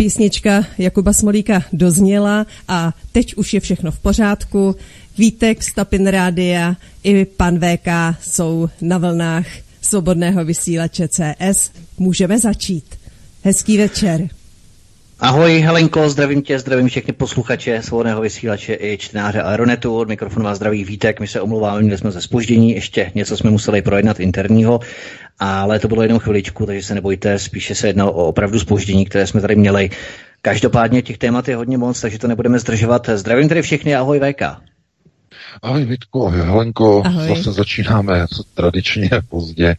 Písnička Jakuba Smolíka dozněla a teď už je všechno v pořádku. Vítek z Tapin Rádia i pan VK jsou na vlnách svobodného vysílače CS. Můžeme začít. Hezký večer. Ahoj Helenko, zdravím tě, zdravím všechny posluchače svobodného vysílače i čtenáře Aeronetu. Od mikrofonu vás zdraví Vítek, my se omlouváme, měli jsme ze spoždění, ještě něco jsme museli projednat interního, ale to bylo jenom chviličku, takže se nebojte, spíše se jednalo o opravdu spoždění, které jsme tady měli. Každopádně těch témat je hodně moc, takže to nebudeme zdržovat. Zdravím tedy všechny, ahoj VK. Ahoj Vítko, ahoj Helenko, ahoj. zase začínáme tradičně pozdě,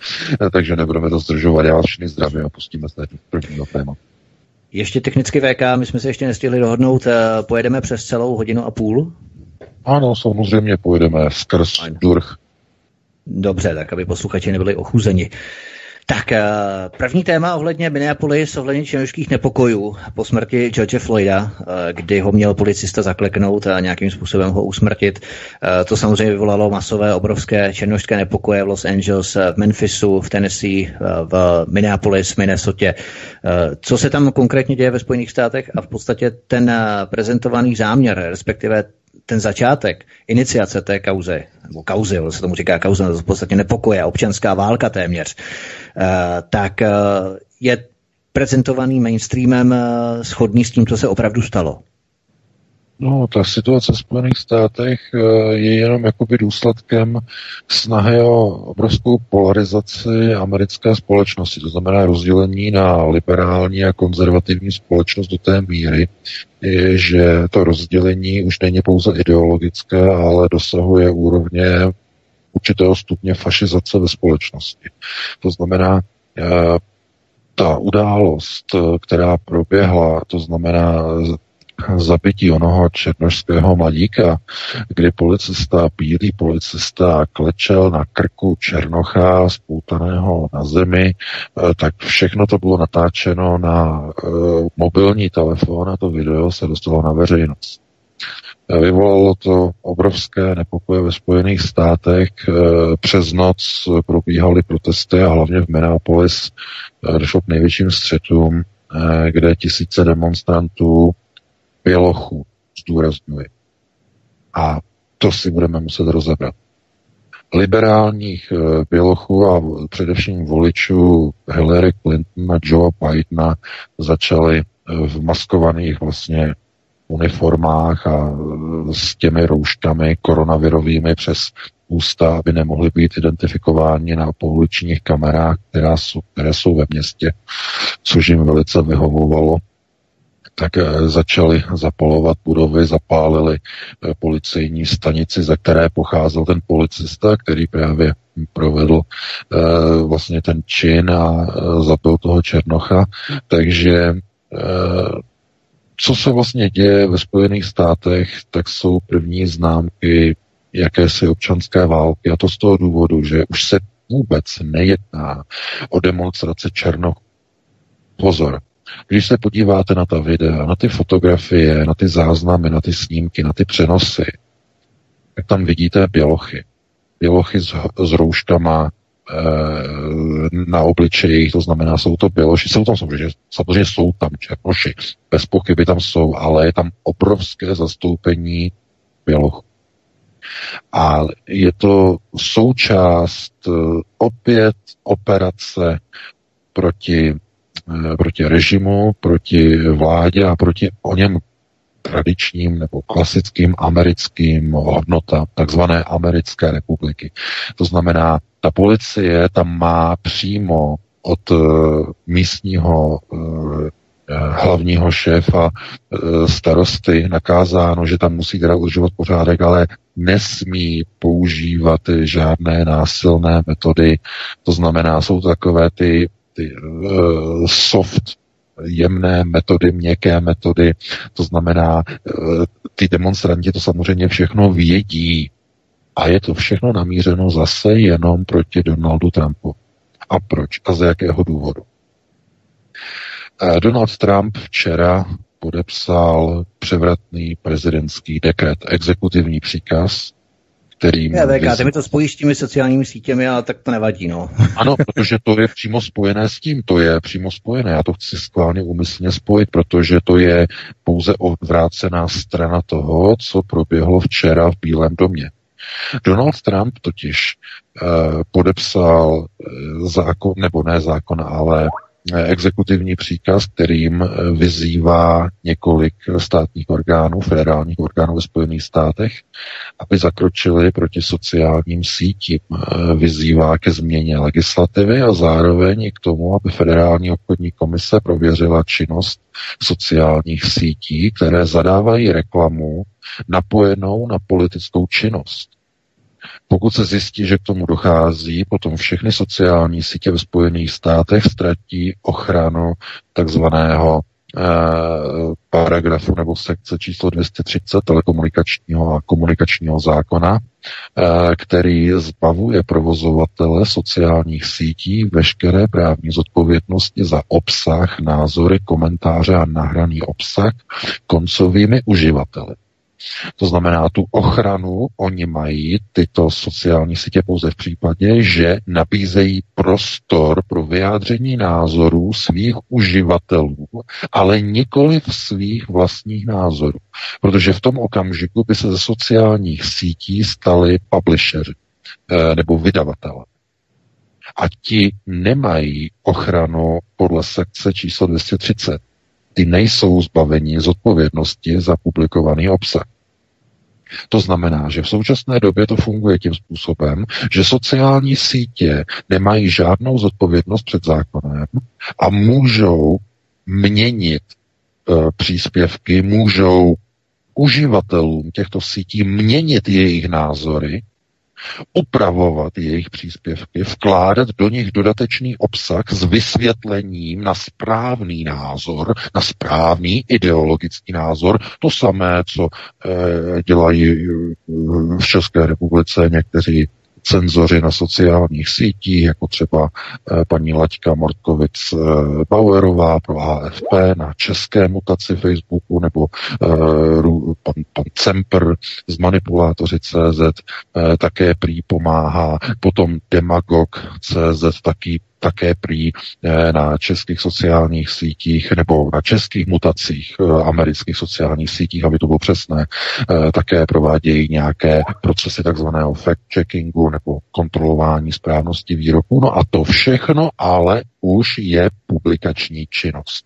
takže nebudeme to zdržovat. Já vás všichni zdravím a pustíme se prvního téma. Ještě technicky VK, my jsme se ještě nestihli dohodnout, eh, pojedeme přes celou hodinu a půl? Ano, samozřejmě pojedeme skrz Durch. Dobře, tak aby posluchači nebyli ochuzeni. Tak eh, první téma ohledně Minneapolis, ohledně činožských nepokojů po smrti George Floyda, eh, kdy ho měl policista zakleknout a nějakým způsobem ho usmrtit. Eh, to samozřejmě vyvolalo masové, obrovské černožské nepokoje v Los Angeles, v Memphisu, v Tennessee, v Minneapolis, Minnesota. Co se tam konkrétně děje ve Spojených státech a v podstatě ten prezentovaný záměr, respektive ten začátek, iniciace té kauzy, nebo kauzy, se tomu říká kauze, to v podstatě nepokoje, občanská válka téměř, eh, tak eh, je prezentovaný mainstreamem eh, schodný s tím, co se opravdu stalo. No, ta situace v Spojených státech je jenom jakoby důsledkem snahy o obrovskou polarizaci americké společnosti, to znamená rozdělení na liberální a konzervativní společnost do té míry, je, že to rozdělení už není pouze ideologické, ale dosahuje úrovně určitého stupně fašizace ve společnosti. To znamená, eh, ta událost, která proběhla, to znamená zabití onoho černožského mladíka, kdy policista, bílý policista klečel na krku černocha spoutaného na zemi, eh, tak všechno to bylo natáčeno na uh, mobilní telefon a to video se dostalo na veřejnost. Eh, vyvolalo to obrovské nepokoje ve Spojených státech. Přes noc probíhaly protesty a hlavně v Minneapolis došlo k největším střetům, kde tisíce demonstrantů Bělochu, zdůrazňuji. A to si budeme muset rozebrat. Liberálních eh, Bělochů a především voličů Hillary Clinton a Joe Bidena začali eh, v maskovaných vlastně uniformách a eh, s těmi rouškami koronavirovými přes ústa, aby nemohli být identifikováni na pouličních kamerách, která jsou, které jsou ve městě, což jim velice vyhovovalo tak eh, začali zapalovat budovy, zapálili eh, policejní stanici, ze které pocházel ten policista, který právě provedl eh, vlastně ten čin a zabil toho Černocha. Takže co se vlastně děje ve Spojených státech, tak jsou první známky jakési občanské války a to z toho důvodu, že už se vůbec nejedná o demonstrace Černochů. Pozor, když se podíváte na ta videa, na ty fotografie, na ty záznamy, na ty snímky, na ty přenosy, tak tam vidíte bělochy. Bělochy s, s rouškama e, na obličejích, to znamená, jsou to běloši, jsou tam samozřejmě, samozřejmě jsou tam černoši, bez pochyby tam jsou, ale je tam obrovské zastoupení bělochů. A je to součást e, opět operace proti Eh, proti režimu, proti vládě a proti o něm tradičním nebo klasickým americkým hodnotám takzvané americké republiky. To znamená, ta policie tam má přímo od uh, místního uh, hlavního šéfa starosty nakázáno, že tam musí teda udržovat pořádek, ale nesmí používat žádné násilné metody. To znamená, jsou to takové ty ty uh, soft jemné metody, měkké metody, to znamená, ty demonstranti to samozřejmě všechno vědí a je to všechno namířeno zase jenom proti Donaldu Trumpu. A proč? A z jakého důvodu? Donald Trump včera podepsal převratný prezidentský dekret, exekutivní příkaz, kterým... Já, tak, ty mi to spojíš s těmi sociálními sítěmi, a tak to nevadí, no. ano, protože to je přímo spojené s tím, to je přímo spojené. Já to chci skválně úmyslně spojit, protože to je pouze odvrácená strana toho, co proběhlo včera v Bílém domě. Donald Trump totiž eh, podepsal eh, zákon, nebo ne zákon, ale exekutivní příkaz, kterým eh, vyzývá několik státních orgánů, federálních orgánů ve Spojených státech, aby zakročili proti sociálním sítím. Eh, vyzývá ke změně legislativy a zároveň k tomu, aby Federální obchodní komise prověřila činnost sociálních sítí, které zadávají reklamu napojenou na politickou činnost. Pokud se zjistí, že k tomu dochází, potom všechny sociální sítě ve Spojených státech ztratí ochranu takzvaného eh, paragrafu nebo sekce číslo 230 telekomunikačního a komunikačního zákona, eh, který zbavuje provozovatele sociálních sítí veškeré právní zodpovědnosti za obsah, názory, komentáře a nahraný obsah koncovými uživateli. To znamená, tu ochranu oni mají, tyto sociální sítě, pouze v případě, že nabízejí prostor pro vyjádření názorů svých uživatelů, ale nikoli v svých vlastních názorů. Protože v tom okamžiku by se ze sociálních sítí stali publishery eh, nebo vydavatele. A ti nemají ochranu podle sekce číslo 230 ty nejsou zbaveni z odpovědnosti za publikovaný obsah. To znamená, že v současné době to funguje tím způsobem, že sociální sítě nemají žádnou zodpovědnost před zákonem a můžou měnit e, příspěvky, můžou uživatelům těchto sítí měnit jejich názory upravovat jejich příspěvky, vkládat do nich dodatečný obsah s vysvětlením na správný názor, na správný ideologický názor, to samé, co e, dělají eh, v České republice někteří cenzoři na sociálních sítích, jako třeba eh, paní Laťka Mortkovic eh, pro AFP na české mutaci Facebooku, nebo eh, pan, pan Cemper z Manipulátoři.cz také prý pomáhá, potom Demagog.cz taky také prý eh, na českých sociálních sítích nebo na českých mutacích eh, amerických sociálních sítích, aby to bylo přesné, eh, také provádějí nějaké procesy takzvaného fact-checkingu nebo kontrolování správnosti výroků. No a to všechno ale už je publikační činnost.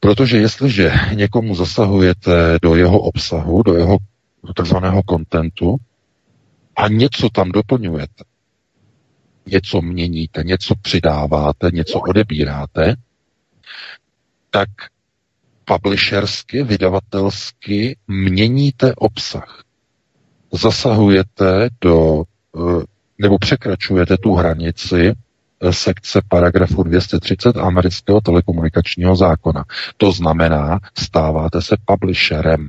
Protože jestliže někomu zasahujete do jeho obsahu, do jeho takzvaného kontentu a něco tam doplňujete, něco měníte, něco přidáváte, něco odebíráte, tak publishersky, vydavatelsky měníte obsah. Zasahujete do, eh, nebo překračujete tu hranici eh, sekce paragrafu 230 amerického telekomunikačního zákona. To znamená, stáváte se publisherem,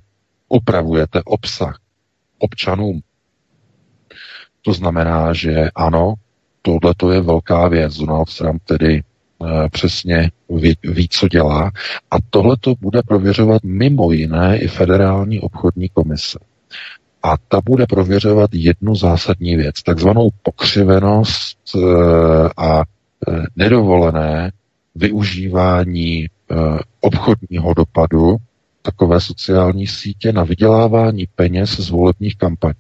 upravujete obsah občanům. To znamená, že ano, tohle to je velká věc. Donald Trump tedy e, přesně ví, ví, co dělá. A tohle to bude prověřovat mimo jiné i Federální obchodní komise. A ta bude prověřovat jednu zásadní věc, takzvanou pokřivenost e, a e, nedovolené využívání obchodního dopadu takové sociální sítě na vydělávání peněz z volebních kampaní.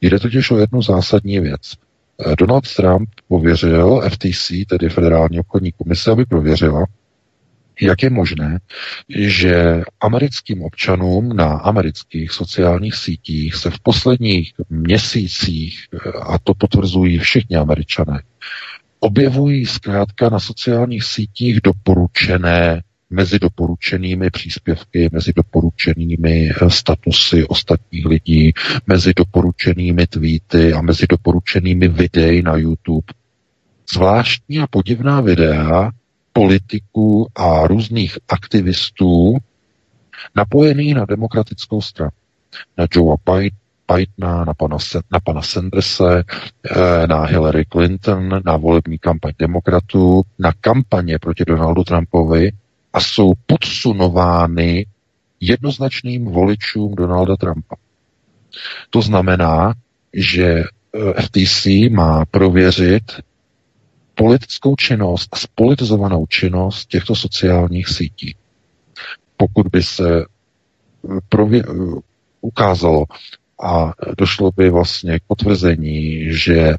Jde totiž o jednu zásadní věc. Eh, Donald Trump pověřil FTC, tedy Federální obchodní komise, aby prověřila, jak je možné, že americkým občanům na amerických sociálních sítích se v posledních měsících, eh, a to potvrzují všichni američané, objevují zkrátka na sociálních sítích doporučené mezi doporučenými příspěvky, mezi doporučenými eh, statusy ostatních lidí, mezi doporučenými tweety a mezi doporučenými videí na YouTube. Zvláštní a podivná videa politiků a různých aktivistů napojených na demokratickou stranu. Na Joea Bidena, na pana, na pana Sanderse, eh, na Hillary Clinton, na volební kampaň demokratů, na kampaně proti Donaldu Trumpovi a jsou podsunovány jednoznačným voličům Donalda Trumpa. To znamená, že eh, FTC má prověřit politickou činnost a spolitizovanou činnost těchto sociálních sítí. Pokud by se eh, prově- eh, ukázalo a došlo by vlastně k potvrzení, že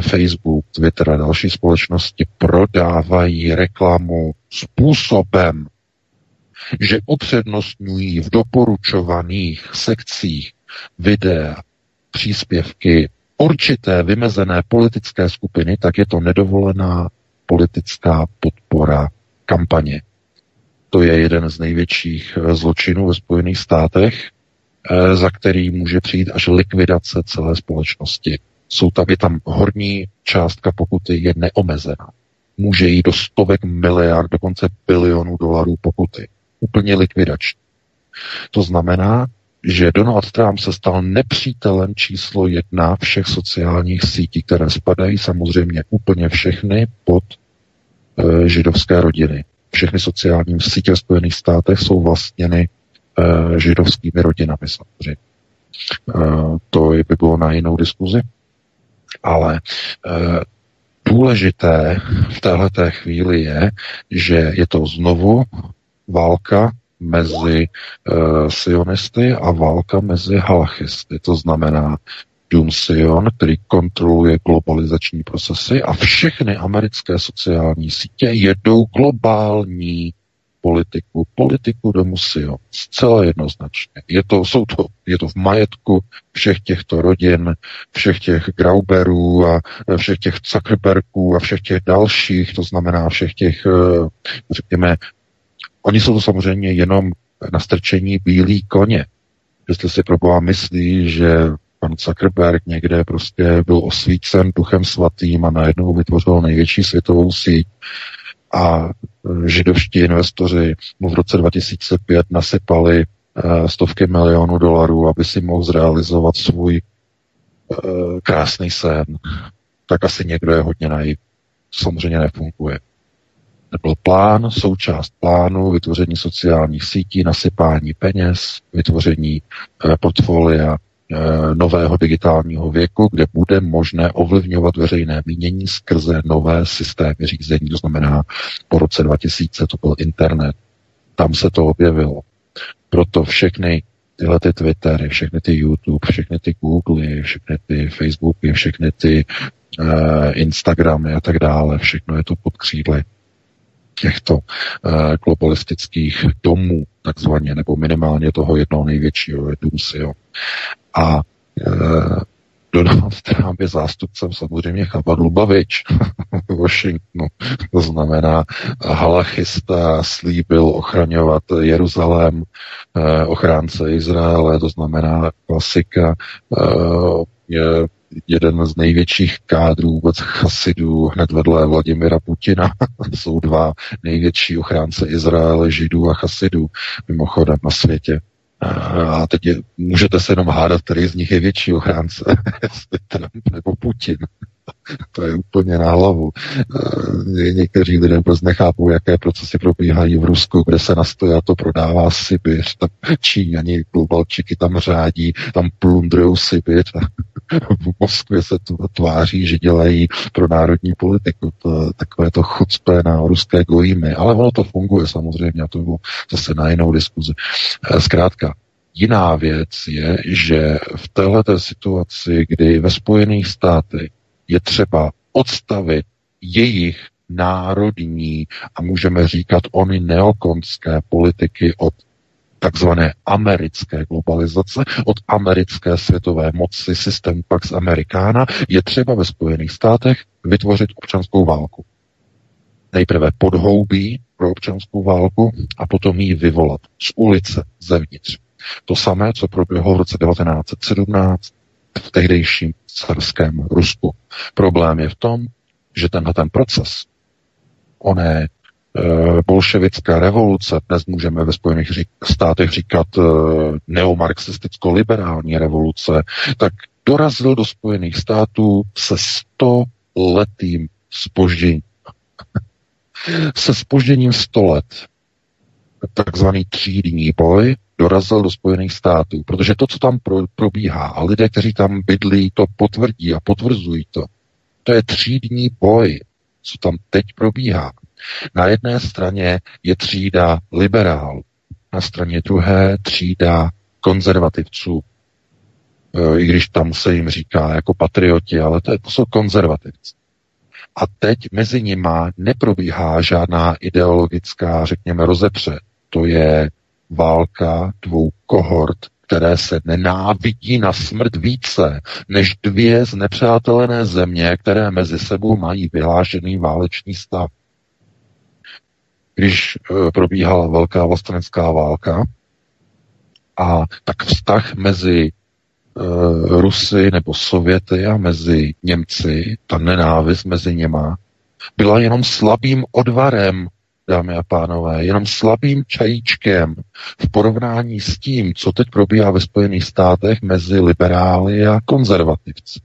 Facebook, Twitter a další společnosti prodávají reklamu způsobem, že upřednostňují v doporučovaných sekcích videa, příspěvky určité vymezené politické skupiny, tak je to nedovolená politická podpora kampaně. To je jeden z největších eh, zločinů ve Spojených státech, eh, za který může přijít až likvidace celé společnosti. Jsou tam, je tam horní částka pokuty je neomezená. Může jít do stovek miliard, dokonce bilionů dolarů pokuty. Úplně likvidační. To znamená, že Donald Trump se stal nepřítelem číslo jedna všech sociálních sítí, které spadají samozřejmě úplně všechny pod e, židovské rodiny. Všechny sociální sítě v Spojených státech jsou vlastněny židovskými rodinami samozřejmě. E, to by bylo na jinou diskuzi. Ale e, důležité v této chvíli je, že je to znovu válka mezi sionisty a válka mezi halachisty. To znamená Dům Sion, který kontroluje globalizační procesy a všechny americké sociální sítě jedou globální politiku, politiku domu Sion. Zcela jednoznačně. Je to, jsou to, je to v majetku všech těchto rodin, všech těch Grauberů a všech těch Zuckerbergů a všech těch dalších, to znamená všech těch, eh, řekněme, Oni jsou to samozřejmě jenom nastrčení bílý koně. Jestli si pro myslí, že pan Zuckerberg někde prostě byl osvícen duchem svatým a najednou vytvořil největší světovou síť a e, židovští investoři mu v roce 2005 nasypali e, stovky milionů dolarů, aby si mohl zrealizovat svůj e, krásný sen, tak asi někdo je hodně naivní. Samozřejmě nefunguje. Byl plán, součást plánu, vytvoření sociálních sítí, nasypání peněz, vytvoření portfolia nového digitálního věku, kde bude možné ovlivňovat veřejné mínění skrze nové systémy řízení, to znamená po roce 2000 to byl internet. Tam se to objevilo. Proto všechny tyhle ty Twittery, všechny ty YouTube, všechny ty Google, všechny ty Facebooky, všechny ty uh, Instagramy a tak dále, všechno je to pod křídly těchto uh, globalistických domů, takzvaně, nebo minimálně toho jednoho největšího, je Dumsio. A uh, Donald Trump je zástupcem samozřejmě Chabad Lubavič v Washingtonu. To znamená, halachista slíbil ochraňovat Jeruzalém, eh, ochránce Izraele, to znamená klasika, je jeden z největších kádrů vůbec chasidů hned vedle Vladimira Putina. Jsou dva největší ochránce Izraele, židů a chasidů mimochodem na světě. A teď je, můžete se jenom hádat, který z nich je větší ochránce, jestli Trump nebo Putin. to je úplně na hlavu. Někteří lidé prostě nechápou, jaké procesy probíhají v Rusku, kde se nastojí a to prodává Sibiř. Tam Číňani, globalčiky tam řádí, tam plundrují Sibiř. v Moskvě se to tváří, že dělají pro národní politiku. To, takové to chucpé na ruské gojimy. Ale ono to funguje samozřejmě a to bylo zase na jinou diskuzi. Zkrátka, Jiná věc je, že v této situaci, kdy ve Spojených státech je třeba odstavit jejich národní a můžeme říkat ony neokonské politiky od takzvané americké globalizace, od americké světové moci systém Pax Americana, je třeba ve Spojených státech vytvořit občanskou válku. Nejprve podhoubí pro občanskou válku a potom ji vyvolat z ulice, zevnitř. To samé, co proběhlo v roce 1917 v tehdejším carském Rusku. Problém je v tom, že tenhle ten proces, oné bolševická revoluce, dnes můžeme ve Spojených státech říkat e, neomarxisticko-liberální revoluce, tak dorazil do Spojených států se 100 letým spožděním. se spožděním 100 let. Takzvaný třídní boj dorazil do Spojených států, protože to, co tam pro, probíhá, a lidé, kteří tam bydlí, to potvrdí a potvrzují to, to je třídní boj, co tam teď probíhá. Na jedné straně je třída liberálů, na straně druhé třída konzervativců, e, i když tam se jim říká jako patrioti, ale to, je, to jsou konzervativci. A teď mezi nima neprobíhá žádná ideologická, řekněme, rozepře. To je válka dvou kohort, které se nenávidí na smrt více než dvě znepřátelené země, které mezi sebou mají vyhlášený válečný stav. Když e, probíhala velká vlastenecká válka, a tak vztah mezi e, Rusy nebo Sověty a mezi Němci, ta nenávist mezi něma, byla jenom slabým odvarem dámy a pánové, jenom slabým čajíčkem v porovnání s tím, co teď probíhá ve Spojených státech mezi liberály a konzervativci.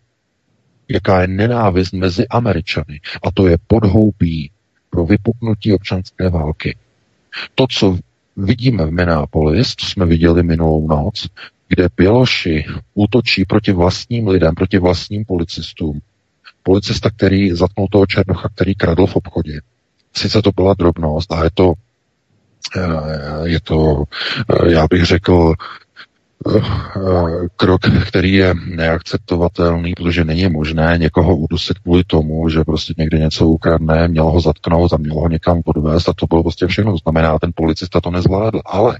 Jaká je nenávist mezi Američany. A to je podhoubí pro vypuknutí občanské války. To, co vidíme v Minneapolis, co jsme viděli minulou noc, kde Běloši útočí proti vlastním lidem, proti vlastním policistům. Policista, který zatknul toho Černocha, který kradl v obchodě sice to byla drobnost a je to, eh, je to, eh, já bych řekl, eh, krok, který je neakceptovatelný, protože není možné někoho udusit kvůli tomu, že prostě někde něco ukradne, měl ho zatknout a měl ho někam podvést a to bylo prostě všechno. To znamená, ten policista to nezvládl. Ale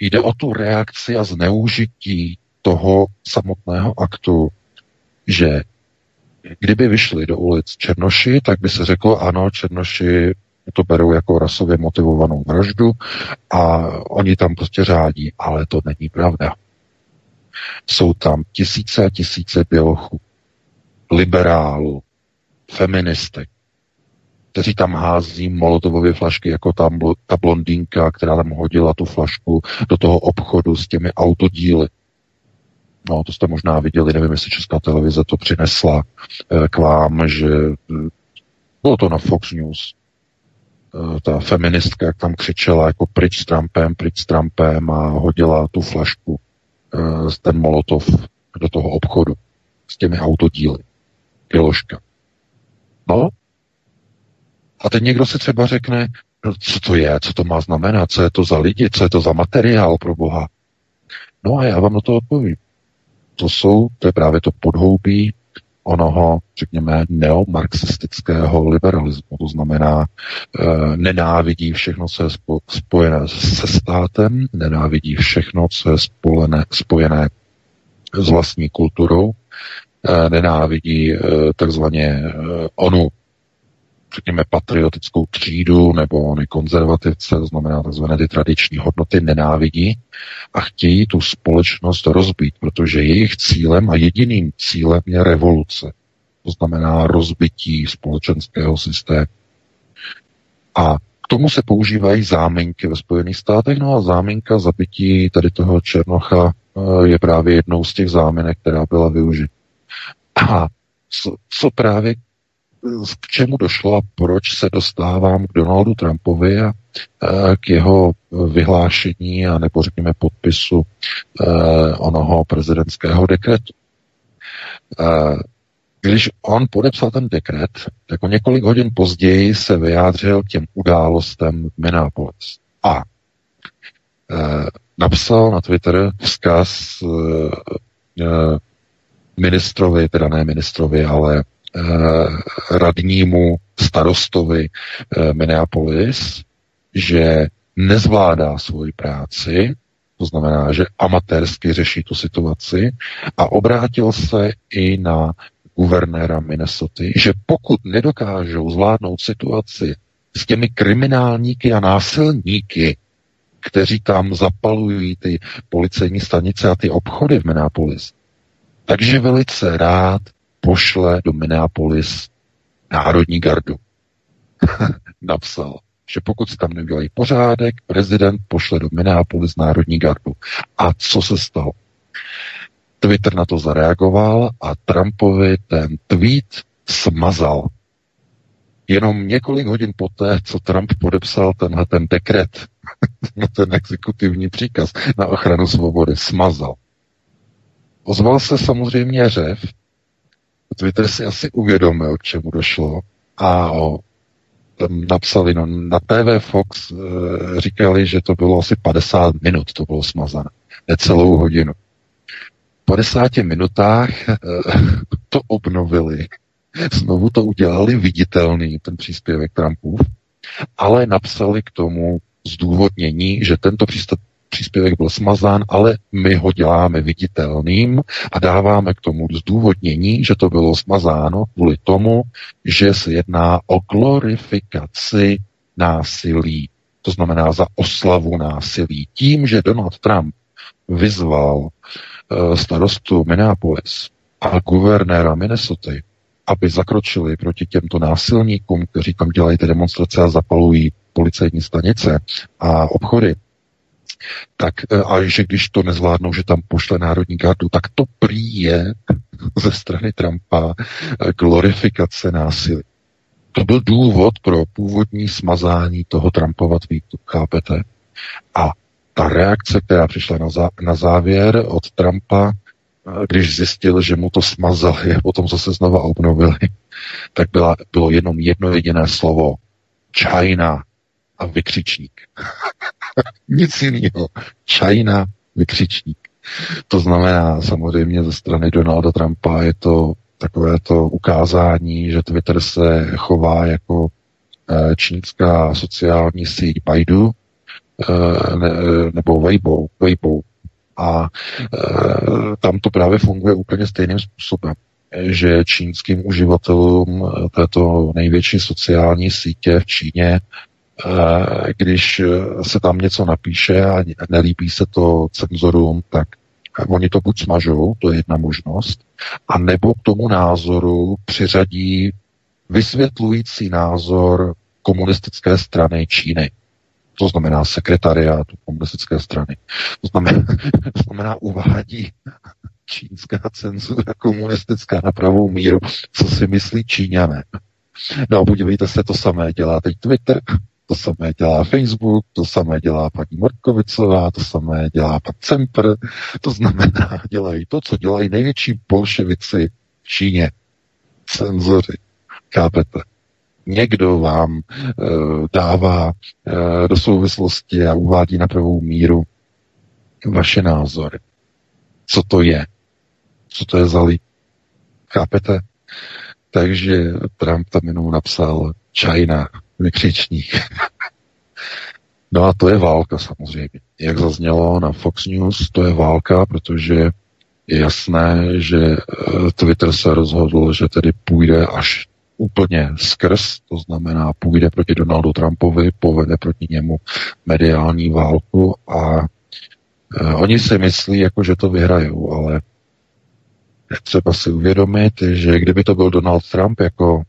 jde o tu reakci a zneužití toho samotného aktu, že kdyby vyšli do ulic Černoši, tak by se řeklo, ano, Černoši to berou jako rasově motivovanou vraždu a oni tam prostě řádí, ale to není pravda. Jsou tam tisíce a tisíce bělochů, liberálů, feministek, kteří tam hází molotovové flašky, jako tam ta blondýnka, která tam hodila tu flašku do toho obchodu s těmi autodíly. No, to jste možná viděli, nevím, jestli Česká televize to přinesla eh, k vám, že eh, bylo to na Fox News. Eh, ta feministka, jak tam křičela jako pryč s Trumpem, pryč s Trumpem a hodila tu flašku, ten molotov do toho obchodu s těmi autodíly. Piloška. No, a teď někdo si třeba řekne, no, co to je, co to má znamenat, co je to za lidi, co je to za materiál pro Boha. No a já vám na to odpovím to jsou, to je právě to podhoubí onoho, řekněme, neomarxistického liberalismu. To znamená, e, nenávidí všechno, co je spo, spojené se státem, nenávidí všechno, co je spojené, spojené s vlastní kulturou, e, nenávidí e, takzvaně e, onu řekněme, patriotickou třídu nebo ony konzervativce, to znamená tzv. ty tradiční hodnoty, nenávidí a chtějí tu společnost rozbít, protože jejich cílem a jediným cílem je revoluce. To znamená rozbití společenského systému. A k tomu se používají záminky ve Spojených státech, no a záminka zabití tady toho Černocha eh, je právě jednou z těch záminek, která byla využita. A co, co právě k čemu došlo a proč se dostávám k Donaldu Trumpovi a k jeho vyhlášení a nebo řekněme podpisu onoho prezidentského dekretu. Když on podepsal ten dekret, tak o několik hodin později se vyjádřil těm událostem v Minneapolis. A napsal na Twitter vzkaz ministrovi, teda ne ministrovi, ale radnímu starostovi eh, Minneapolis, že nezvládá svoji práci, to znamená, že amatérsky řeší tu situaci a obrátil se i na guvernéra Minnesota, že pokud nedokážou zvládnout situaci s těmi kriminálníky a násilníky, kteří tam zapalují ty policejní stanice a ty obchody v Minneapolis, takže velice rád pošle do Minneapolis národní gardu. Napsal. že pokud si tam neudělají pořádek, prezident pošle do Minneapolis národní gardu. A co se stalo? Twitter na to zareagoval a Trumpovi ten tweet smazal. Jenom několik hodin poté, co Trump podepsal tenhle ten dekret, ten exekutivní příkaz na ochranu svobody, smazal. Ozval se samozřejmě řev, Twitter si asi uvědomil, k čemu došlo a o, tam napsali, no, na TV Fox e, říkali, že to bylo asi 50 minut, to bylo smazané, necelou hodinu. V 50 minutách e, to obnovili, znovu to udělali viditelný, ten příspěvek Trumpův, ale napsali k tomu zdůvodnění, že tento příspěvek byl smazán, ale my ho děláme viditelným a dáváme k tomu zdůvodnění, že to bylo smazáno kvůli tomu, že se jedná o glorifikaci násilí. To znamená za oslavu násilí. Tím, že Donald Trump vyzval uh, starostu Minneapolis a guvernéra Minnesota, aby zakročili proti těmto násilníkům, kteří tam dělají ty demonstrace a zapalují policejní stanice a obchody, tak e, a že když to nezvládnou, že tam pošle Národní gardu, tak to prý je ze strany Trumpa e, glorifikace násilí. To byl důvod pro původní smazání toho Trumpova tweetu, chápete? A ta reakce, která přišla na, zá, na závěr od Trumpa, e, když zjistil, že mu to smazali a potom zase znova obnovili, tak byla, bylo jenom jedno jediné slovo. China a vykřičník. Nic jiného. China, vykřičník. To znamená samozřejmě ze strany Donalda Trumpa je to takové to ukázání, že Twitter se chová jako eh, čínská sociální síť Baidu eh, ne, nebo Weibo, Weibo. A eh, tam to právě funguje úplně stejným způsobem že čínským uživatelům této největší sociální sítě v Číně když eh, se tam něco napíše a nelíbí se to cenzorům, tak oni to buď smažou, to je jedna možnost, a nebo k tomu názoru přiřadí vysvětlující názor komunistické strany Číny. To znamená sekretariátu komunistické strany. To znamená, to znamená uvádí čínská cenzura komunistická na pravou míru, co si myslí Číňané. No a podívejte se, to samé dělá teď Twitter, to samé dělá Facebook, to samé dělá paní Morkovicová, to samé dělá pan Cemper, to znamená, dělají to, co dělají největší bolševici v Číně. Cenzoři. Chápete? Někdo vám e, dává e, do souvislosti a uvádí na pravou míru vaše názory. Co to je? Co to je za lid? Chápete? Takže Trump tam jenom napsal China, vykřičník. no a to je válka samozřejmě. Jak zaznělo na Fox News, to je válka, protože je jasné, že eh, Twitter se rozhodl, že tedy půjde až úplně skrz, to znamená půjde proti Donaldu Trumpovi, povede proti němu mediální válku a eh, oni si myslí, jako že to vyhrajou, ale třeba si uvědomit, že kdyby to byl Donald Trump jako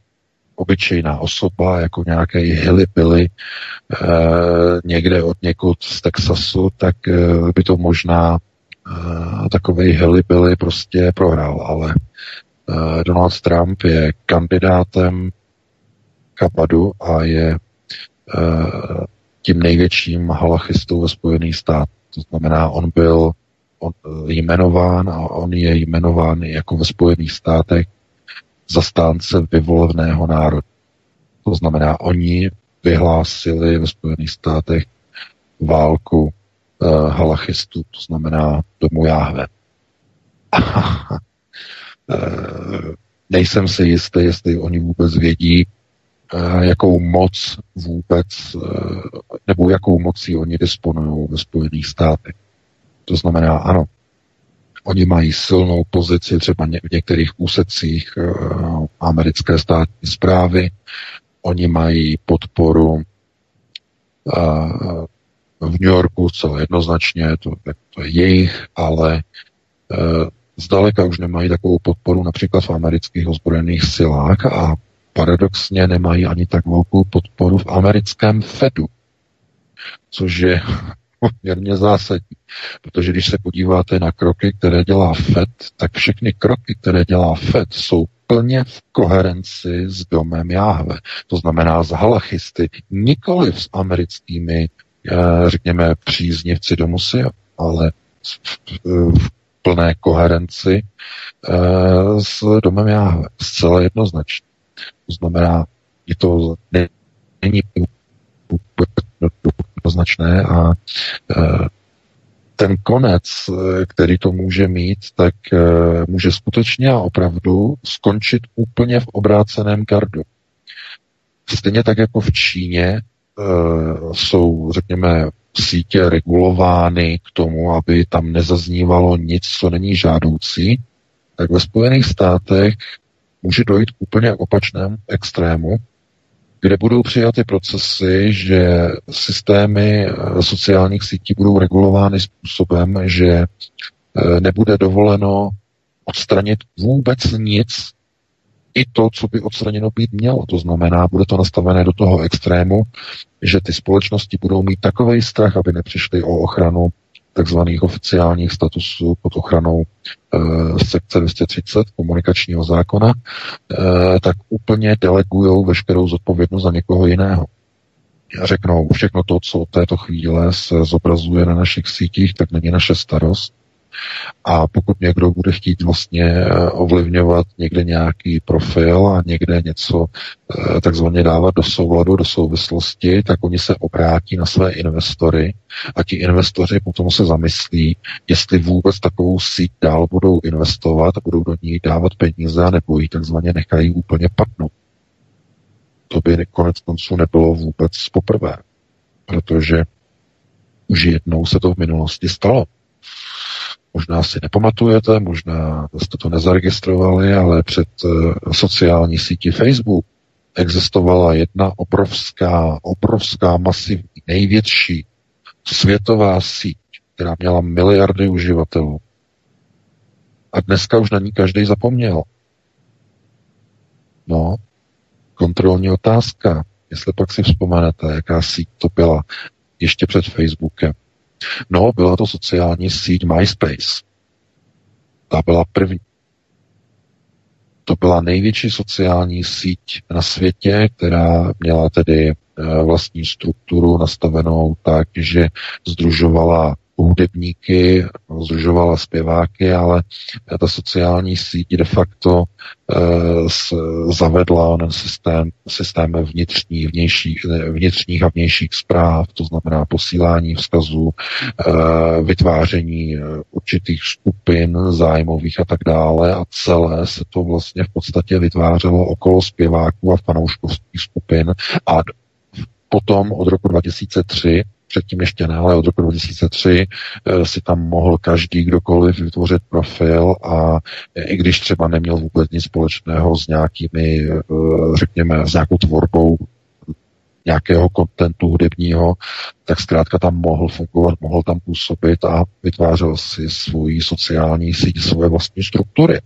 obyčejná osoba, jako nějaké hillbilly eh, někde od někud z Texasu, tak eh, by to možná eh, takovej hillbilly prostě prohrál, ale eh, Donald Trump je kandidátem Kapadu a je eh, tím největším halachistou ve Spojených státech. To znamená, on byl on, jmenován a on je jmenován jako ve Spojených státech zastánce vyvoleného národa. To znamená, oni vyhlásili ve Spojených státech válku uh, halachistů, to znamená domu Jáhve. uh, nejsem si jistý, jestli oni vůbec vědí, uh, jakou moc vůbec, uh, nebo jakou mocí oni disponují ve Spojených státech. To znamená, ano, Oni mají silnou pozici třeba v některých úsecích uh, americké státní zprávy. Oni mají podporu uh, v New Yorku, co jednoznačně, to, to je jejich, ale uh, zdaleka už nemají takovou podporu například v amerických ozbrojených silách a paradoxně nemají ani tak velkou podporu v americkém Fedu, což je poměrně zásadní. Protože když se podíváte na kroky, které dělá FED, tak všechny kroky, které dělá FED, jsou plně v koherenci s domem Jáhve. To znamená s halachisty, nikoli s americkými, eh, řekněme, příznivci domusy, ale v plné koherenci eh, s domem Jáhve. Zcela jednoznačně. To znamená, je to není jednoznačné a eh, ten konec, eh, který to může mít, tak může skutečně a opravdu skončit úplně v obráceném gardu. Stejně tak jako v Číně jsou, řekněme, sítě regulovány k tomu, aby tam nezaznívalo nic, co není žádoucí, tak ve Spojených státech může dojít k úplně opačnému extrému, kde budou přijaty procesy, že systémy eh, sociálních sítí budou regulovány způsobem, že eh, nebude dovoleno odstranit vůbec nic, i to, co by odstraněno být mělo. To znamená, bude to nastavené do toho extrému, že ty společnosti budou mít takový strach, aby nepřišli o ochranu takzvaných oficiálních statusů pod ochranou e, sekce 230 komunikačního zákona, e, tak úplně delegují veškerou zodpovědnost za někoho jiného. Řeknou, všechno to, co v této chvíle se zobrazuje na našich sítích, tak není naše starost. A pokud někdo bude chtít vlastně eh, ovlivňovat někde nějaký profil a někde něco eh, takzvaně dávat do souladu, do souvislosti, tak oni se obrátí na své investory a ti investoři potom se zamyslí, jestli vůbec takovou síť dál budou investovat a budou do ní dávat peníze, nebo ji takzvaně nechají úplně padnout. To by konec konců nebylo vůbec poprvé, protože už jednou se to v minulosti stalo. Možná si nepamatujete, možná jste to nezaregistrovali, ale před uh, sociální sítí Facebook existovala jedna obrovská, obrovská, masivní, největší světová síť, která měla miliardy uživatelů. A dneska už na ní každý zapomněl. No, kontrolní otázka. Jestli pak si vzpomenete, jaká síť to byla ještě před Facebookem. No, byla to sociální síť MySpace. Ta byla první. To byla největší sociální síť na světě, která měla tedy eh, vlastní strukturu nastavenou tak, že združovala hudebníky, združovala zpěváky, ale ta sociální síť de facto e, s, zavedla onen systém, systém vnitřní, vnější, vnitřních a vnějších zpráv, to znamená posílání vzkazů, vytváření eh, určitých skupin zájmových a tak dále. A celé se to vlastně v podstatě vytvářelo okolo zpěváků a fanouškovských skupin. A potom od roku 2003 předtím ještě ne, ale od roku 2003 eh, si tam mohl každý kdokoliv vytvořit profil a i když třeba neměl vůbec nic společného s nějakými, eh, řekněme, s nějakou tvorbou nějakého kontentu hudebního, tak zkrátka tam mohl fungovat, mohl tam působit a vytvářel si svůj sociální síť, své vlastní struktury.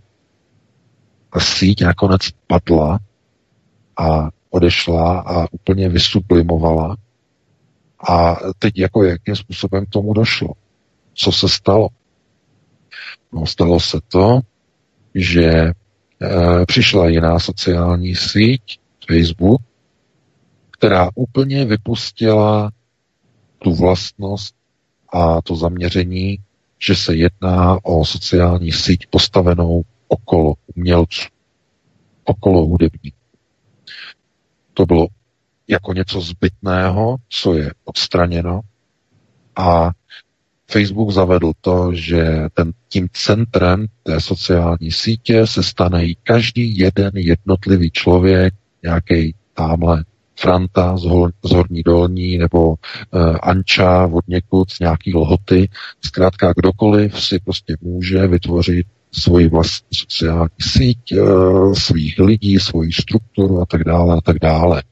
A síť nakonec padla a odešla a úplně vysublimovala a teď jako jakým způsobem k tomu došlo? Co se stalo? No, stalo se to, že e, přišla jiná sociální síť, Facebook, která úplně vypustila tu vlastnost a to zaměření, že se jedná o sociální síť postavenou okolo umělců, okolo hudebníků. To bylo jako něco zbytného, co je odstraněno. A Facebook zavedl to, že ten, tím centrem té sociální sítě se stane i každý jeden jednotlivý člověk, nějaký tamhle Franta z, hol, z Horní Dolní nebo uh, Anča od někud z nějaký lhoty. Zkrátka kdokoliv si prostě může vytvořit svoji vlastní sociální síť, uh, svých lidí, svoji strukturu a tak dále a tak dále.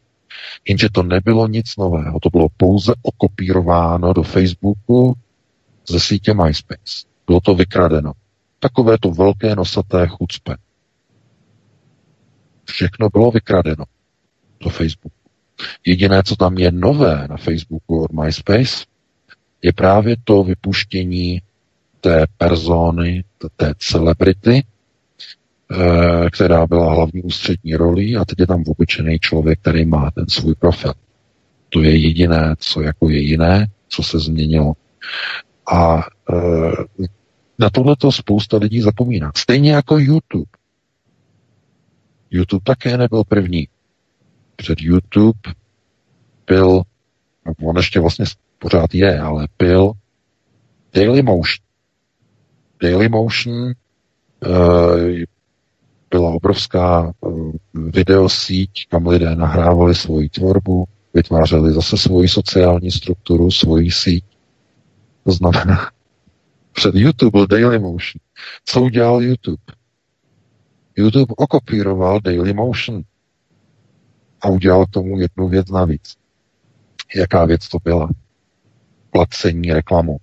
Jenže to nebylo nic nového, to bylo pouze okopírováno do Facebooku ze sítě MySpace. Bylo to vykradeno. Takové to velké nosaté chucpe. Všechno bylo vykradeno do Facebooku. Jediné, co tam je nové na Facebooku od MySpace, je právě to vypuštění té persony, té celebrity, která byla hlavní ústřední rolí a teď je tam obyčejný člověk, který má ten svůj profil. To je jediné, co jako je jiné, co se změnilo. A e, na tohle to spousta lidí zapomíná. Stejně jako YouTube. YouTube také nebyl první. Před YouTube byl, no on ještě vlastně pořád je, ale byl Dailymotion. Dailymotion uh, byla obrovská uh, videosíť, kam lidé nahrávali svoji tvorbu, vytvářeli zase svoji sociální strukturu, svoji síť. To znamená, před YouTube byl Dailymotion. Co udělal YouTube? YouTube okopíroval Dailymotion a udělal tomu jednu věc navíc. Jaká věc to byla? Placení reklamu.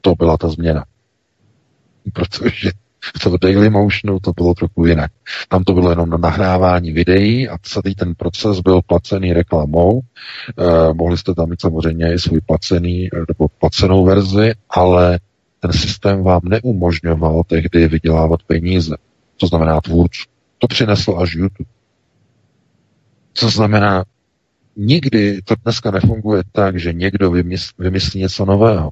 To byla ta změna. Protože v Daily Motionu to bylo trochu jinak. Tam to bylo jenom na nahrávání videí a celý ten proces byl placený reklamou. Eh, mohli jste tam mít samozřejmě i svůj placený eh, nebo placenou verzi, ale ten systém vám neumožňoval tehdy vydělávat peníze. To znamená tvůrců. To přinesl až YouTube. Co znamená, nikdy to dneska nefunguje tak, že někdo vymyslí, vymyslí něco nového.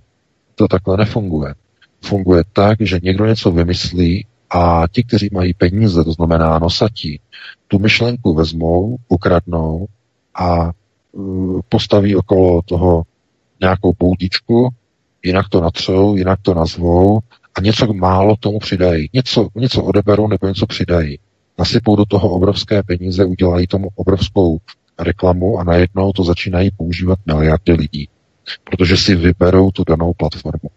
To takhle nefunguje funguje tak, že někdo něco vymyslí a ti, kteří mají peníze, to znamená nosatí, tu myšlenku vezmou, ukradnou a uh, postaví okolo toho nějakou poudičku, jinak to natřou, jinak to nazvou a něco málo tomu přidají. Něco, něco odeberou nebo něco přidají. Nasypou do toho obrovské peníze, udělají tomu obrovskou reklamu a najednou to začínají používat miliardy lidí, protože si vyberou tu danou platformu.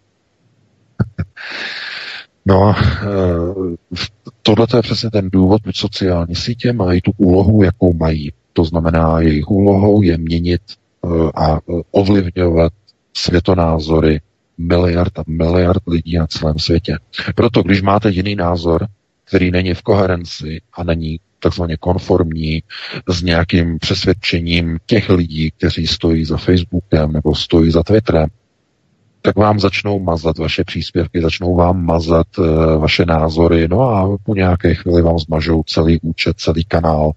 No, eh, tohle je přesně ten důvod, proč sociální sítě mají tu úlohu, jakou mají. To znamená, jejich úlohou je měnit eh, a ovlivňovat světonázory miliard a miliard lidí na celém světě. Proto, když máte jiný názor, který není v koherenci a není takzvaně konformní s nějakým přesvědčením těch lidí, kteří stojí za Facebookem nebo stojí za Twitterem, tak vám začnou mazat vaše příspěvky, začnou vám mazat uh, vaše názory, no a po nějaké chvíli vám zmažou celý účet, celý kanál.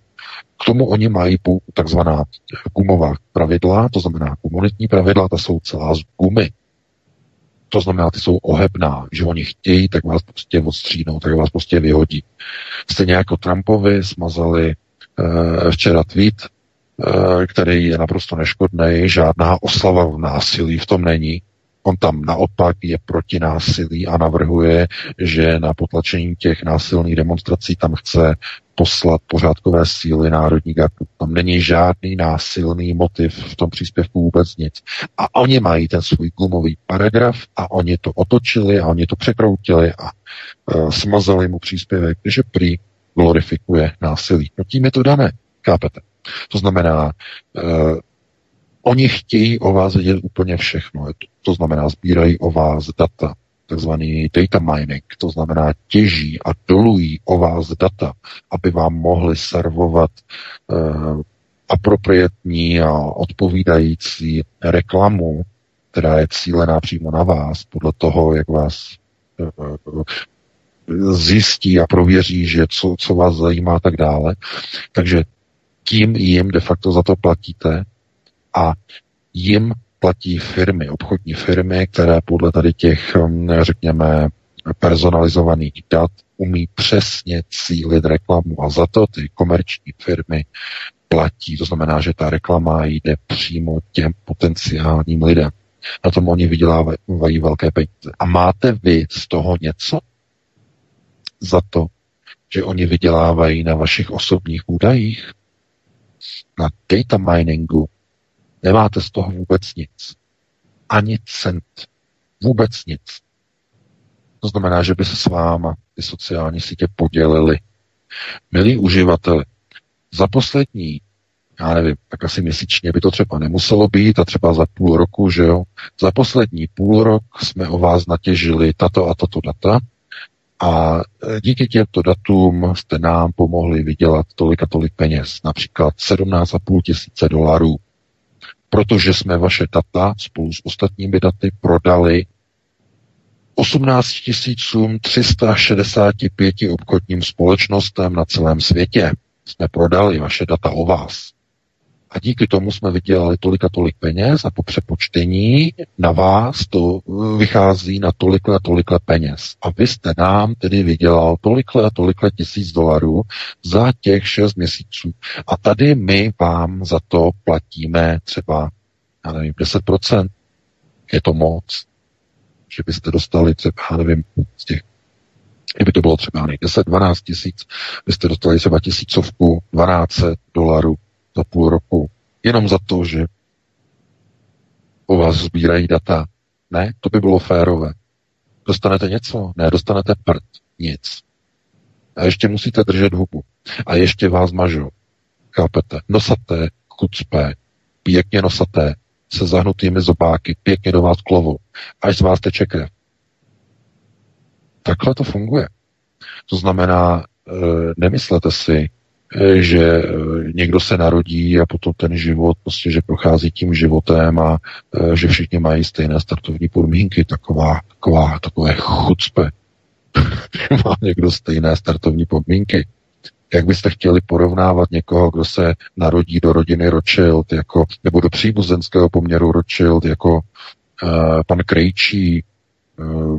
K tomu oni mají takzvaná gumová pravidla, to znamená komunitní pravidla, ta jsou celá z gumy. To znamená, ty jsou ohebná, že oni chtějí, tak vás prostě odstřínou, tak vás prostě vyhodí. Stejně jako Trumpovi smazali uh, včera tweet, uh, který je naprosto neškodný, žádná oslava v násilí v tom není. On tam naopak je proti násilí a navrhuje, že na potlačení těch násilných demonstrací tam chce poslat pořádkové síly Národní gardu. Tam není žádný násilný motiv v tom příspěvku vůbec nic. A oni mají ten svůj gumový paragraf a oni to otočili a oni to překroutili a uh, smazali mu příspěvek, že prý glorifikuje násilí. No tím je to dané, kápete? To znamená, uh, Oni chtějí o vás vědět úplně všechno. To znamená, sbírají o vás data, takzvaný data mining, to znamená těží a dolují o vás data, aby vám mohli servovat uh, apropriatní a odpovídající reklamu, která je cílená přímo na vás, podle toho, jak vás uh, zjistí a prověří, že co, co vás zajímá a tak dále. Takže tím jim de facto za to platíte a jim platí firmy, obchodní firmy, které podle tady těch, hm, řekněme, personalizovaných dat umí přesně cílit reklamu a za to ty komerční firmy platí. To znamená, že ta reklama jde přímo těm potenciálním lidem. Na tom oni vydělávají velké peníze. A máte vy z toho něco? Za to, že oni vydělávají na vašich osobních údajích? Na data miningu, Nemáte z toho vůbec nic. Ani cent. Vůbec nic. To znamená, že by se s váma ty sociální sítě podělily. Milí uživateli, za poslední, já nevím, tak asi měsíčně by to třeba nemuselo být a třeba za půl roku, že jo. Za poslední půl rok jsme o vás natěžili tato a tato data A díky těmto datům jste nám pomohli vydělat tolik a tolik peněz, například 17,5 tisíce dolarů, protože jsme vaše data spolu s ostatními daty prodali 18 365 obchodním společnostem na celém světě. Jsme prodali vaše data o vás. A díky tomu jsme vydělali tolik a tolik peněz a po přepočtení na vás to vychází na tolik a tolik peněz. A vy jste nám tedy vydělal tolik a tolik tisíc dolarů za těch šest měsíců. A tady my vám za to platíme třeba, já nevím, 10%. Je to moc že byste dostali třeba, já nevím, z těch, kdyby to bylo třeba 10-12 tisíc, byste dostali třeba tisícovku, 12 dolarů za půl roku, jenom za to, že o vás sbírají data. Ne, to by bylo férové. Dostanete něco? Ne, dostanete prd. Nic. A ještě musíte držet hubu. A ještě vás mažou. Chápete? Nosaté, chucpé, pěkně nosaté, se zahnutými zobáky, pěkně do vás klovou, až z vás teče krev. Takhle to funguje. To znamená, e, nemyslete si, že e, někdo se narodí a potom ten život, prostě, že prochází tím životem a že všichni mají stejné startovní podmínky, taková, taková, takové chucpe. Má někdo stejné startovní podmínky. Jak byste chtěli porovnávat někoho, kdo se narodí do rodiny Rothschild, jako, nebo do příbuzenského poměru Rothschild, jako uh, pan Krejčí, uh,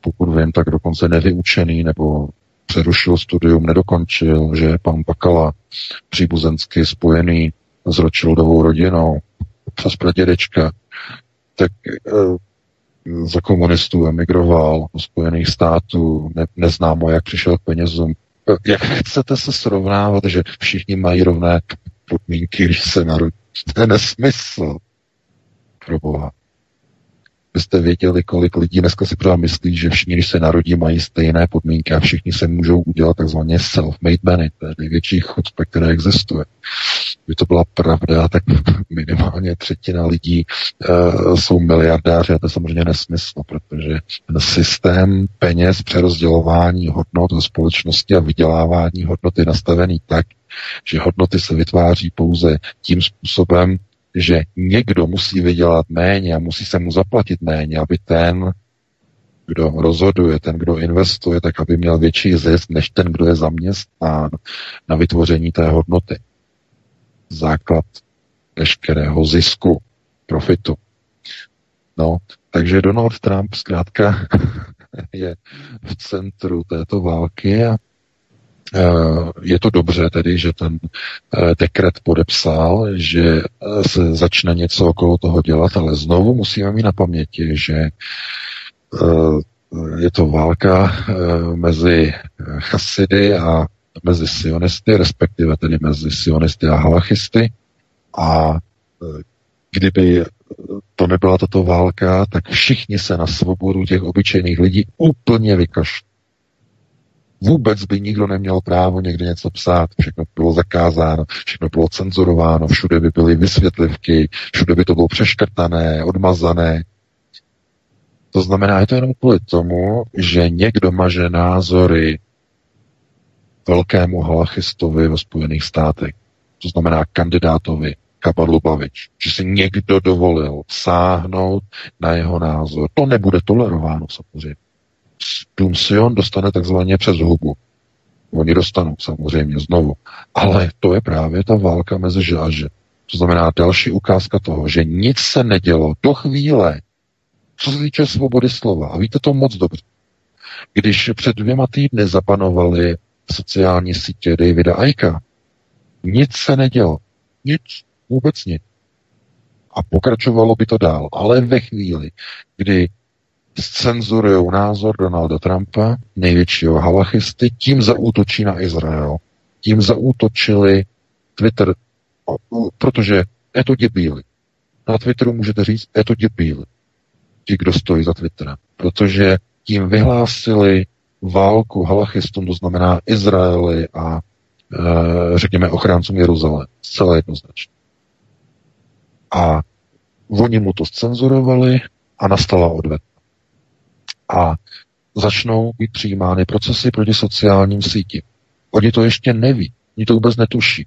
pokud vím, tak dokonce nevyučený, nebo přerušil studium, nedokončil, že pan Bakala příbuzensky spojený s Rothschildovou rodinou přes pradědečka, tak uh, za komunistů emigroval do Spojených států, ne, neznámo, jak přišel k penězům, jak chcete se srovnávat, že všichni mají rovné podmínky, když se narodí? To je nesmysl. Pro Boha. Byste věděli, kolik lidí dneska si právě myslí, že všichni, když se narodí, mají stejné podmínky a všichni se můžou udělat takzvaně self-made money. To je největší chucpe, které existuje. Kdyby to byla pravda, tak minimálně třetina lidí uh, jsou miliardáři a to je samozřejmě nesmysl, protože ten systém peněz, přerozdělování hodnot ve společnosti a vydělávání hodnoty je nastavený tak, že hodnoty se vytváří pouze tím způsobem, že někdo musí vydělat méně a musí se mu zaplatit méně, aby ten, kdo rozhoduje, ten, kdo investuje, tak aby měl větší zisk, než ten, kdo je zaměstnán na vytvoření té hodnoty. Základ veškerého zisku, profitu. No, takže Donald Trump zkrátka je v centru této války a je to dobře tedy, že ten eh, dekret podepsal, že eh, se začne něco okolo toho dělat, ale znovu musíme mít na paměti, že je to válka mezi chasidy a mezi sionisty, respektive tedy mezi sionisty a halachisty. A kdyby to nebyla tato válka, tak všichni se na svobodu těch obyčejných lidí úplně vykašlou. Vůbec by nikdo neměl právo někde něco psát, všechno bylo zakázáno, všechno bylo cenzurováno, všude by byly vysvětlivky, všude by to bylo přeškrtané, odmazané. To znamená, je to jenom kvůli tomu, že někdo maže názory velkému halachistovi ve Spojených státech. To znamená kandidátovi Kapadlu Bavič. Že si někdo dovolil sáhnout na jeho názor. To nebude tolerováno samozřejmě. Dům Sion dostane takzvaně přes hubu. Oni dostanou samozřejmě znovu. Ale to je právě ta válka mezi že a že. To znamená další ukázka toho, že nic se nedělo do chvíle, co se týče svobody slova. A víte to moc dobře. Když před dvěma týdny zapanovaly sociální sítě Davida Aika, nic se nedělo. Nic. Vůbec nic. A pokračovalo by to dál. Ale ve chvíli, kdy scenzurují názor Donalda Trumpa, největšího halachisty, tím zaútočí na Izrael. Tím zaútočili Twitter, protože je to děbíli. Na Twitteru můžete říct, je to děbíli. Ti, kdo stojí za Twitterem. Protože tím vyhlásili válku halachistům, to znamená Izraeli a e, řekněme ochráncům Jeruzalém. Zcela jednoznačně. A oni mu to scenzurovali a nastala odveta. A začnou být přijímány procesy proti sociálním sítím. Oni to ještě neví, oni to vůbec netuší.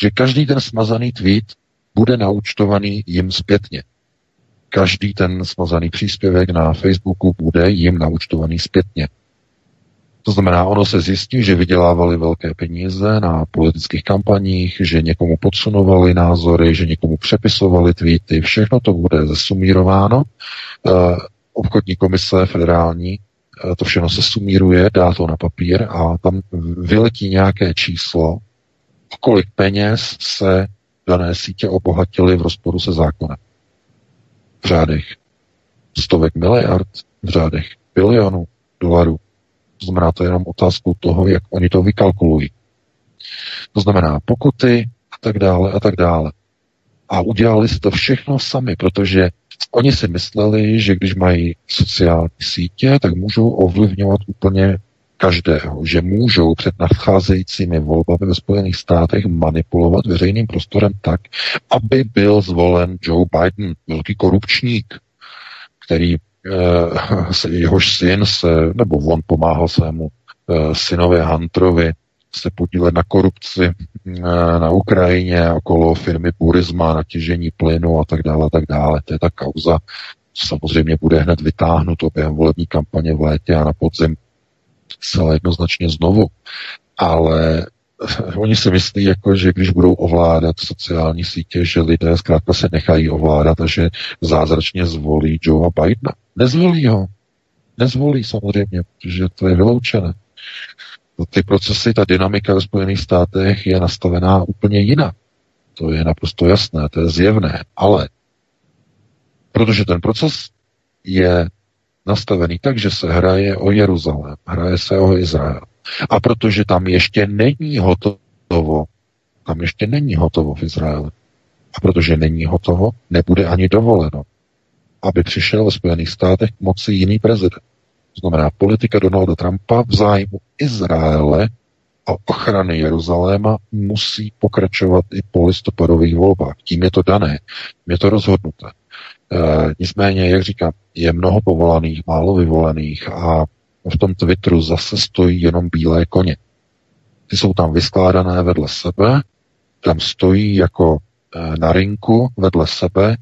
Že každý ten smazaný tweet bude naučtovaný jim zpětně. Každý ten smazaný příspěvek na Facebooku bude jim naučtovaný zpětně. To znamená, ono se zjistí, že vydělávali velké peníze na politických kampaních, že někomu podsunovali názory, že někomu přepisovali tweety, všechno to bude zesumírováno. Obchodní komise federální eh, to všechno se sumíruje, dá to na papír a tam vyletí nějaké číslo, kolik peněz se dané sítě obohatily v rozporu se zákonem. V řádech stovek miliard, v řádech bilionů dolarů. To znamená, to je jenom otázku toho, jak oni to vykalkulují. To znamená pokuty a tak dále a tak dále. A udělali si to všechno sami, protože oni si mysleli, že když mají sociální sítě, tak můžou ovlivňovat úplně každého, že můžou před nadcházejícími volbami ve Spojených státech manipulovat veřejným prostorem tak, aby byl zvolen Joe Biden, velký korupčník, který eh, jehož syn se, nebo on pomáhal svému eh, synovi Hunterovi se podílet na korupci eh, na Ukrajině okolo firmy Burisma, na těžení plynu a tak dále, tak dále. To je ta kauza, samozřejmě bude hned vytáhnuto během volební kampaně v létě a na podzim zcela jednoznačně znovu. Ale oni si myslí, jako, že když budou ovládat sociální sítě, že lidé zkrátka se nechají ovládat a že zázračně zvolí Joea Bidena. Nezvolí ho. Nezvolí samozřejmě, protože to je vyloučené. Ty procesy, ta dynamika ve Spojených státech je nastavená úplně jinak. To je naprosto jasné, to je zjevné. Ale protože ten proces je nastavený tak, že se hraje o Jeruzalém, hraje se o Izrael. A protože tam ještě není hotovo, tam ještě není hotovo v Izraeli. A protože není hotovo, nebude ani dovoleno, aby přišel ve Spojených státech k moci jiný prezident. To znamená politika Donalda Trumpa v zájmu Izraele a ochrany Jeruzaléma musí pokračovat i po listopadových volbách. Tím je to dané, tím je to rozhodnuté. E, nicméně, jak říkám, je mnoho povolaných, málo vyvolených a v tom Twitteru zase stojí jenom bílé koně. Ty jsou tam vyskládané vedle sebe, tam stojí jako e, na rinku vedle sebe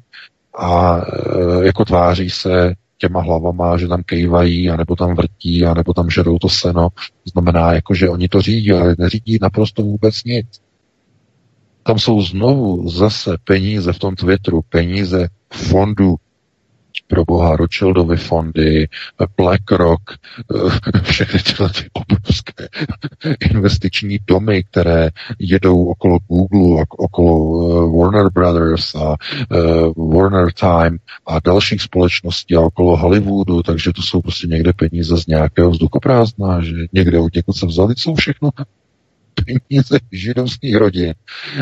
a e, jako tváří se těma hlavama, že tam kejvají, anebo tam vrtí, anebo tam žerou to seno. To znamená, jako, že oni to řídí, ale neřídí naprosto vůbec nic. Tam jsou znovu zase peníze v tom Twitteru, peníze fondu pro boha Rothschildovy fondy, BlackRock, eh, všechny tyhle ty obrovské investiční domy, které jedou okolo Google, okolo eh, Warner Brothers a uh, Warner Time a dalších společností a okolo Hollywoodu, takže to jsou prostě někde peníze z nějakého vzduchoprázdna, že někde od někud se vzali, jsou všechno peníze židovských rodin.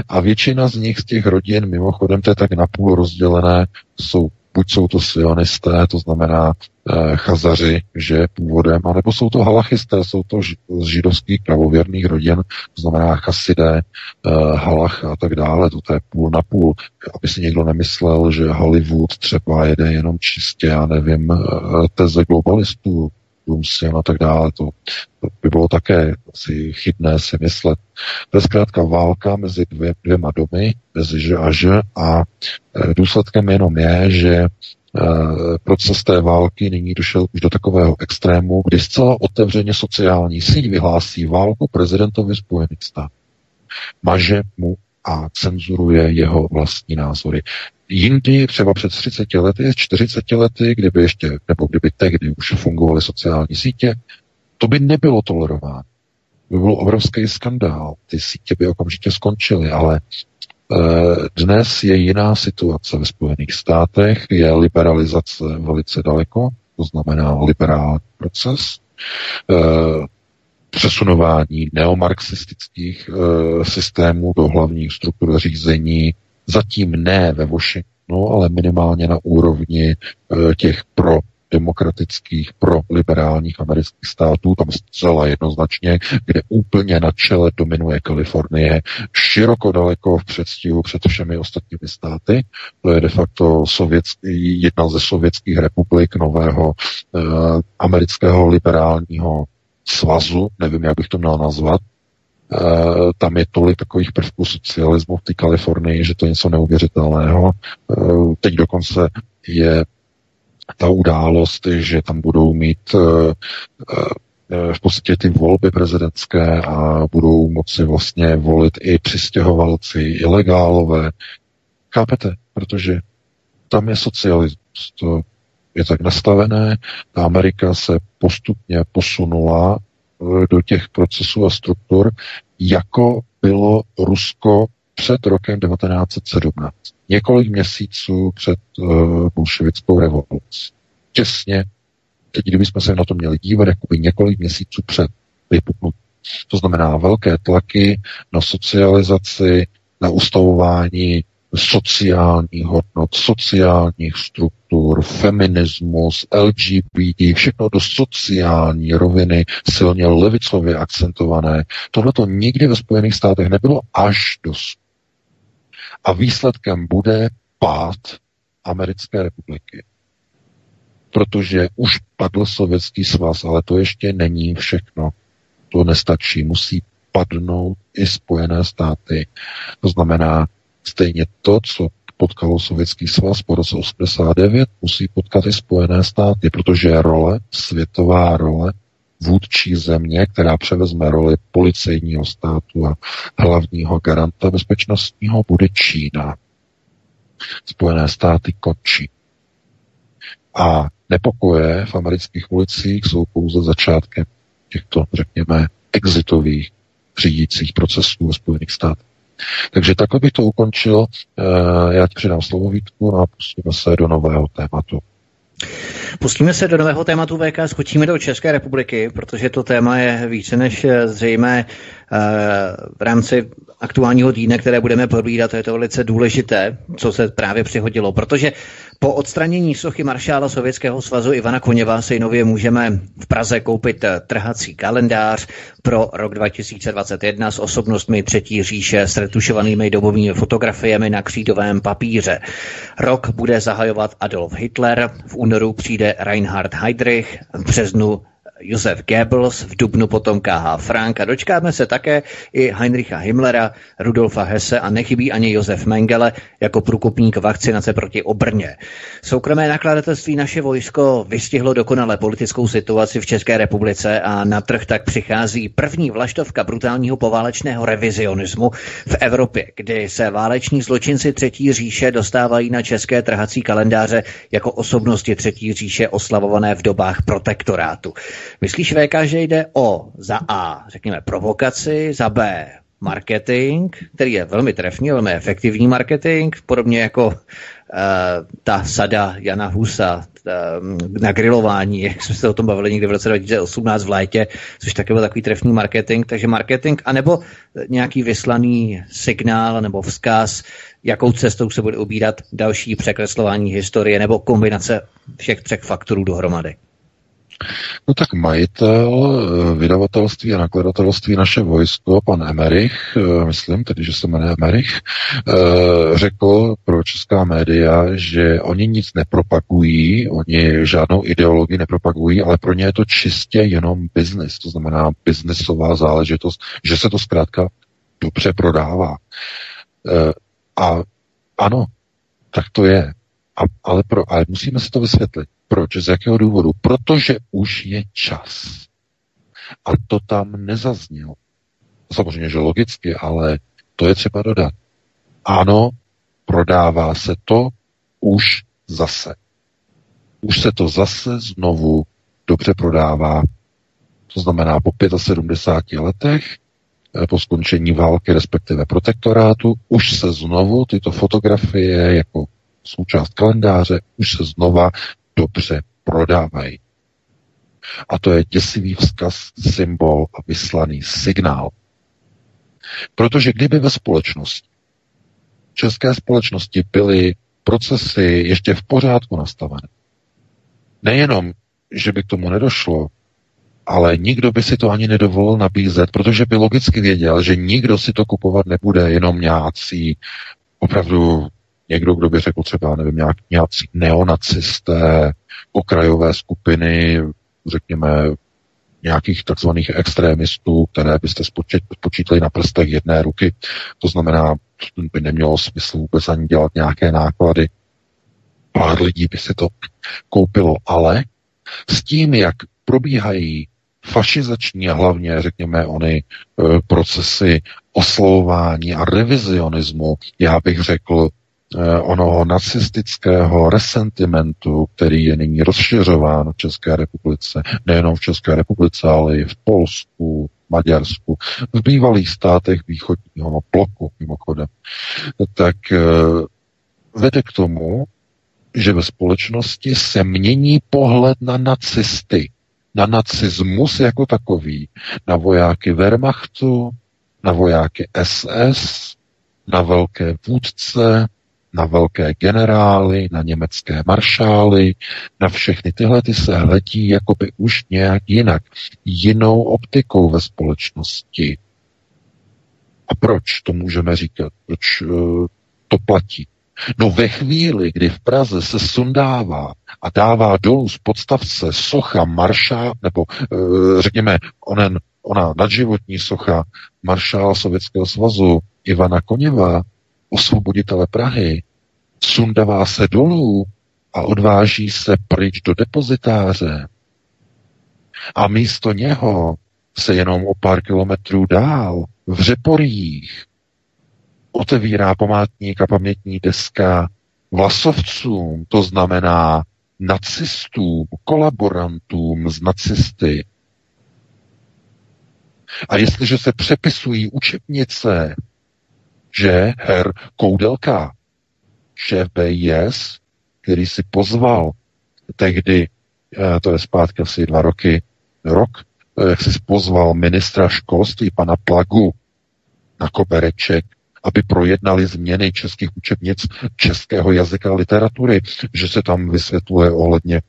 A většina z nich, z těch rodin, mimochodem, to je tak napůl rozdělené, jsou buď jsou to sionisté, to znamená e, chazaři, že původem, anebo jsou to halachisté, jsou to z židovských pravověrných rodin, to znamená chasidé, e, halach a tak dále, to je půl na půl. Aby si někdo nemyslel, že Hollywood třeba jede jenom čistě, já nevím, e, teze globalistů, Lumsian a tak dále, to, to by bylo také asi chybné si myslet. To je zkrátka válka mezi dvě, dvěma domy, mezi Ž a Ž a e, důsledkem jenom je, že e, proces té války nyní došel už do takového extrému, kdy zcela otevřeně sociální síť vyhlásí válku prezidentovi Spojených států. Maže mu a cenzuruje jeho vlastní názory. Jindy třeba před 30 lety, 40 lety, kdyby ještě, nebo kdyby tehdy už fungovaly sociální sítě, to by nebylo tolerováno. By byl obrovský skandál. Ty sítě by okamžitě skončily, ale e, dnes je jiná situace ve Spojených státech, je liberalizace velice daleko, to znamená liberální proces. E, přesunování neomarxistických e, systémů do hlavních struktur řízení, zatím ne ve Washingtonu, ale minimálně na úrovni e, těch pro demokratických, pro liberálních amerických států, tam zcela jednoznačně, kde úplně na čele dominuje Kalifornie, široko daleko v předstihu před všemi ostatními státy. To je de facto sovětský, jedna ze sovětských republik nového eh, amerického liberálního svazu, nevím, jak bych to měl nazvat, e, tam je tolik takových prvků socialismu v té Kalifornii, že to je něco neuvěřitelného. E, teď dokonce je ta událost, že tam budou mít e, e, v podstatě ty volby prezidentské a budou moci vlastně volit i přistěhovalci, ilegálové. Chápete? Protože tam je socialismus. To je tak nastavené. Ta Amerika se postupně posunula eh, do těch procesů a struktur, jako bylo Rusko před rokem 1917. Několik měsíců před uh, bolševickou revolucí. Těsně, teď kdybychom se na to měli dívat, jakoby několik měsíců před vypuknutím. To znamená velké tlaky na socializaci, na ustavování sociálních hodnot, sociálních struktur, feminismus, LGBT, všechno do sociální roviny, silně levicově akcentované. Tohle to nikdy ve Spojených státech nebylo až dosud. A výsledkem bude pád Americké republiky. Protože už padl Sovětský svaz, ale to ještě není všechno. To nestačí. Musí padnout i Spojené státy. To znamená, Stejně to, co potkalo Sovětský svaz po roce 89, musí potkat i Spojené státy, protože role, světová role vůdčí země, která převezme roli policejního státu a hlavního garanta bezpečnostního, bude Čína. Spojené státy končí. A nepokoje v amerických ulicích jsou pouze začátkem těchto, řekněme, exitových řídících procesů ve Spojených státech. Takže takhle bych to ukončil. Eh, já ti předám slovo Vítku a pustíme se do nového tématu. Pustíme se do nového tématu VK, skočíme do České republiky, protože to téma je více než eh, zřejmé v rámci aktuálního týdne, které budeme probírat, je to velice důležité, co se právě přihodilo, protože po odstranění sochy maršála Sovětského svazu Ivana Koněva si nově můžeme v Praze koupit eh, trhací kalendář pro rok 2021 s osobnostmi Třetí říše s retušovanými dobovými fotografiemi na křídovém papíře. Rok bude zahajovat Adolf Hitler, v únoru přijde Reinhard Heydrich, v březnu Josef Goebbels, v Dubnu potom KH Frank a dočkáme se také i Heinricha Himmlera, Rudolfa Hesse a nechybí ani Josef Mengele jako průkopník vakcinace proti obrně. Soukromé nakladatelství naše vojsko vystihlo dokonale politickou situaci v České republice a na trh tak přichází první vlaštovka brutálního poválečného revizionismu v Evropě, kdy se váleční zločinci Třetí říše dostávají na české trhací kalendáře jako osobnosti Třetí říše oslavované v dobách protektorátu. Myslíš, VK, že jde o za A, řekněme, provokaci, za B, marketing, který je velmi trefný, velmi efektivní marketing, podobně jako uh, ta sada Jana Husa uh, na grilování, jak jsme se o tom bavili někdy v roce 2018 v létě, což taky byl takový trefný marketing, takže marketing, anebo nějaký vyslaný signál nebo vzkaz, jakou cestou se bude ubírat další překreslování historie nebo kombinace všech třech faktorů dohromady. No tak majitel eh, vydavatelství a nakladatelství naše vojsko, pan Emerich, eh, myslím tedy, že se jmenuje Emerich, eh, řekl pro česká média, že oni nic nepropagují, oni žádnou ideologii nepropagují, ale pro ně je to čistě jenom biznis, to znamená biznisová záležitost, že se to zkrátka dobře prodává. A ano, tak to je. A, ale, pro, ale musíme si to vysvětlit. Proč? Z jakého důvodu? Protože už je čas. A to tam nezaznělo. Samozřejmě, že logicky, ale to je třeba dodat. Ano, prodává se to už zase. Už se to zase znovu dobře prodává. To znamená, po 75 letech, eh, po skončení války, respektive protektorátu, už se znovu tyto fotografie jako součást kalendáře už se znova dobře prodávají. A to je děsivý vzkaz, symbol a vyslaný signál. Protože kdyby ve společnosti, české společnosti byly procesy ještě v pořádku nastavené, nejenom, že by k tomu nedošlo, ale nikdo by si to ani nedovolil nabízet, protože by logicky věděl, že nikdo si to kupovat nebude, jenom nějací opravdu někdo, kdo by řekl třeba, nevím, nějak, nějací neonacisté, okrajové skupiny, řekněme, nějakých takzvaných extrémistů, které byste spočítali na prstech jedné ruky. To znamená, by nemělo smysl vůbec ani dělat nějaké náklady. Pár lidí by si to koupilo, ale s tím, jak probíhají fašizační a hlavně, řekněme, ony e, procesy oslovování a revizionismu, já bych řekl, onoho nacistického resentimentu, který je nyní rozšiřován v České republice, nejenom v České republice, ale i v Polsku, Maďarsku, v bývalých státech východního bloku, mimochodem, tak e, vede k tomu, že ve společnosti se mění pohled na nacisty na nacismus jako takový, na vojáky Wehrmachtu, na vojáky SS, na velké vůdce, na velké generály, na německé maršály, na všechny tyhle ty se hledí jakoby už nějak jinak, jinou optikou ve společnosti. A proč to můžeme říkat? Proč uh, to platí? No ve chvíli, kdy v Praze se sundává a dává dolů z podstavce socha marša, nebo e, řekněme onen, ona nadživotní socha maršála Sovětského svazu Ivana Koněva, osvoboditele Prahy, sundává se dolů a odváží se pryč do depozitáře. A místo něho se jenom o pár kilometrů dál v Řeporích otevírá památník a pamětní deska vlasovcům, to znamená nacistům, kolaborantům z nacisty. A jestliže se přepisují učebnice, že her Koudelka, šéf BIS, který si pozval tehdy, eh, to je zpátky asi dva roky, rok, eh, jak si pozval ministra školství, pana Plagu, na kobereček aby projednali změny českých učebnic českého jazyka a literatury, že se tam vysvětluje ohledně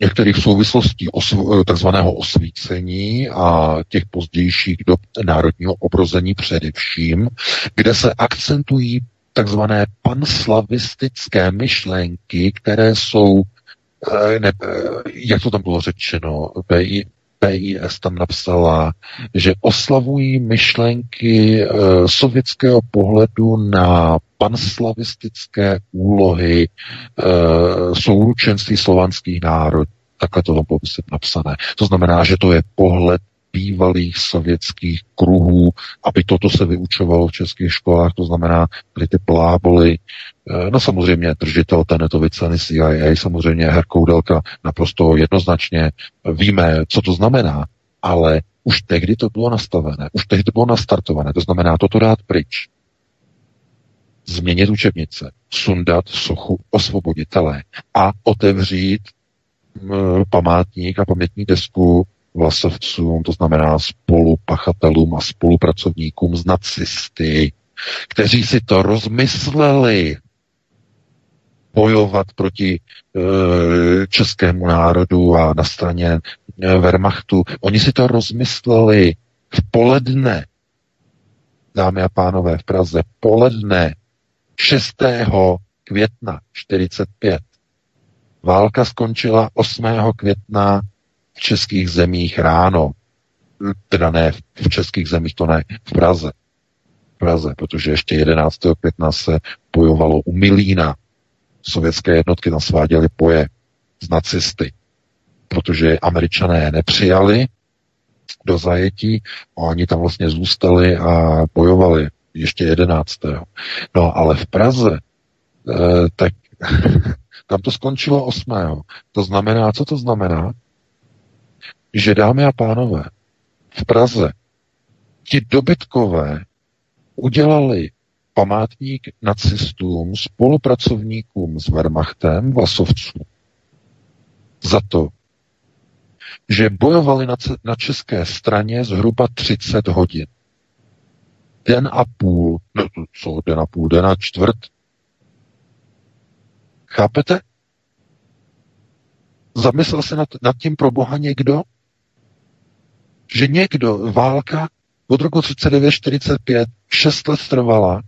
některých souvislostí osv- eh, takzvaného osvícení a těch pozdějších dob národního obrození především, kde se akcentují takzvané panslavistické myšlenky, které jsou, eh, ne, jak to tam bylo řečeno, PIS tam napsala, že oslavují myšlenky e, sovětského pohledu na panslavistické úlohy e, souručenství slovanských národů. Takhle to tam bylo napsané. To znamená, že to je pohled bývalých sovětských kruhů, aby toto se vyučovalo v českých školách, to znamená, byly ty pláboly, eh, no samozřejmě držitel Tenetovy ceny CIA, samozřejmě Herkoudelka naprosto jednoznačně víme, co to znamená, ale už tehdy to bylo nastavené, už tehdy to bylo nastartované, to znamená toto dát pryč. Změnit učebnice, sundat sochu osvoboditele a otevřít mm, památník a pamětní desku vlasovcům, to znamená spolupachatelům a spolupracovníkům z nacisty, kteří si to rozmysleli bojovat proti e, českému národu a na straně e, Wehrmachtu. Oni si to rozmysleli v poledne, dámy a pánové, v Praze, poledne 6. května 45. Válka skončila 8. května českých zemích ráno. Teda ne v českých zemích, to ne, v Praze. V Praze, protože ještě 11. května se bojovalo u Milína. Sovětské jednotky tam sváděly poje z nacisty, protože američané nepřijali do zajetí, oni tam vlastně zůstali a bojovali ještě 11. No ale v Praze, eh, tak tam to skončilo 8. To znamená, co to znamená? že dámy a pánové, v Praze ti dobytkové udělali památník nacistům, spolupracovníkům s Wehrmachtem, Vlasovců, za to, že bojovali na, na české straně zhruba 30 hodin. Den a půl, no co den a půl, den a čtvrt. Chápete? Zamyslel se nad, nad tím pro boha někdo? Že někdo, válka od roku 39-45, 6 let trvala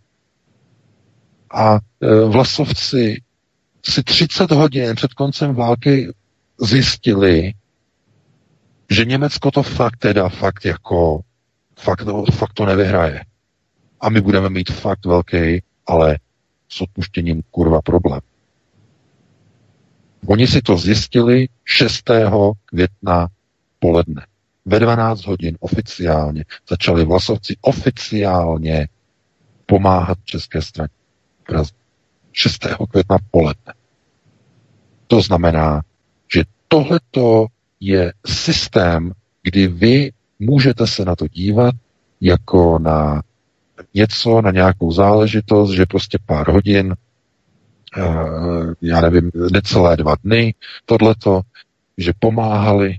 a e, vlasovci si 30 hodin před koncem války zjistili, že Německo to fakt teda fakt jako fakt fakt to nevyhraje. A my budeme mít fakt velký, ale s odpuštěním kurva problém. Oni si to zjistili 6. května poledne. Ve 12 hodin oficiálně začali vlasovci oficiálně pomáhat české straně. 6. května poledne. To znamená, že tohleto je systém, kdy vy můžete se na to dívat jako na něco, na nějakou záležitost, že prostě pár hodin, eh, já nevím, necelé dva dny, tohleto, že pomáhali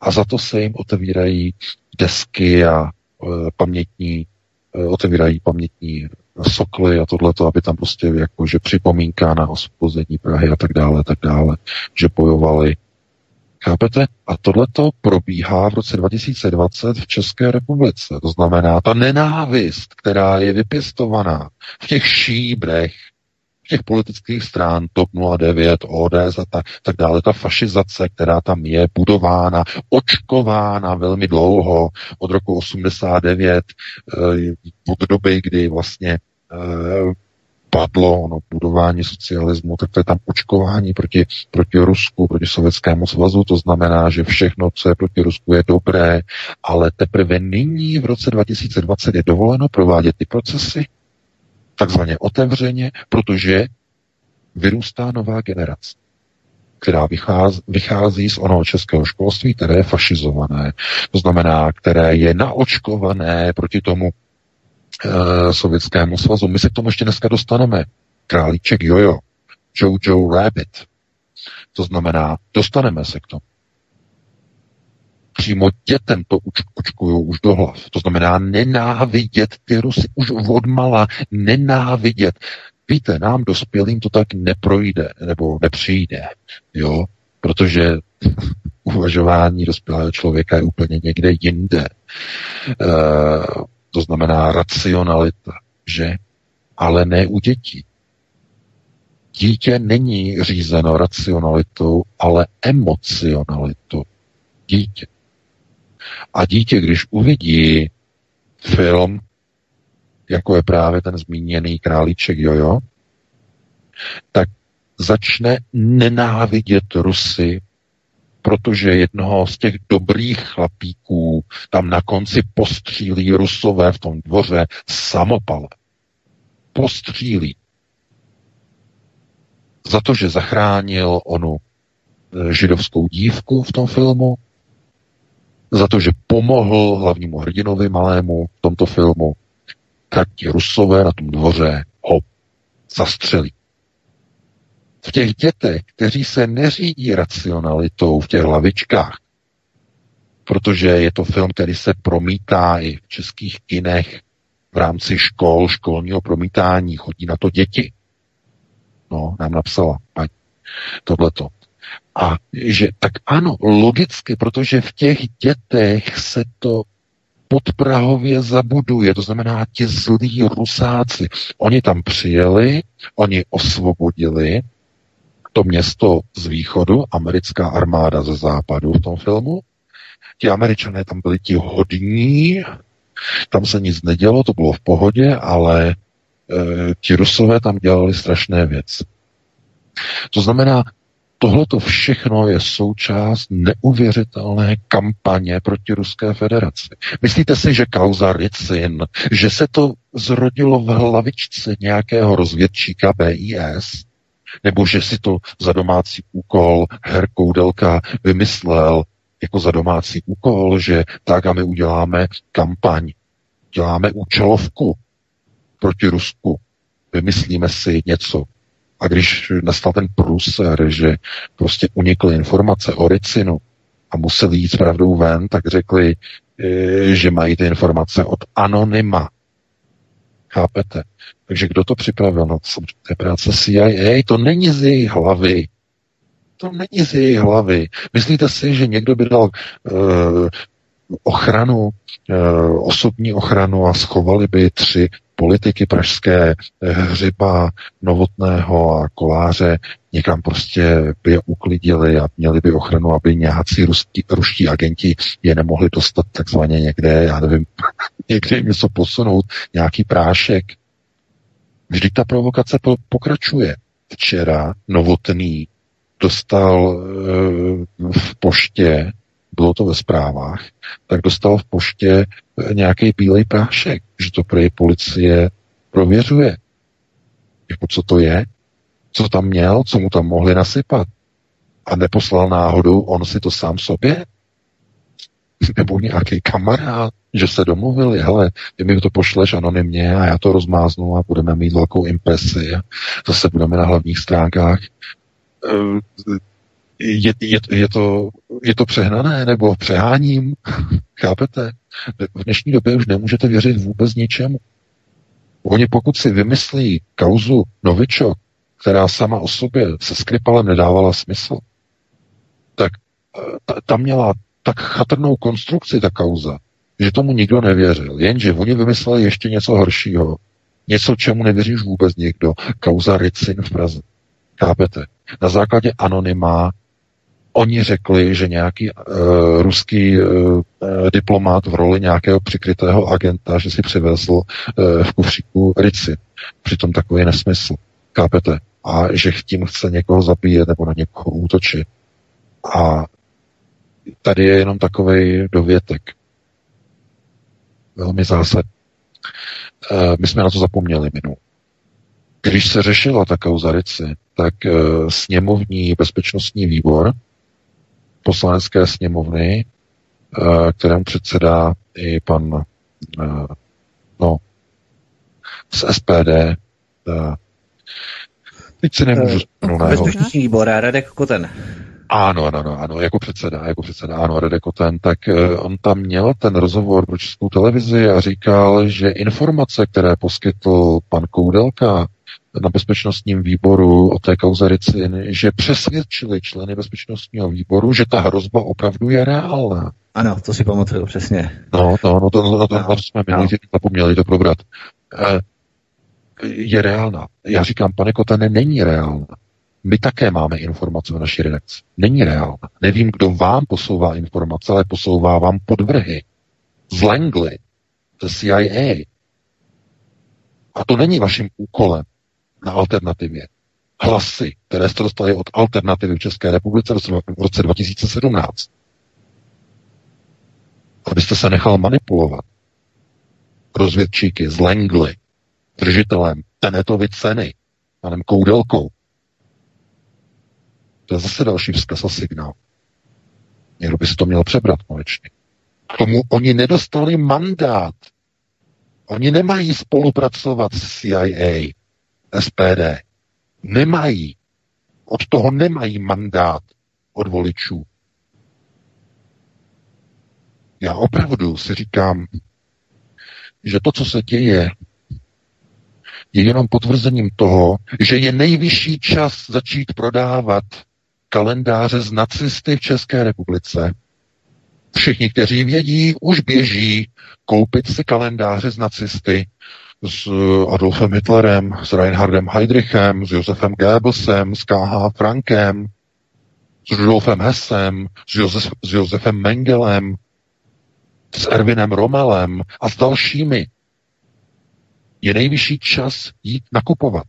a za to se jim otevírají desky a eh, pamětní, eh, otevírají pamětní sokly a tohleto, aby tam prostě jakože připomínka na osvobození Prahy a tak dále, tak dále, že bojovali Chápete? A tohleto probíhá v roce 2020 v České republice. To znamená, ta nenávist, která je vypěstovaná v těch šíbrech, těch politických strán TOP 09, ODS a tak, tak dále, ta fašizace, která tam je budována, očkována velmi dlouho, od roku 89, eh, od doby, kdy vlastně eh, padlo, ono budování socialismu, tak to je tam očkování proti, proti Rusku, proti Sovětskému svazu, to znamená, že všechno, co je proti Rusku, je dobré, ale teprve nyní v roce 2020 je dovoleno provádět ty procesy takzvaně otevřeně, protože vyrůstá nová generace která vychází, vychází z onoho českého školství, které je fašizované, to znamená, které je naočkované proti tomu uh, Sovětskému svazu. My se k tomu ještě dneska dostaneme. Králíček Jojo, Jojo Rabbit. To znamená, dostaneme se k tomu. Přímo dětem to očkují už do hlav. To znamená nenávidět ty Rusy už odmala, nenávidět. Víte, nám dospělým to tak neprojde, nebo nepřijde, jo, protože uvažování dospělého člověka je úplně někde jinde. Uh, to znamená racionalita, že? Ale ne u dětí. Dítě není řízeno racionalitou, ale emocionalitou. Dítě. A dítě, když uvidí film, jako je právě ten zmíněný králíček Jojo, tak začne nenávidět Rusy protože jednoho z těch dobrých chlapíků tam na konci postřílí rusové v tom dvoře samopale. Postřílí. Za to, že zachránil onu e, židovskou dívku v tom filmu, za to, že pomohl hlavnímu hrdinovi malému v tomto filmu, tak ti rusové na tom dvoře ho zastřelí v těch dětech, kteří se neřídí racionalitou v těch hlavičkách, protože je to film, který se promítá i v českých kinech v rámci škol, školního promítání, chodí na to děti. No, nám napsala paní tohleto. A že tak ano, logicky, protože v těch dětech se to podprahově zabuduje, to znamená ti zlí rusáci. Oni tam přijeli, oni osvobodili, to město z východu, americká armáda ze západu v tom filmu. Ti američané tam byli ti hodní, tam se nic nedělo, to bylo v pohodě, ale e, ti rusové tam dělali strašné věci. To znamená, tohleto všechno je součást neuvěřitelné kampaně proti Ruské federaci. Myslíte si, že kauza Ricin, že se to zrodilo v hlavičce nějakého rozvědčíka BIS, nebo že si to za domácí úkol her Koudelka vymyslel jako za domácí úkol, že tak a my uděláme kampaň, děláme účelovku proti Rusku, vymyslíme si něco. A když nastal ten průser, že prostě unikly informace o Ricinu a museli jít pravdou ven, tak řekli, e, že mají ty informace od anonyma. Chápete? Takže kdo to připravil? No, to je práce CIA, to není z její hlavy. to není z jejich hlavy. Myslíte si, že někdo by dal uh, ochranu, uh, osobní ochranu a schovali by tři politiky pražské, Hřiba, Novotného a Koláře někam prostě by je uklidili a měli by ochranu, aby nějací ruský, ruští agenti je nemohli dostat takzvaně někde, já nevím, někde jim něco posunout, nějaký prášek. Vždyť ta provokace pokračuje. Včera Novotný dostal e, v poště, bylo to ve zprávách, tak dostal v poště eh, nějaký bílej prášek, že to pro policie prověřuje. Jako co to je? Co tam měl? Co mu tam mohli nasypat? A neposlal náhodou on si to sám sobě? Nebo nějaký kamarád, že se domluvili, hele, ty mi to pošleš anonymně a já to rozmáznu a budeme mít velkou impresi zase budeme na hlavních stránkách. Eh, je, je, je, to, je to přehnané nebo přeháním? Chápete? V dnešní době už nemůžete věřit vůbec ničemu. Oni pokud si vymyslí kauzu Novičok, která sama o sobě se Skripalem nedávala smysl, tak ta, ta měla tak chatrnou konstrukci, ta kauza, že tomu nikdo nevěřil. Jenže oni vymysleli ještě něco horšího. Něco, čemu nevěří už vůbec nikdo. Kauza Ricin v Praze. Chápete? Na základě anonyma oni řekli, že nějaký uh, ruský uh, diplomat v roli nějakého přikrytého agenta, že si přivezl uh, v kufříku Ricin. Přitom takový nesmysl. Chápete? A že tím chce někoho zabíjet nebo na někoho útočit. A tady je jenom takový dovětek. Velmi zásadní. Uh, my jsme na to zapomněli minul. Když se řešila ta kauza Rici, tak uh, sněmovní bezpečnostní výbor poslanecké sněmovny, uh, kterému předsedá i pan uh, no, z SPD, uh, teď si nemůžu uh, na Bezpečnostní výbor, Radek Koten. Ano, ano, ano, ano, jako předseda, jako předseda, ano, Radek Koten, tak on tam měl ten rozhovor pro českou televizi a říkal, že informace, které poskytl pan Koudelka na bezpečnostním výboru o té kauze Ricin, že přesvědčili členy bezpečnostního výboru, že ta hrozba opravdu je reálná. Ano, to si pamatuju, přesně. No, no, no to, no, to, no, to jsme minulý no. zapomněli to probrat. E, je reálná. Já říkám, pane Kotane, není reálná. My také máme informace o naší redakci. Není reálná. Nevím, kdo vám posouvá informace, ale posouvá vám podvrhy. Z Langley, ze CIA. A to není vaším úkolem na alternativě. Hlasy, které jste dostali od alternativy v České republice v roce 2017. Abyste se nechal manipulovat. Rozvědčíky z Langley, držitelem Tenetovy ceny, panem Koudelkou. To je zase další vzkaz a signál. Někdo by si to měl přebrat konečně. K tomu oni nedostali mandát. Oni nemají spolupracovat s CIA. SPD. Nemají. Od toho nemají mandát od voličů. Já opravdu si říkám, že to, co se děje, je jenom potvrzením toho, že je nejvyšší čas začít prodávat kalendáře z nacisty v České republice. Všichni, kteří vědí, už běží koupit si kalendáře z nacisty, s Adolfem Hitlerem, s Reinhardem Heydrichem, s Josefem Goebbelsem, s K.H. Frankem, s Rudolfem Hessem, s, Josef, s Josefem Mengelem, s Ervinem Romelem a s dalšími. Je nejvyšší čas jít nakupovat.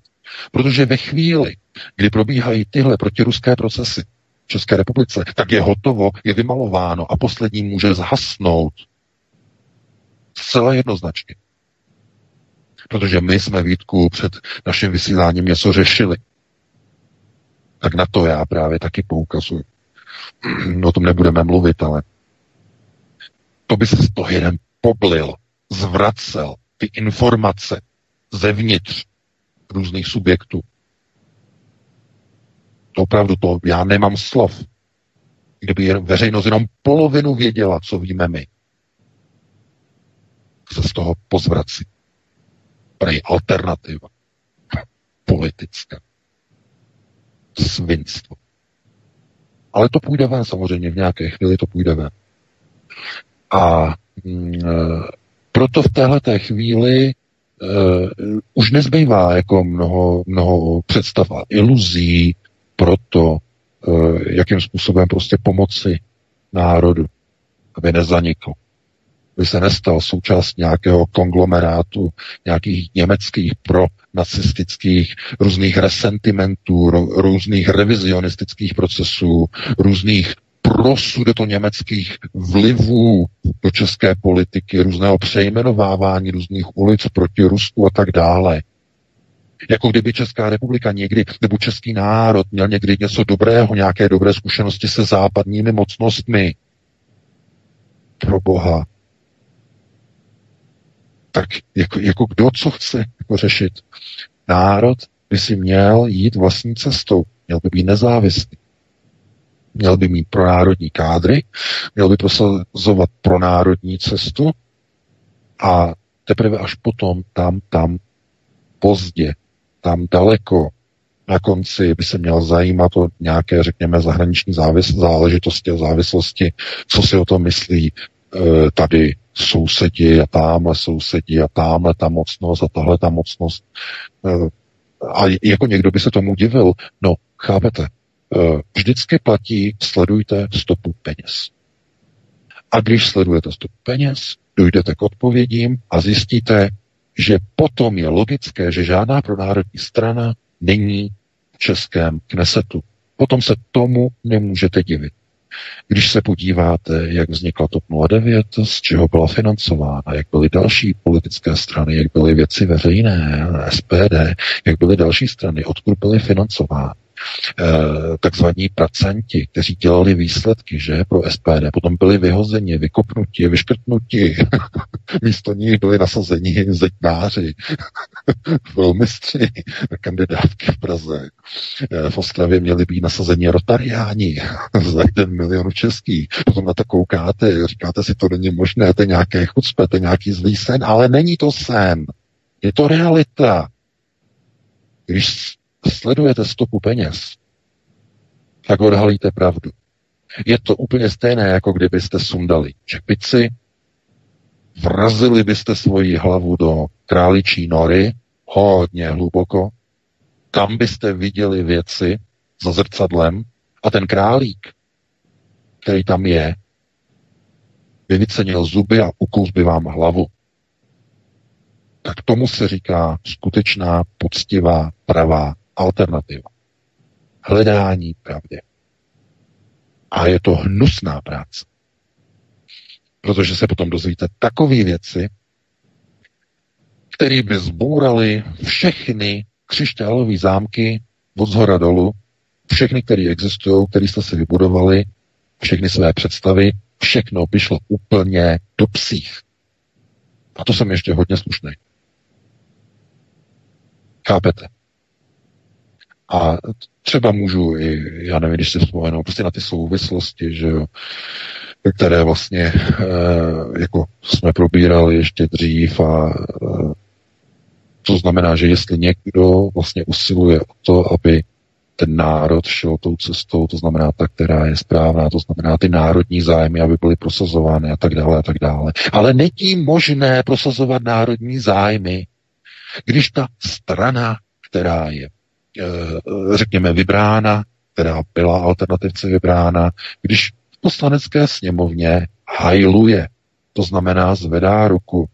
Protože ve chvíli, kdy probíhají tyhle protiruské procesy v České republice, tak je hotovo, je vymalováno a poslední může zhasnout. Zcela jednoznačně. Protože my jsme Vítku před naším vysíláním něco řešili. Tak na to já právě taky poukazuji. O tom nebudeme mluvit, ale to by se z toho jeden poblil, zvracel ty informace zevnitř různých subjektů. To opravdu to, já nemám slov. Kdyby veřejnost jenom polovinu věděla, co víme my, se z toho pozvrací prej alternativa politická. Svinstvo. Ale to půjde ven samozřejmě, v nějaké chvíli to půjde ven. A mm, e, proto v téhle chvíli uh, už nezbývá jako mnoho, mnoho představ a iluzí pro to, uh, jakým způsobem prostě pomoci národu, aby nezanikl by se nestal součást nějakého konglomerátu, nějakých německých pro nacistických různých resentimentů, různých revizionistických procesů, různých prosudeto německých vlivů do české politiky, různého přejmenovávání různých ulic proti Rusku a tak dále. Jako kdyby Česká republika někdy, nebo český národ měl někdy něco dobrého, nějaké dobré zkušenosti se západními mocnostmi. Pro Boha. Tak jako, jako kdo co chce jako řešit? Národ by si měl jít vlastní cestou, měl by být nezávislý. Měl by mít pronárodní kádry, měl by prosazovat pronárodní cestu a teprve až potom tam, tam pozdě, tam daleko. Na konci by se měl zajímat o nějaké, řekněme, zahraniční závis, záležitosti a závislosti, co si o tom myslí tady sousedi a tamhle sousedi a tamhle ta mocnost a tahle ta mocnost. E, a jako někdo by se tomu divil. No, chápete, Eh, vždycky platí, sledujte stopu peněz. A když sledujete stopu peněz, dojdete k odpovědím a zjistíte, že potom je logické, že žádná pronárodní strana není v českém knesetu. Potom se tomu nemůžete divit. Když se podíváte, jak vznikla TOP 09, z čeho byla financována, jak byly další politické strany, jak byly věci veřejné, SPD, jak byly další strany, odkud byly financovány, takzvaní pracanti, kteří dělali výsledky, že, pro SPD, potom byli vyhozeni, vykopnuti, vyškrtnuti, místo nich byli nasazeni zetnáři, velmistři, kandidátky v Praze. Eh, v Ostravě měli být nasazeni rotariáni za jeden milion český. Potom na to koukáte, říkáte si, to není možné, to je nějaké chucpe, to je nějaký zlý sen, ale není to sen. Je to realita. Když sledujete stopu peněz, tak odhalíte pravdu. Je to úplně stejné, jako kdybyste sundali čepici, vrazili byste svoji hlavu do králičí nory, hodně hluboko, tam byste viděli věci za zrcadlem a ten králík, který tam je, by vycenil zuby a ukus by vám hlavu. Tak tomu se říká skutečná, poctivá, pravá alternativa. Hledání pravdy. A je to hnusná práce. Protože se potom dozvíte takové věci, které by zbouraly všechny křišťálové zámky od zhora dolů, všechny, které existují, které jste si vybudovali, všechny své představy, všechno by šlo úplně do psích. A to jsem ještě hodně slušný. Chápete? A třeba můžu i, já nevím, když si vzpomenu, prostě na ty souvislosti, že jo, které vlastně e, jako jsme probírali ještě dřív a e, to znamená, že jestli někdo vlastně usiluje o to, aby ten národ šel tou cestou, to znamená ta, která je správná, to znamená ty národní zájmy, aby byly prosazovány a tak dále a tak dále. Ale není možné prosazovat národní zájmy, když ta strana, která je řekněme, vybrána, která byla alternativce vybrána, když v poslanecké sněmovně hajluje, to znamená zvedá ruku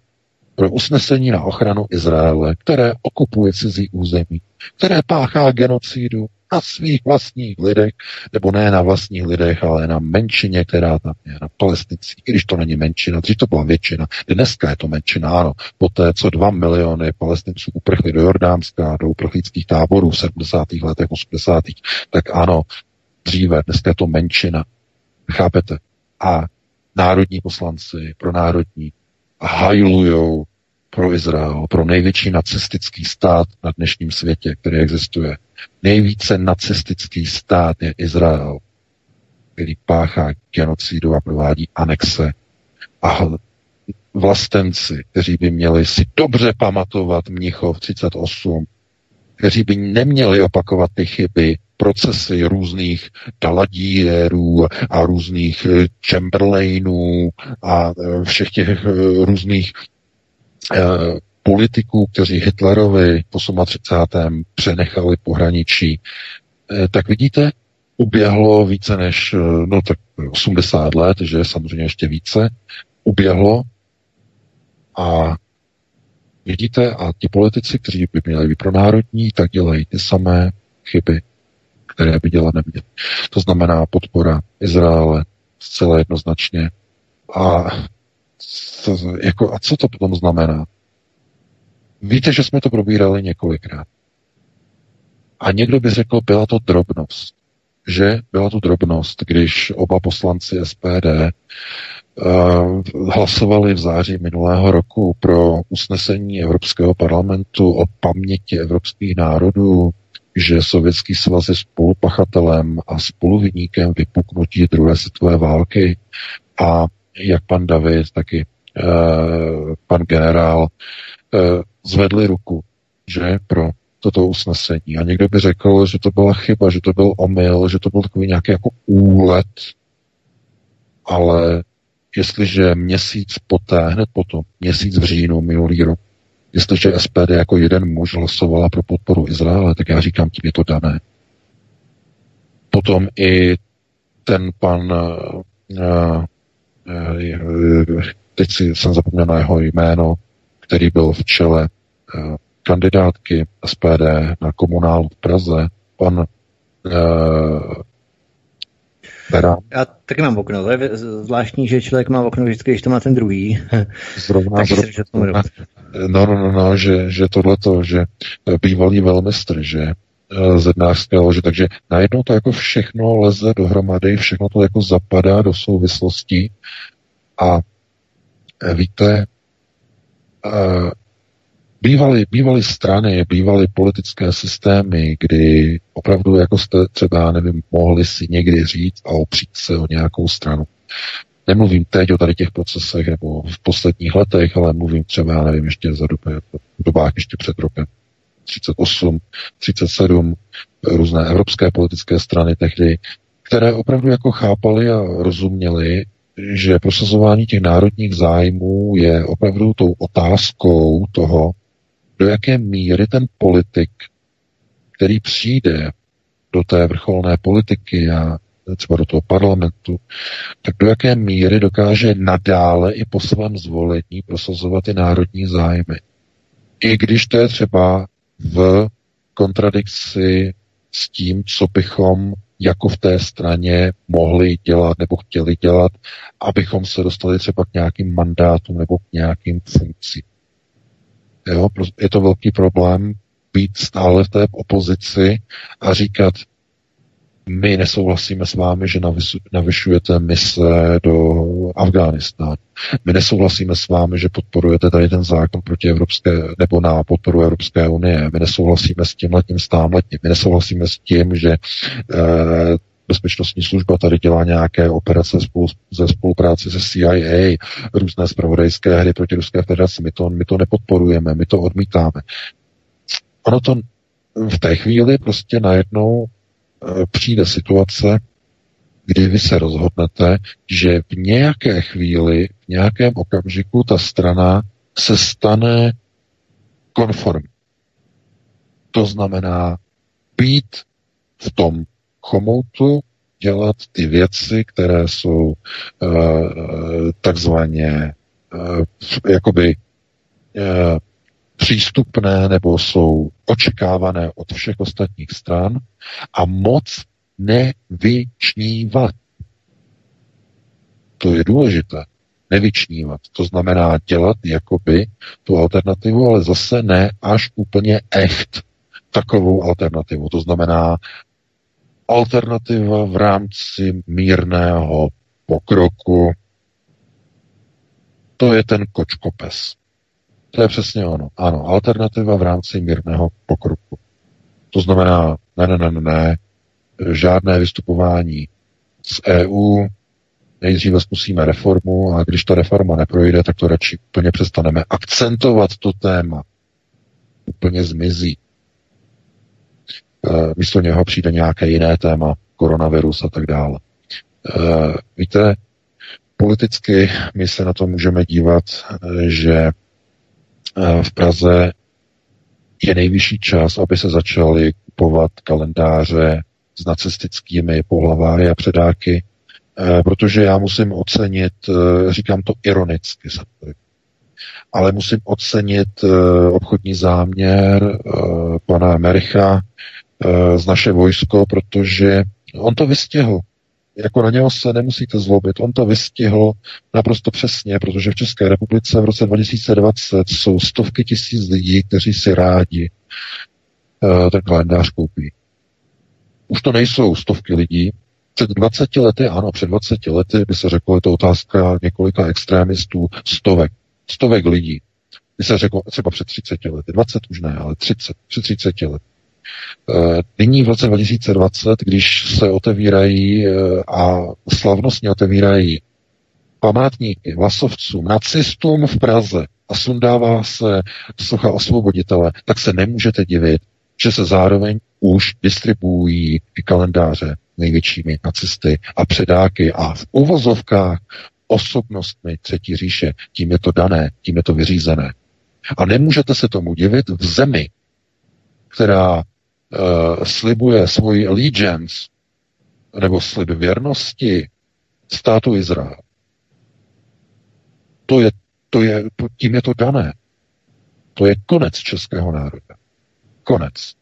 pro usnesení na ochranu Izraele, které okupuje cizí území, které páchá genocidu na svých vlastních lidech, nebo ne na vlastních lidech, ale na menšině, která tam je, na palestincích, když to není menšina, dřív to byla většina, dneska je to menšina, ano, poté, co dva miliony palestinců uprchli do Jordánska, do uprchlických táborů v 70. letech, 80. tak ano, dříve, dneska je to menšina, chápete? A národní poslanci pro národní hajlujou pro Izrael, pro největší nacistický stát na dnešním světě, který existuje. Nejvíce nacistický stát je Izrael, který páchá genocidu a provádí anexe. A vlastenci, kteří by měli si dobře pamatovat Mnichov 38, kteří by neměli opakovat ty chyby procesy různých daladírů a různých eh, Chamberlainů a eh, všech těch různých politiků, kteří Hitlerovi v 38. přenechali pohraničí, tak vidíte, uběhlo více než no tak 80 let, že samozřejmě ještě více, uběhlo a vidíte, a ti politici, kteří by měli být pro národní, tak dělají ty samé chyby, které by dělat neměli. To znamená podpora Izraele zcela jednoznačně. A co, jako, a co to potom znamená? Víte, že jsme to probírali několikrát. A někdo by řekl, byla to drobnost. Že byla to drobnost, když oba poslanci SPD uh, hlasovali v září minulého roku pro usnesení Evropského parlamentu o paměti evropských národů, že Sovětský svaz je spolupachatelem a spoluviníkem vypuknutí druhé světové války a jak pan David, taky uh, pan generál uh, zvedli ruku, že pro toto usnesení. A někdo by řekl, že to byla chyba, že to byl omyl, že to byl takový nějaký jako úlet, ale jestliže měsíc poté, hned potom, měsíc v říjnu minulý rok, jestliže SPD jako jeden muž hlasovala pro podporu Izraele, tak já říkám, tím je to dané. Potom i ten pan, uh, teď si jsem zapomněl na jeho jméno, který byl v čele uh, kandidátky SPD na komunál v Praze, pan uh, Berám. Já taky mám okno. To je zvláštní, že člověk má okno vždycky, když to má ten druhý. Zrovna, zrovna. No, no, no, no, že, že tohleto, že bývalý velmistr, že eh, zednářské lože, takže najednou to jako všechno leze dohromady, všechno to jako zapadá do souvislostí. A eh, víte, eh, Bývaly, bývaly strany, bývaly politické systémy, kdy opravdu jako jste třeba, nevím, mohli si někdy říct a opřít se o nějakou stranu. Nemluvím teď o tady těch procesech nebo v posledních letech, ale mluvím třeba, já nevím, ještě za dobách ještě před rokem 38, 37, různé evropské politické strany tehdy, které opravdu jako chápali a rozuměli, že prosazování těch národních zájmů je opravdu tou otázkou toho, do jaké míry ten politik, který přijde do té vrcholné politiky a třeba do toho parlamentu, tak do jaké míry dokáže nadále i po svém zvolení prosazovat ty národní zájmy. I když to je třeba v kontradikci s tím, co bychom jako v té straně mohli dělat nebo chtěli dělat, abychom se dostali třeba k nějakým mandátům nebo k nějakým funkcím. Jo? Je to velký problém být stále v té opozici a říkat, my nesouhlasíme s vámi, že navyšujete mise do Afghánistánu. My nesouhlasíme s vámi, že podporujete tady ten zákon proti Evropské, nebo na podporu Evropské unie. My nesouhlasíme s tím letím, s letím. My nesouhlasíme s tím, že eh, bezpečnostní služba tady dělá nějaké operace spolu, ze spolupráci se CIA, různé spravodajské hry proti Ruské federaci. My to, my to nepodporujeme, my to odmítáme. Ono to v té chvíli prostě najednou e, přijde situace, kdy vy se rozhodnete, že v nějaké chvíli, v nějakém okamžiku ta strana se stane konformní. To znamená být v tom chomoutu dělat ty věci, které jsou uh, takzvaně uh, jakoby uh, přístupné nebo jsou očekávané od všech ostatních stran a moc nevyčnívat. To je důležité. Nevyčnívat. To znamená dělat jakoby tu alternativu, ale zase ne až úplně echt takovou alternativu. To znamená alternativa v rámci mírného pokroku, to je ten kočkopes. To je přesně ono. Ano, alternativa v rámci mírného pokroku. To znamená, ne, ne, ne, ne, žádné vystupování z EU, nejdříve zkusíme reformu a když ta reforma neprojde, tak to radši úplně přestaneme akcentovat to téma. Úplně zmizí. místo něho přijde nějaké jiné téma, koronavirus a tak dále. Víte, politicky my se na to můžeme dívat, že v Praze je nejvyšší čas, aby se začaly kupovat kalendáře s nacistickými pohlaváry a předáky, eh, protože já musím ocenit, eh, říkám to ironicky, ale musím ocenit eh, obchodní záměr pana Mericha z naše vojsko, protože on to vystihl jako na něho se nemusíte zlobit. On to vystihl naprosto přesně, protože v České republice v roce 2020 jsou stovky tisíc lidí, kteří si rádi ten kalendář koupí. Už to nejsou stovky lidí. Před 20 lety, ano, před 20 lety by se řeklo, je to otázka několika extrémistů, stovek, stovek lidí. By se řeklo třeba před 30 lety, 20 už ne, ale 30, před 30 lety. Eh, nyní v roce 2020, když se otevírají eh, a slavnostně otevírají památníky vlasovcům, nacistům v Praze a sundává se socha osvoboditele, tak se nemůžete divit, že se zároveň už distribuují kalendáře největšími nacisty a předáky a v uvozovkách osobnostmi třetí říše. Tím je to dané, tím je to vyřízené. A nemůžete se tomu divit v zemi, která uh, slibuje svoji allegiance nebo slib věrnosti státu Izrael, to je, to je, tím je to dané. To je konec českého národa. Konec.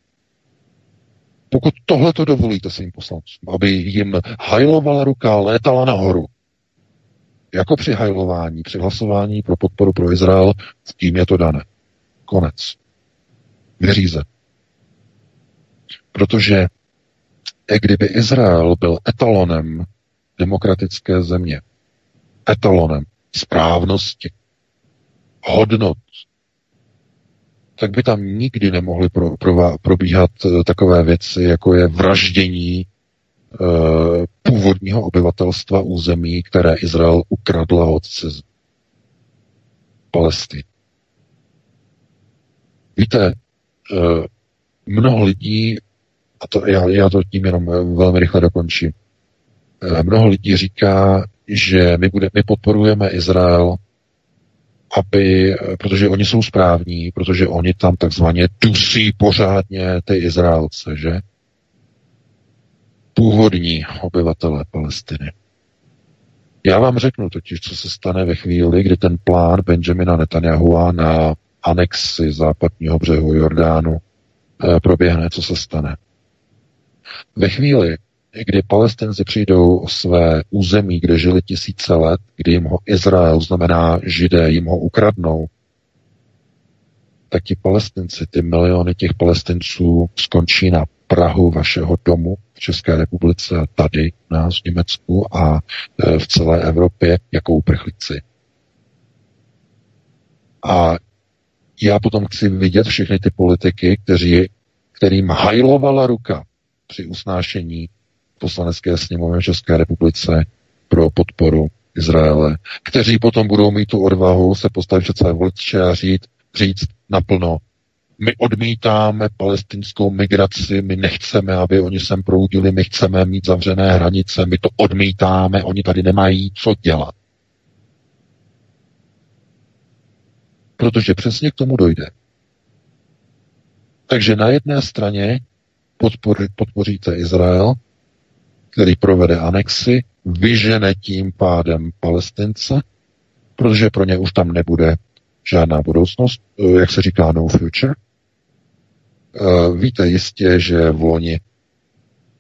Pokud tohle to dovolíte svým poslancům, aby jim hajlovala ruka, létala nahoru, jako při hajlování, při hlasování pro podporu pro Izrael, tím je to dané. Konec. Vyříze. Protože kdyby Izrael byl etalonem demokratické země, etalonem správnosti, hodnot, tak by tam nikdy nemohly pro, pro, probíhat eh, takové věci, jako je vraždění e, původního obyvatelstva území, které Izrael ukradla od ciz Palestiny. Víte, e, mnoho lidí a to, já, já to tím jenom velmi rychle dokončím. Eh, mnoho lidí říká, že my, bude, my podporujeme Izrael, aby, eh, protože oni jsou správní, protože oni tam takzvaně dusí pořádně ty Izraelce, že? Původní obyvatele Palestiny. Já vám řeknu totiž, co se stane ve chvíli, kdy ten plán Benjamina Netanyahua na anexi západního břehu Jordánu proběhne, co se stane. Ve chvíli, kdy palestinci přijdou o své území, kde žili tisíce let, kdy jim ho Izrael, znamená židé, jim ho ukradnou, tak ti palestinci, ty miliony těch palestinců skončí na Prahu vašeho domu v České republice, tady u nás v Německu a e, v celé Evropě jako uprchlíci. A já potom chci vidět všechny ty politiky, kteří, kterým hajlovala ruka při usnášení poslanecké sněmovny České republice pro podporu Izraele, kteří potom budou mít tu odvahu se postavit před své voliče a říct, říct naplno, my odmítáme palestinskou migraci, my nechceme, aby oni sem proudili, my chceme mít zavřené hranice, my to odmítáme, oni tady nemají co dělat. Protože přesně k tomu dojde. Takže na jedné straně podpoři, podpoříte Izrael, který provede anexi, vyžene tím pádem Palestince, protože pro ně už tam nebude žádná budoucnost, eh, jak se říká no future. Eh, víte jistě, že v loni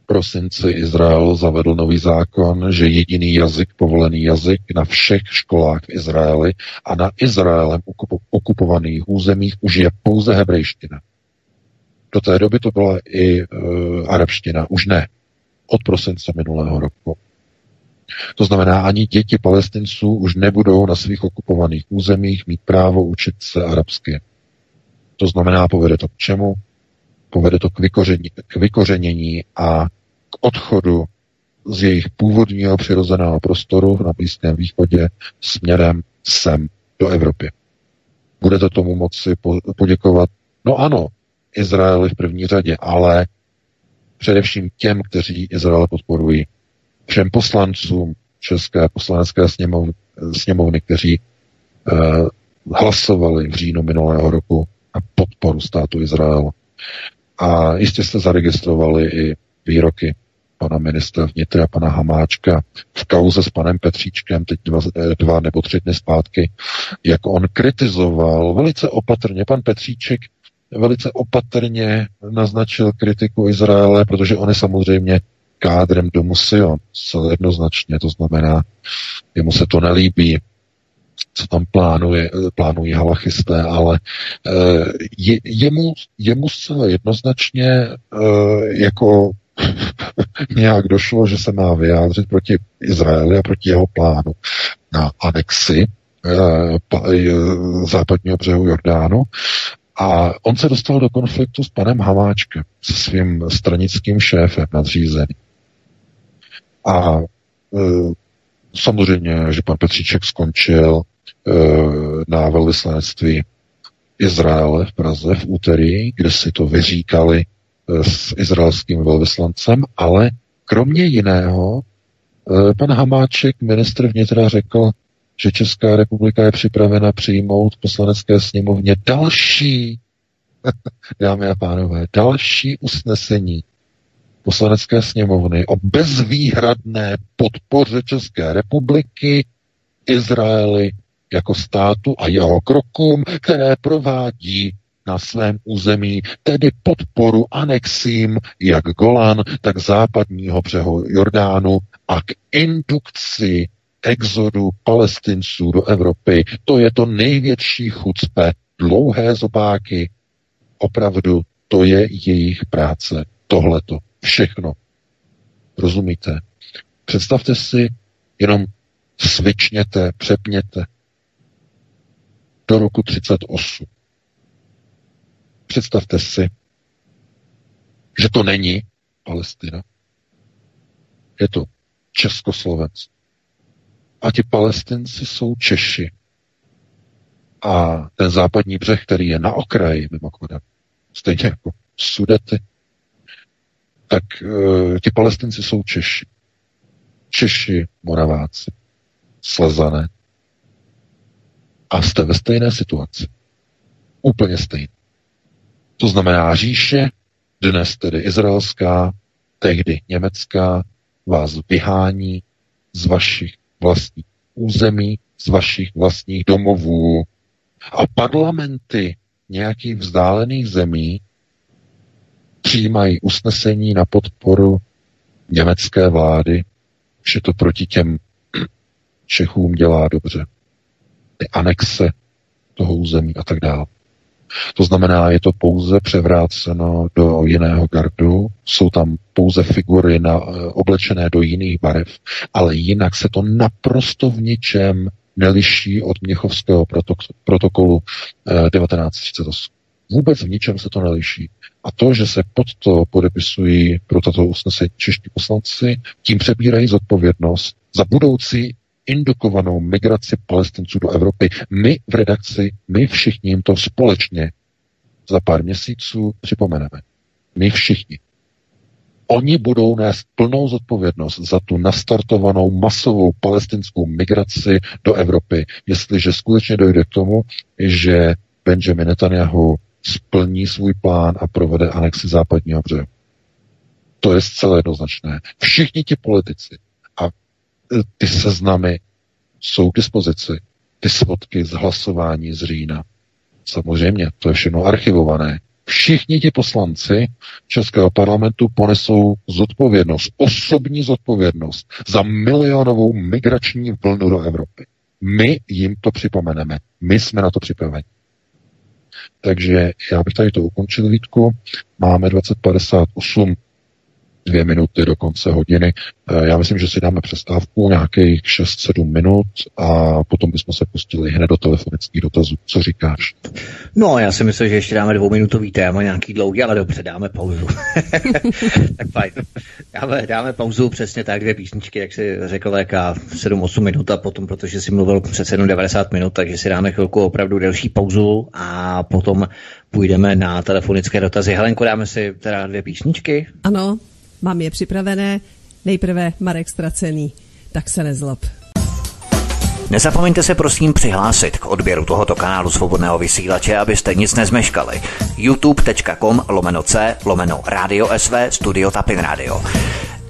prosinci Izrael zavedl nový zákon, že jediný jazyk, povolený jazyk na všech školách v Izraeli a na Izraelem okupovaných územích už je pouze hebrejština. Do té doby to byla i uh, arabština, už ne. Od prosince minulého roku. To znamená, ani děti palestinců už nebudou na svých okupovaných územích mít právo učit se arabsky. To znamená, povede to k čemu? Povede to k, vykoření, k vykořenění a k odchodu z jejich původního přirozeného prostoru na Blízkém východě směrem sem do Evropy. Budete tomu moci poděkovat? No ano, Izraeli v první řadě, ale především těm, kteří Izrael podporují, všem poslancům České poslanecké sněmovny, sněmovny kteří uh, hlasovali v říjnu minulého roku na podporu státu Izrael. A jistě jste zaregistrovali i výroky pana ministra vnitra, pana Hamáčka v kauze s panem Petříčkem teď dva, eh, dva nebo tři dny zpátky, jak on kritizoval velice opatrně, pan Petříček velice opatrně naznačil kritiku Izraele, protože on je samozřejmě kádrem domu Sion, zcela jednoznačně, to znamená, jemu se to nelíbí, co tam plánuje, plánují halachisté, ale eh, je, jemu, jemu zcela jednoznačně eh, jako nějak došlo, že se má vyjádřit proti Izraeli a proti jeho plánu na anexi eh, západního břehu Jordánu. A on se dostal do konfliktu s panem Hamáčkem, se svým stranickým šéfem nadřízeným. A e, samozřejmě, že pan Petříček skončil e, na velvyslanectví Izraele v Praze v úterý, kde si to vyříkali e, s izraelským velvyslancem, ale kromě jiného e, pan Hamáček, ministr vnitra, řekl, že Česká republika je připravena přijmout v poslanecké sněmovně další, dámy a pánové, další usnesení poslanecké sněmovny o bezvýhradné podpoře České republiky Izraeli jako státu a jeho krokům, které provádí na svém území, tedy podporu anexím jak Golan, tak západního břehu Jordánu a k indukci exodu palestinců do Evropy. To je to největší chucpe, dlouhé zobáky. Opravdu, to je jejich práce. Tohleto. Všechno. Rozumíte? Představte si, jenom svičněte, přepněte do roku 38. Představte si, že to není Palestina. Je to Československo. A ti palestinci jsou Češi. A ten západní břeh, který je na okraji, mimochodem, stejně jako Sudety, tak uh, ti palestinci jsou Češi. Češi, Moraváci, Slezané. A jste ve stejné situaci. Úplně stejné. To znamená říše, dnes tedy izraelská, tehdy německá, vás vyhání z vašich vlastních území, z vašich vlastních domovů. A parlamenty nějakých vzdálených zemí přijímají usnesení na podporu německé vlády, že to proti těm Čechům dělá dobře. Ty anexe toho území a tak dále. To znamená, je to pouze převráceno do jiného gardu, jsou tam pouze figury na, eh, oblečené do jiných barev, ale jinak se to naprosto v ničem neliší od Měchovského protokolu 1938. Eh, Vůbec v ničem se to neliší. A to, že se pod to podepisují pro tato usnesení čeští poslanci, tím přebírají zodpovědnost za budoucí indukovanou migraci palestinců do Evropy. My v redakci, my všichni jim to společně za pár měsíců připomeneme. My všichni. Oni budou nést plnou zodpovědnost za tu nastartovanou masovou palestinskou migraci do Evropy, jestliže skutečně dojde k tomu, že Benjamin Netanyahu splní svůj plán a provede anexi západního břehu. To je zcela jednoznačné. Všichni ti politici ty seznamy jsou k dispozici. Ty svodky z hlasování z října. Samozřejmě, to je všechno archivované. Všichni ti poslanci Českého parlamentu ponesou zodpovědnost, osobní zodpovědnost za milionovou migrační vlnu do Evropy. My jim to připomeneme. My jsme na to připraveni. Takže já bych tady to ukončil, Vítku. Máme 2058 dvě minuty do konce hodiny. Eh, já myslím, že si dáme přestávku nějakých 6-7 minut a potom bychom se pustili hned do telefonických dotazů. Co říkáš? No, já si myslím, že ještě dáme dvouminutový téma, nějaký dlouhý, ale dobře, dáme pauzu. tak fajn. Dáme, dáme pauzu přesně tak, dvě písničky, jak si řekl VK, 7-8 minut a potom, protože si mluvil přece 90 minut, takže si dáme chvilku opravdu delší pauzu a potom půjdeme na telefonické dotazy. Helenko, dáme si teda dvě písničky? Ano, mám je připravené. Nejprve Marek Stracený, tak se nezlob. Nezapomeňte se prosím přihlásit k odběru tohoto kanálu svobodného vysílače, abyste nic nezmeškali. youtube.com lomeno c lomeno radio sv studio tapin radio.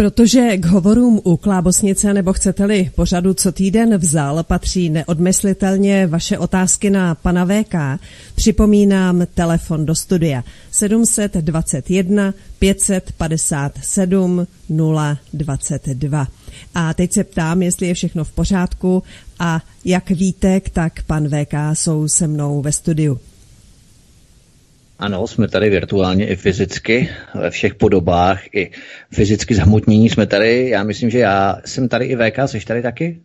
Protože k hovorům u Klábosnice nebo chcete-li pořadu co týden vzal patří neodmyslitelně vaše otázky na pana VK, připomínám telefon do studia 721 557 022. A teď se ptám, jestli je všechno v pořádku a jak víte, tak pan VK jsou se mnou ve studiu. Ano, jsme tady virtuálně i fyzicky, ve všech podobách, i fyzicky zhmotnění jsme tady. Já myslím, že já jsem tady i VK, jsi tady taky?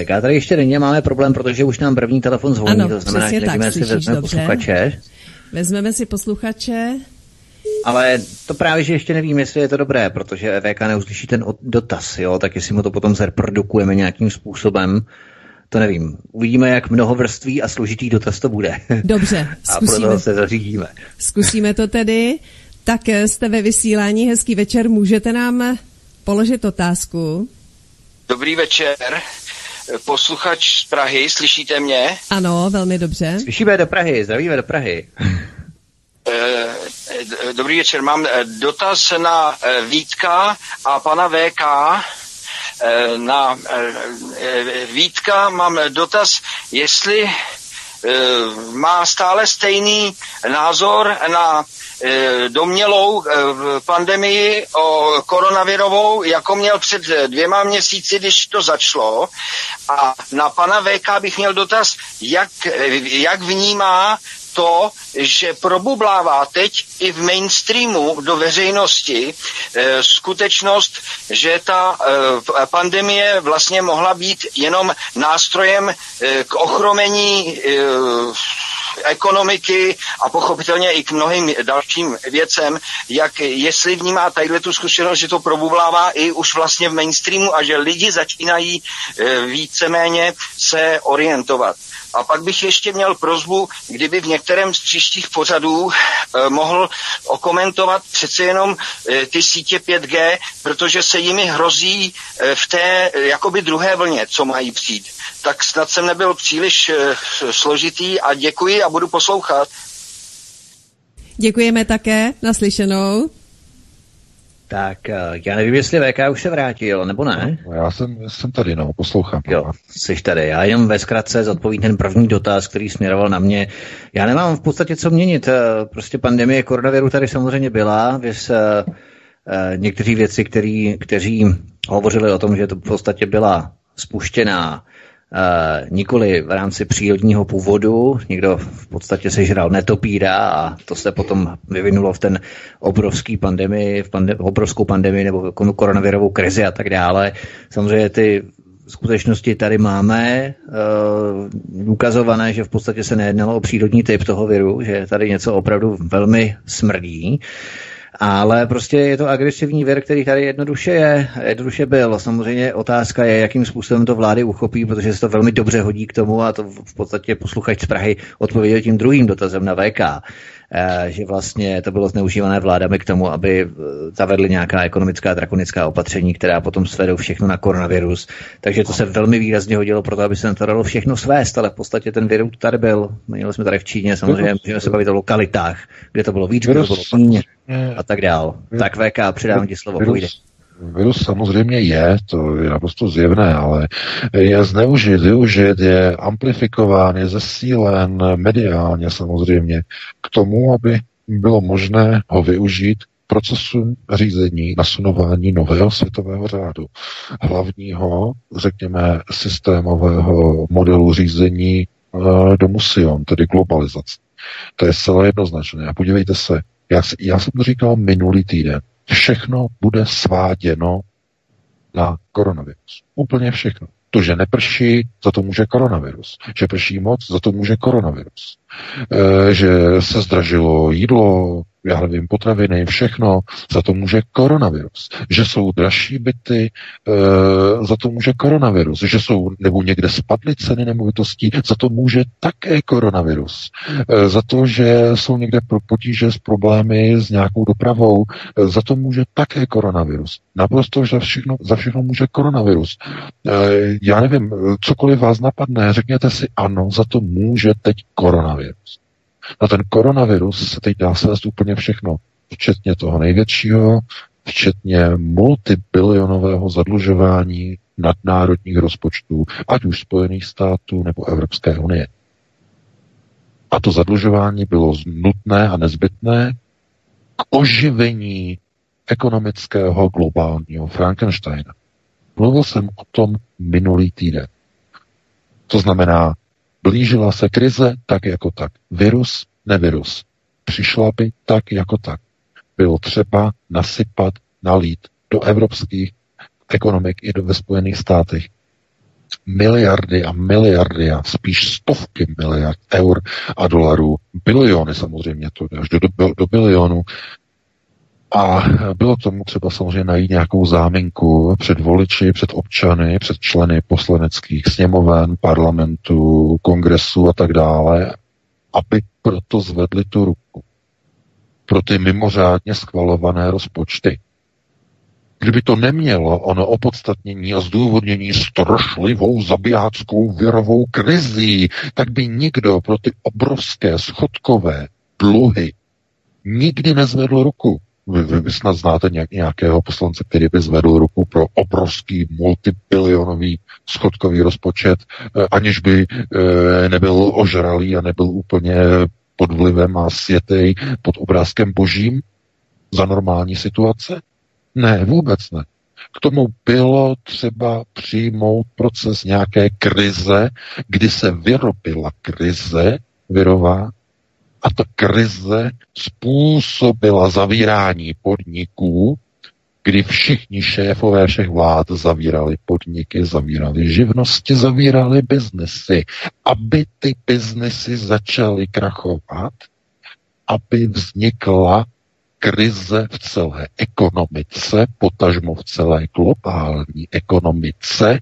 VK tady ještě není, máme problém, protože už nám první telefon zvoní, ano, to znamená, že nevíme, jestli vezmeme posluchače. Vezmeme si posluchače. Ale to právě, že ještě nevím, jestli je to dobré, protože VK neuslyší ten dotaz, jo, tak jestli mu to potom zreprodukujeme nějakým způsobem, to nevím. Uvidíme, jak mnoho vrství a složitý dotaz to bude. Dobře, zkusíme. a proto se zařídíme. Zkusíme to tedy. Tak eh, jste ve vysílání, hezký večer, můžete nám eh, položit otázku? Dobrý večer. Posluchač z Prahy, slyšíte mě? Ano, velmi dobře. Slyšíme do Prahy, zdravíme do Prahy. Eh, dobrý večer, mám dotaz na Vítka a pana VK. Eh, na eh, eh, Vítka mám dotaz, jestli má stále stejný názor na domělou pandemii o koronavirovou, jako měl před dvěma měsíci, když to začalo. A na pana VK bych měl dotaz, jak, jak vnímá to, že probublává teď i v mainstreamu do veřejnosti e, skutečnost, že ta e, pandemie vlastně mohla být jenom nástrojem e, k ochromení e, ekonomiky a pochopitelně i k mnohým dalším věcem, jak jestli vnímá tadyhle tu zkušenost, že to probublává i už vlastně v mainstreamu a že lidi začínají e, víceméně se orientovat. A pak bych ještě měl prozbu, kdyby v některém z příštích pořadů eh, mohl okomentovat přece jenom eh, ty sítě 5G, protože se jimi hrozí eh, v té jakoby druhé vlně, co mají přijít. Tak snad jsem nebyl příliš složitý a děkuji a budu poslouchat. Děkujeme také, naslyšenou. Tak eh, já nevím, jestli VK už se vrátil, nebo ne? No, já jsem, jsem tady, no, poslouchám. Jo, jsi tady. Já jenom ve zkratce zodpovím ten první dotaz, který směroval na mě. Já nemám v podstatě co měnit. Eh, prostě pandemie koronaviru tady samozřejmě byla. Věc, uh, někteří věci, který, kteří hovořili o tom, že to v podstatě byla spuštěná nikoli v rámci přírodního původu, někdo v podstatě sežral netopíra a to se potom vyvinulo v ten obrovský pandemii, v pande- obrovskou pandemii nebo koronavirovou krizi a tak dále. Samozřejmě ty skutečnosti tady máme uh, ukazované, že v podstatě se nejednalo o přírodní typ toho viru, že tady něco opravdu velmi smrdí. Uh, ale prostě je to agresivní vir, který tady jednoduše je, jednoduše byl. Samozřejmě otázka je, jakým způsobem to vlády uchopí, protože se to velmi dobře hodí k tomu a to v podstatě posluchač z Prahy odpověděl tím druhým dotazem na VK. Eh, že vlastně to bylo zneužívané vládami k tomu, aby eh, zavedly nějaká ekonomická drakonická opatření, která potom svedou všechno na koronavirus. Takže to se velmi výrazně hodilo pro to, aby se na to dalo všechno svést, ale v podstatě ten virus tady byl. Měli jsme tady v Číně, samozřejmě můžeme se bavit o lokalitách, kde to bylo víc, kde to bylo a tak dál. Tak VK, přidám ti slovo, půjde. Virus samozřejmě je, to je naprosto zjevné, ale je zneužit, využit, je amplifikován, je zesílen mediálně samozřejmě k tomu, aby bylo možné ho využít procesu řízení, nasunování nového světového řádu. Hlavního, řekněme, systémového modelu řízení uh, do musion, tedy globalizace. To je celé jednoznačné. A podívejte se, já, já jsem to říkal minulý týden, všechno bude sváděno na koronavirus. Úplně všechno. To, že neprší, za to může koronavirus. Že prší moc, za to může koronavirus. E, že se zdražilo jídlo, já nevím, potraviny, všechno, za to může koronavirus. Že jsou dražší byty, e, za to může koronavirus. Že jsou, nebo někde spadly ceny nemovitostí, za to může také koronavirus. E, za to, že jsou někde potíže s problémy s nějakou dopravou, e, za to může také koronavirus. Naprosto za všechno, za všechno může koronavirus. E, já nevím, cokoliv vás napadne, řekněte si ano, za to může teď koronavirus. Na ten koronavirus se teď dá svést úplně všechno, včetně toho největšího, včetně multibilionového zadlužování nadnárodních rozpočtů, ať už Spojených států nebo Evropské unie. A to zadlužování bylo nutné a nezbytné k oživení ekonomického globálního Frankensteina. Mluvil jsem o tom minulý týden. To znamená, Blížila se krize tak jako tak. Virus, nevirus. Přišla by tak jako tak. Bylo třeba nasypat, nalít do evropských ekonomik i do ve Spojených státech miliardy a miliardy a spíš stovky miliard eur a dolarů, biliony samozřejmě, to až do, do, do bilionu a bylo tomu třeba samozřejmě najít nějakou záminku před voliči, před občany, před členy poslaneckých sněmoven, parlamentu, kongresu a tak dále, aby proto zvedli tu ruku. Pro ty mimořádně schvalované rozpočty. Kdyby to nemělo ono opodstatnění a zdůvodnění strašlivou zabijáckou virovou krizí, tak by nikdo pro ty obrovské schodkové dluhy nikdy nezvedl ruku. Vy, vy, vy snad znáte nějakého poslance, který by zvedl ruku pro obrovský multibilionový schodkový rozpočet, eh, aniž by eh, nebyl ožralý a nebyl úplně pod vlivem a světej pod obrázkem božím za normální situace? Ne, vůbec ne. K tomu bylo třeba přijmout proces nějaké krize, kdy se vyrobila krize virová, a ta krize způsobila zavírání podniků, kdy všichni šéfové všech vlád zavírali podniky, zavírali živnosti, zavírali biznesy, aby ty biznesy začaly krachovat, aby vznikla krize v celé ekonomice, potažmo v celé globální ekonomice.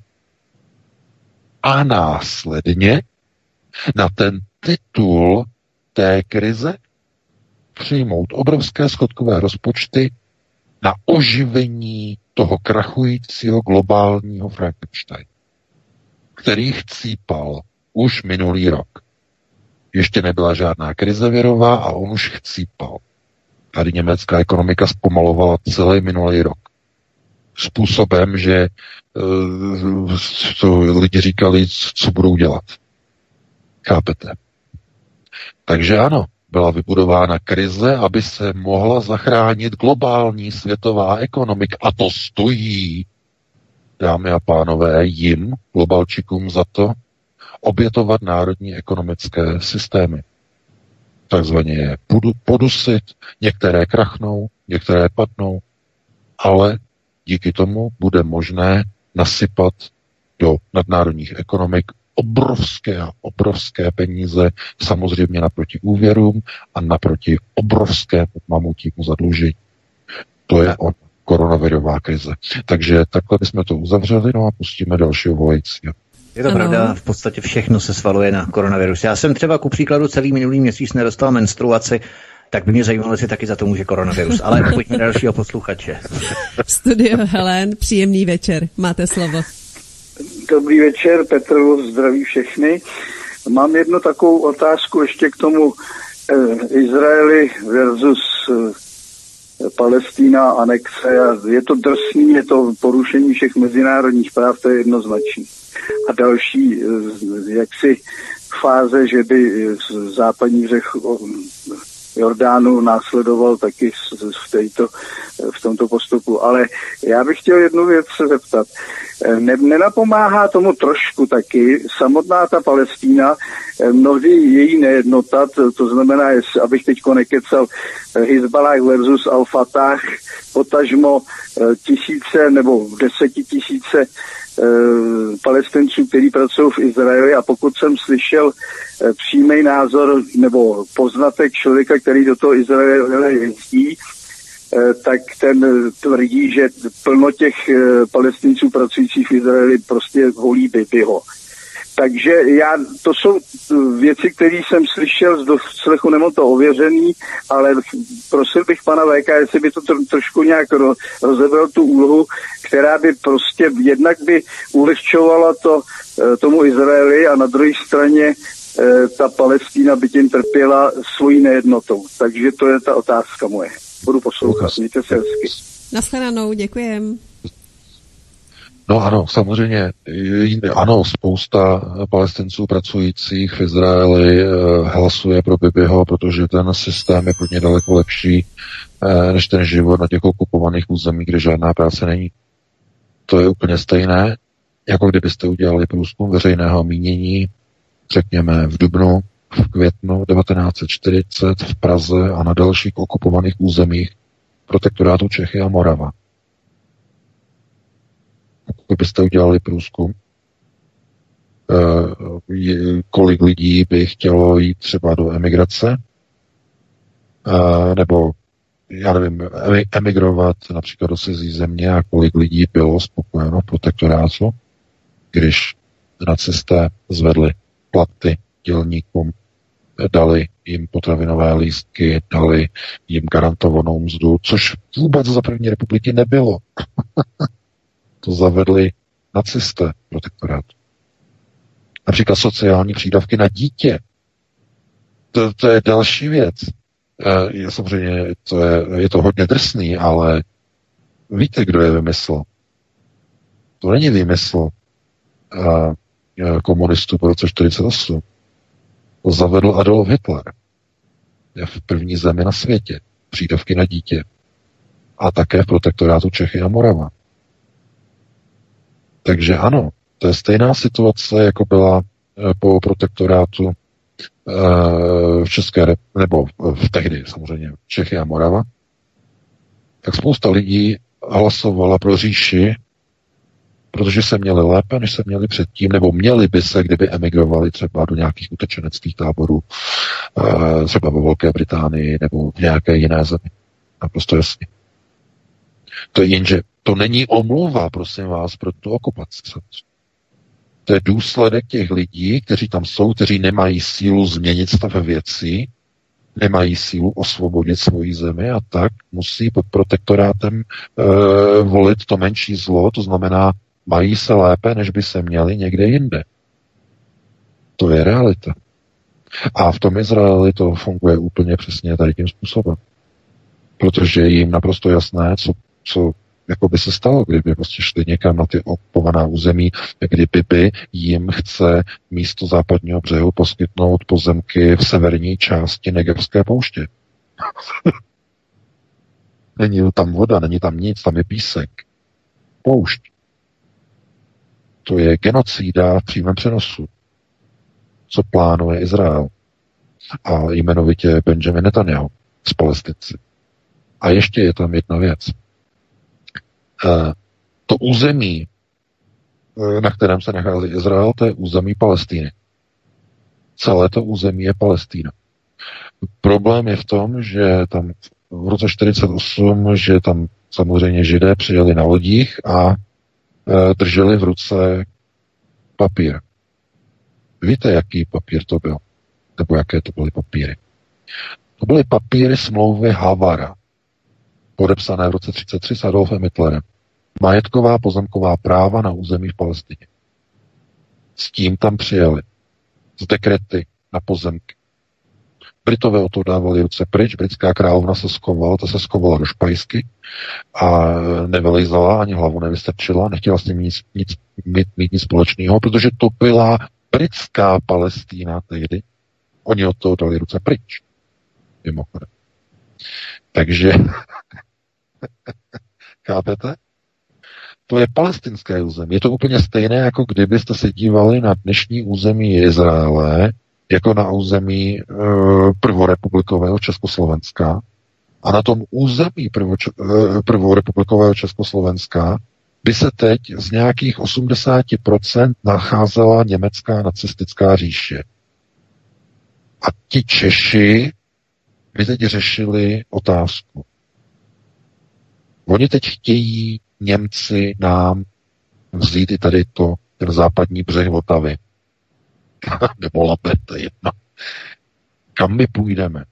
A následně na ten titul té krize přijmout obrovské schodkové rozpočty na oživení toho krachujícího globálního Frankensteina, který chcípal už minulý rok. Ještě nebyla žádná krize věrová a on už chcípal. Tady německá ekonomika zpomalovala celý minulý rok. Způsobem, že to lidi říkali, co budou dělat. Chápete? Takže ano, byla vybudována krize, aby se mohla zachránit globální světová ekonomika. A to stojí, dámy a pánové, jim, globalčikům za to, obětovat národní ekonomické systémy. Takzvaně je podusit, některé krachnou, některé padnou, ale díky tomu bude možné nasypat do nadnárodních ekonomik obrovské a obrovské peníze, samozřejmě naproti úvěrům a naproti obrovské mamutímu zadlužení. To je on, koronavirová krize. Takže takhle bychom to uzavřeli, no a pustíme dalšího volajícího. Je to ano. pravda, v podstatě všechno se svaluje na koronavirus. Já jsem třeba ku příkladu celý minulý měsíc nedostal menstruaci, tak by mě zajímalo, jestli taky za to může koronavirus. Ale pojďme dalšího posluchače. Studio Helen, příjemný večer. Máte slovo. Dobrý večer, Petr zdraví všechny. Mám jednu takovou otázku ještě k tomu eh, Izraeli versus eh, Palestína, anexe. Je to drsný, je to porušení všech mezinárodních práv, to je jednoznačný. A další jaksi fáze, že by západní břeh Jordánu následoval taky v, této, v tomto postupu. Ale já bych chtěl jednu věc se zeptat. Ne, nenapomáhá tomu trošku taky samotná ta Palestína, mnohdy její nejednota, to, to znamená, abych teď nekecal, Hezbalah versus Al-Fatah, potažmo eh, tisíce nebo desetitisíce Eh, palestinců, kteří pracují v Izraeli a pokud jsem slyšel eh, přímý názor nebo poznatek člověka, který do toho Izraele jezdí, eh, tak ten tvrdí, že plno těch palestinců pracujících v Izraeli prostě volí Bibiho. Takže já, to jsou věci, které jsem slyšel z doslechu, nemám to ověřený, ale prosil bych pana VK, jestli by to tro, trošku nějak ro, rozebral tu úlohu, která by prostě jednak by ulehčovala to eh, tomu Izraeli a na druhé straně eh, ta Palestína by tím trpěla svojí nejednotou. Takže to je ta otázka moje. Budu poslouchat. Mějte se hezky. Naschledanou, děkujem. No ano, samozřejmě, ano, spousta palestinců pracujících v Izraeli eh, hlasuje pro Bibiho, protože ten systém je pro ně daleko lepší eh, než ten život na těch okupovaných územích, kde žádná práce není. To je úplně stejné, jako kdybyste udělali průzkum veřejného mínění, řekněme v Dubnu, v květnu 1940 v Praze a na dalších okupovaných územích protektorátu Čechy a Morava pokud byste udělali průzkum, eh, kolik lidí by chtělo jít třeba do emigrace, eh, nebo já nevím, emigrovat například do cizí země a kolik lidí bylo spokojeno protektorátu, když nacisté zvedli platy dělníkům, dali jim potravinové lístky, dali jim garantovanou mzdu, což vůbec za první republiky nebylo. To zavedli nacisté protektorátu. Například sociální přídavky na dítě. To, to je další věc. E, je, samozřejmě to je, je to hodně drsný, ale víte, kdo je vymysl? To není vymysl e, komunistů po roce 1948. To zavedl Adolf Hitler. V první zemi na světě. Přídavky na dítě. A také v protektorátu Čechy a Morava. Takže ano, to je stejná situace, jako byla eh, po protektorátu eh, v České nebo v tehdy samozřejmě Čechy a Morava, tak spousta lidí hlasovala pro říši, protože se měli lépe, než se měli předtím, nebo měli by se, kdyby emigrovali třeba do nějakých utečeneckých táborů, eh, třeba ve Velké Británii nebo v nějaké jiné zemi. Naprosto jasně. To je jenže to není omluva, prosím vás, pro tu okupaci. To je důsledek těch lidí, kteří tam jsou, kteří nemají sílu změnit stav věcí, nemají sílu osvobodit svoji zemi a tak musí pod protektorátem e, volit to menší zlo, to znamená, mají se lépe, než by se měli někde jinde. To je realita. A v tom Izraeli to funguje úplně přesně tady tím způsobem. Protože je jim naprosto jasné, co, co jako by se stalo, kdyby prostě šli někam na ty okupovaná území, kdyby by jim chce místo západního břehu poskytnout pozemky v severní části Negevské pouště. není tam voda, není tam nic, tam je písek. Poušť. To je genocída v přímém přenosu, co plánuje Izrael. A jmenovitě Benjamin Netanyahu z Palestinci. A ještě je tam jedna věc. Eh, to území, eh, na kterém se nachází Izrael, to je území Palestíny. Celé to území je Palestína. Problém je v tom, že tam v roce 48, že tam samozřejmě židé přijeli na lodích a e, drželi v ruce papír. Víte, jaký papír to byl? Nebo jaké to byly papíry? To byly papíry smlouvy Havara podepsané v roce 33 s Adolfem Hitlerem. Majetková pozemková práva na území v Palestině. S tím tam přijeli. Z dekrety na pozemky. Britové o to dávali ruce pryč, britská královna se skovala, ta se skovala do špajsky a nevylejzala, ani hlavu nevystrčila, nechtěla s tím nic, nic, mít, mít nic společného, protože to byla britská Palestína tehdy. Oni od toho dali ruce pryč. Mimochodem. Takže, chápete? To je palestinské území. Je to úplně stejné, jako kdybyste se dívali na dnešní území Izraele, jako na území e, prvorepublikového Československa. A na tom území prvo, e, prvorepublikového Československa by se teď z nějakých 80% nacházela německá nacistická říše. A ti Češi by teď řešili otázku. Oni teď chtějí Němci nám vzít i tady to, ten západní břeh Vltavy. Nebo Labe, to je jedno. Kam my půjdeme?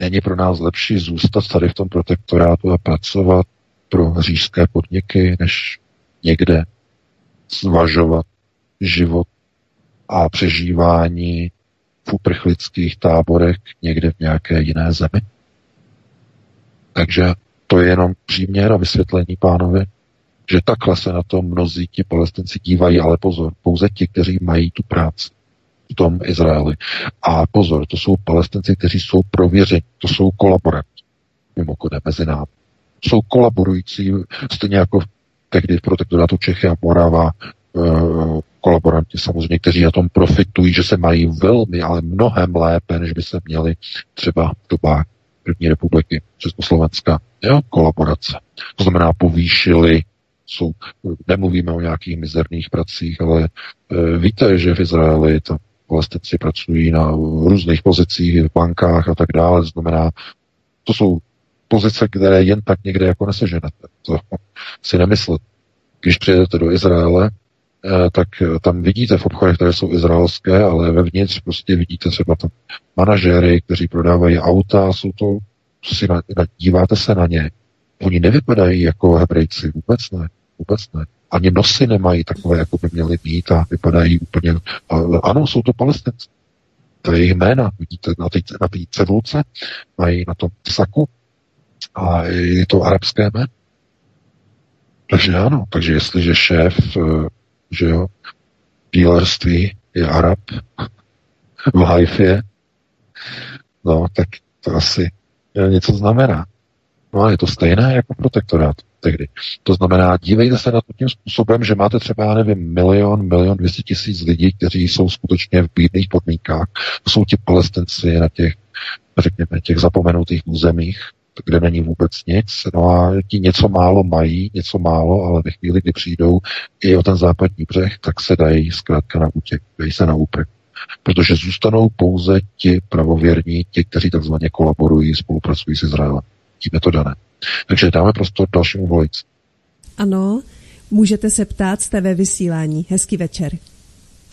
Není pro nás lepší zůstat tady v tom protektorátu a pracovat pro říšské podniky, než někde zvažovat život a přežívání v uprchlických táborech někde v nějaké jiné zemi? Takže to je jenom příměr a vysvětlení pánovi, že takhle se na to mnozí ti palestinci dívají, ale pozor, pouze ti, kteří mají tu práci v tom Izraeli. A pozor, to jsou palestinci, kteří jsou prověřeni, to jsou kolaboranti, mimochodem mezi námi. Jsou kolaborující, stejně jako tehdy v protektorátu Čechy a Morava, eh, kolaboranti samozřejmě, kteří na tom profitují, že se mají velmi, ale mnohem lépe, než by se měli třeba v dobách první republiky Československa. Jo, kolaborace. To znamená, povýšili jsou, nemluvíme o nějakých mizerných pracích, ale e, víte, že v Izraeli tam palestinci pracují na různých pozicích, v bankách a tak dále. To znamená, to jsou pozice, které jen tak někde jako neseženete. To si nemyslet. Když přijedete do Izraele, tak tam vidíte v obchodech, které jsou izraelské, ale vevnitř prostě vidíte třeba tam manažéry, kteří prodávají auta, jsou to, si na, díváte se na ně, oni nevypadají jako hebrejci, vůbec ne. Vůbec ne. Ani nosy nemají takové, jako by měly být a vypadají úplně... Ano, jsou to palestinci. To je jejich jména. Vidíte na té na cedulce, mají na tom saku a je to arabské jméno. Takže ano, takže jestliže šéf, eh, že jo, dílerství je Arab v Haifě, no, tak to asi něco znamená. No a je to stejné jako protektorát tehdy. To znamená, dívejte se na to tím způsobem, že máte třeba, já nevím, milion, milion, dvěstě tisíc lidí, kteří jsou skutečně v bídných podmínkách. To jsou ti palestinci na těch, řekněme, těch zapomenutých územích, kde není vůbec nic. No a ti něco málo mají, něco málo, ale ve chvíli, kdy přijdou i o ten západní břeh, tak se dají zkrátka na útěk, dají se na úprek. Protože zůstanou pouze ti pravověrní, ti, kteří takzvaně kolaborují, spolupracují s Izraelem. Tím je to dané. Takže dáme prostor dalšímu volici. Ano, můžete se ptát, jste ve vysílání. Hezký večer.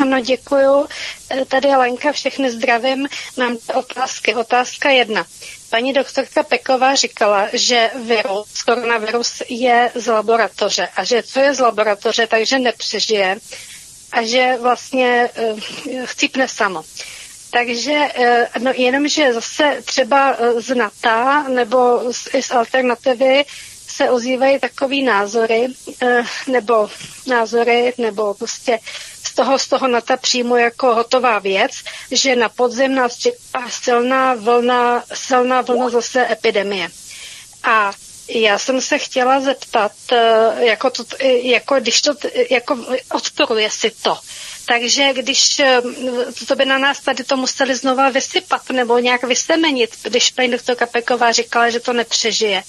Ano, děkuju. E, tady Lenka, všechny zdravím. Mám otázky. Otázka jedna. Paní doktorka Peková říkala, že virus, koronavirus je z laboratoře a že co je z laboratoře, takže nepřežije a že vlastně uh, chcípne samo. Takže eh, no, jenom, že zase třeba z NATO nebo z, z alternativy se ozývají takové názory, nebo názory, nebo prostě z toho, z toho NATO přímo jako hotová věc, že na podzim nás čeká silná vlna, silná vlna zase epidemie. A já jsem se chtěla zeptat, jako, to, jako když to, jako odporuje si to, takže když eh, to by na nás tady to museli znova vysypat nebo nějak vysemenit, když paní doktorka Peková říkala, že to nepřežije.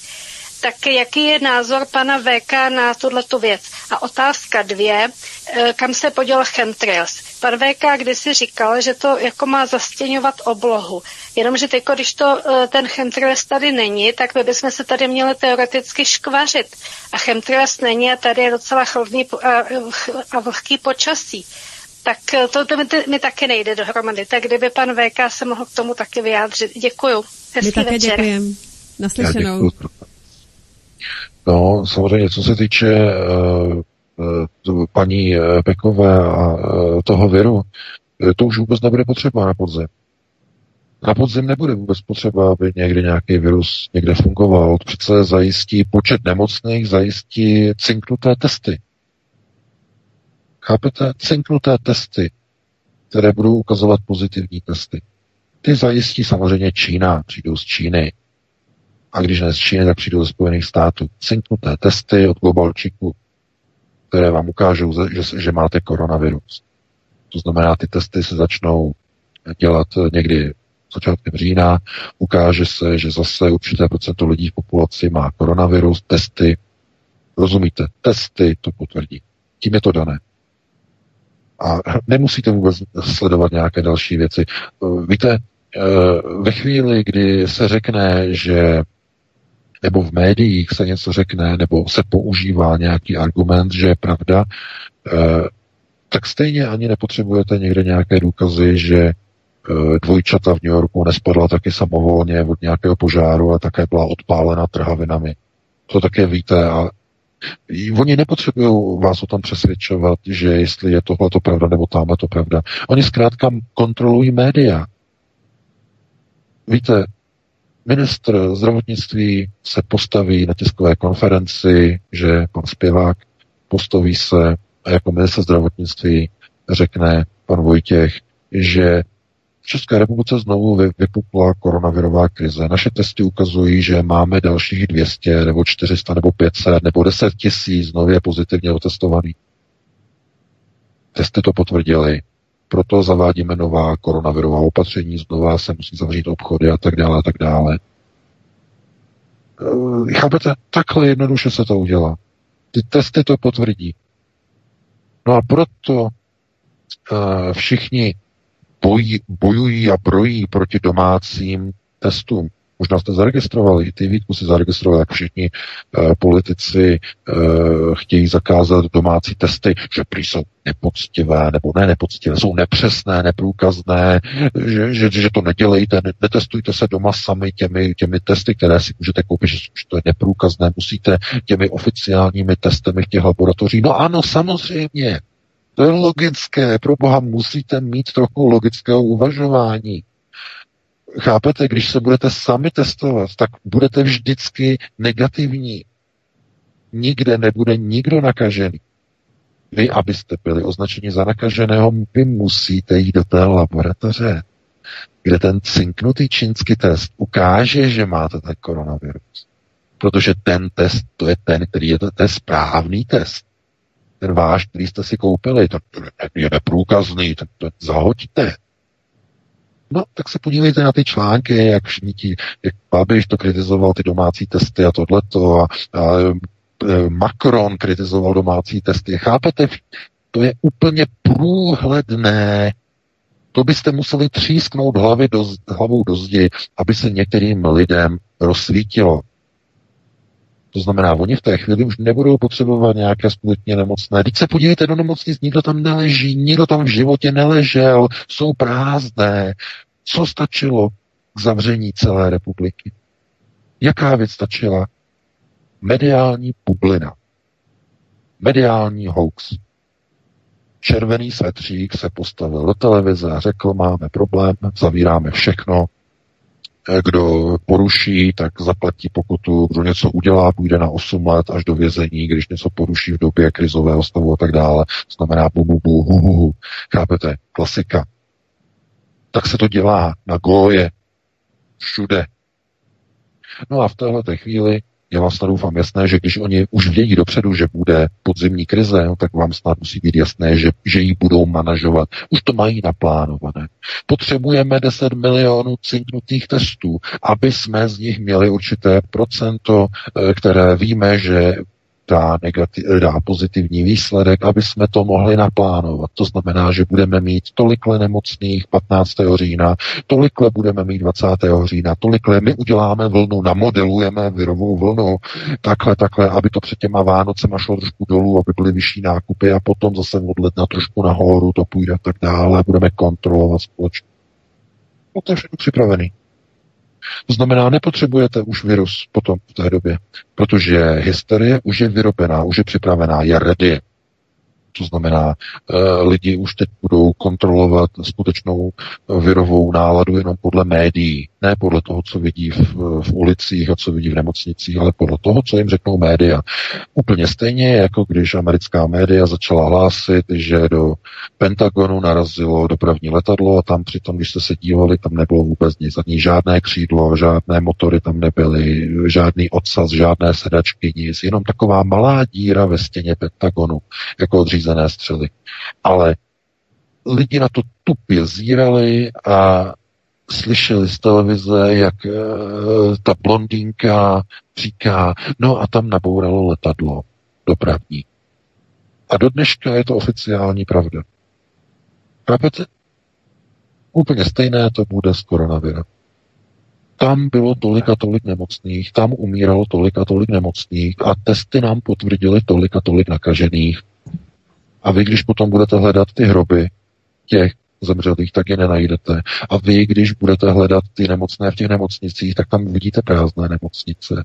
Tak jaký je názor pana VK na tuto věc? A otázka dvě, eh, kam se poděl chemtrails? Pan VK kdysi říkal, že to jako má zastěňovat oblohu. Jenomže teď, když to, eh, ten chemtrails tady není, tak my bychom se tady měli teoreticky škvařit. A chemtrails není a tady je docela chladný a, vlhký počasí tak eh, to, to mi, mi taky nejde dohromady. Tak kdyby pan VK se mohl k tomu taky vyjádřit. Děkuju. Hezký My také večer. děkujeme. Naslyšenou. No, samozřejmě, co se týče uh, paní Pekové a uh, toho viru, to už vůbec nebude potřeba na podzim. Na podzim nebude vůbec potřeba, aby někdy nějaký virus někde fungoval. Přece zajistí počet nemocných, zajistí cinknuté testy. Chápete? Cinknuté testy, které budou ukazovat pozitivní testy. Ty zajistí samozřejmě Čína, přijdou z Číny. A když ne z Číny, tak přijdou ze Spojených států. Cinknuté testy od globalčiku, které vám ukážou, že, že máte koronavirus. To znamená, ty testy se začnou dělat někdy začátkem října. Ukáže se, že zase určité procento lidí v populaci má koronavirus. Testy, rozumíte, testy to potvrdí. Tím je to dané. A nemusíte vůbec sledovat nějaké další věci. Víte, ve chvíli, kdy se řekne, že nebo v médiích se něco řekne, nebo se používá nějaký argument, že je pravda, tak stejně ani nepotřebujete někde nějaké důkazy, že eh, dvojčata v New Yorku nespadla taky samovolně od nějakého požáru a také byla odpálena trhavinami. To také víte a Oni nepotřebují vás o tom přesvědčovat, že jestli je tohle to pravda nebo tamhle to pravda. Oni zkrátka kontrolují média. Víte, ministr zdravotnictví se postaví na tiskové konferenci, že pan zpěvák postaví se a jako minister zdravotnictví řekne pan Vojtěch, že v České republice znovu vypukla koronavirová krize. Naše testy ukazují, že máme dalších 200 nebo 400 nebo 500 nebo 10 tisíc nově pozitivně otestovaných. Testy to potvrdili. Proto zavádíme nová koronavirová opatření, znova se musí zavřít obchody a tak dále a tak dále. Eh, chápete? Takhle jednoduše se to udělá. Ty testy to potvrdí. No a proto uh, všichni bojí, bojují a brojí proti domácím testům. Možná jste zaregistrovali, ty Vítku si zaregistrovali, jak všichni uh, politici uh, chtějí zakázat domácí testy, že prý jsou nepoctivé, nebo ne nepoctivé, jsou nepřesné, neprůkazné, že, že, že to nedělejte, netestujte se doma sami těmi, těmi testy, které si můžete koupit, že, že to je neprůkazné, musíte těmi oficiálními testami těch laboratoří. No ano, samozřejmě, to je logické, pro boha musíte mít trochu logického uvažování. Chápete, když se budete sami testovat, tak budete vždycky negativní. Nikde nebude nikdo nakažený. Vy, abyste byli označeni za nakaženého, vy musíte jít do té laboratoře, kde ten cinknutý čínský test ukáže, že máte ten koronavirus. Protože ten test, to je ten, který je to, to je správný test. Ten váš, který jste si koupili, tak je neprůkazný, tak to zahoďte. No, tak se podívejte na ty články, jak ti, jak Babiš to kritizoval, ty domácí testy a tohleto a, a e, Macron kritizoval domácí testy. Chápete? To je úplně průhledné. To byste museli třísknout hlavy do, hlavou do zdi, aby se některým lidem rozsvítilo. To znamená, oni v té chvíli už nebudou potřebovat nějaké skutečně nemocné. Teď se podívejte do nemocnic, nikdo tam neleží, nikdo tam v životě neležel, jsou prázdné. Co stačilo k zavření celé republiky? Jaká věc stačila? Mediální bublina. Mediální hoax. Červený svetřík se postavil do televize a řekl, máme problém, zavíráme všechno, kdo poruší, tak zaplatí pokutu, kdo něco udělá, půjde na 8 let až do vězení, když něco poruší v době krizového stavu a tak dále. Znamená bu, bu, bu, hu, hu, hu. Chápete? Klasika. Tak se to dělá na Goje, všude. No a v téhle chvíli je vám snad doufám jasné, že když oni už vědí dopředu, že bude podzimní krize, no, tak vám snad musí být jasné, že, že ji budou manažovat. Už to mají naplánované. Potřebujeme 10 milionů cinknutých testů, aby jsme z nich měli určité procento, eh, které víme, že dá, negativ, dá pozitivní výsledek, aby jsme to mohli naplánovat. To znamená, že budeme mít tolikle nemocných 15. října, tolikle budeme mít 20. října, tolikle my uděláme vlnu, namodelujeme virovou vlnu, takhle, takhle, aby to před těma Vánocema šlo trošku dolů, aby byly vyšší nákupy a potom zase od ledna trošku nahoru to půjde a tak dále, budeme kontrolovat společně. No všechno připravený. To znamená, nepotřebujete už virus potom v té době, protože hysterie už je vyrobená, už je připravená, je ready. To znamená, eh, lidi už teď budou kontrolovat skutečnou virovou náladu jenom podle médií, ne podle toho, co vidí v, v ulicích a co vidí v nemocnicích, ale podle toho, co jim řeknou média. Úplně stejně, jako když americká média začala hlásit, že do Pentagonu narazilo dopravní letadlo a tam přitom, když jste se dívali, tam nebylo vůbec nic, ani žádné křídlo, žádné motory tam nebyly, žádný odsaz, žádné sedačky, nic, jenom taková malá díra ve stěně Pentagonu, jako odřízené střely. Ale lidi na to tupě zírali a slyšeli z televize, jak e, ta blondýnka říká, no a tam nabouralo letadlo dopravní. A do dneška je to oficiální pravda. Chápete? Úplně stejné to bude s koronavirem. Tam bylo tolik a tolik nemocných, tam umíralo tolik a tolik nemocných a testy nám potvrdili tolik a tolik nakažených. A vy, když potom budete hledat ty hroby těch zemřelých, tak je nenajdete. A vy, když budete hledat ty nemocné v těch nemocnicích, tak tam vidíte prázdné nemocnice.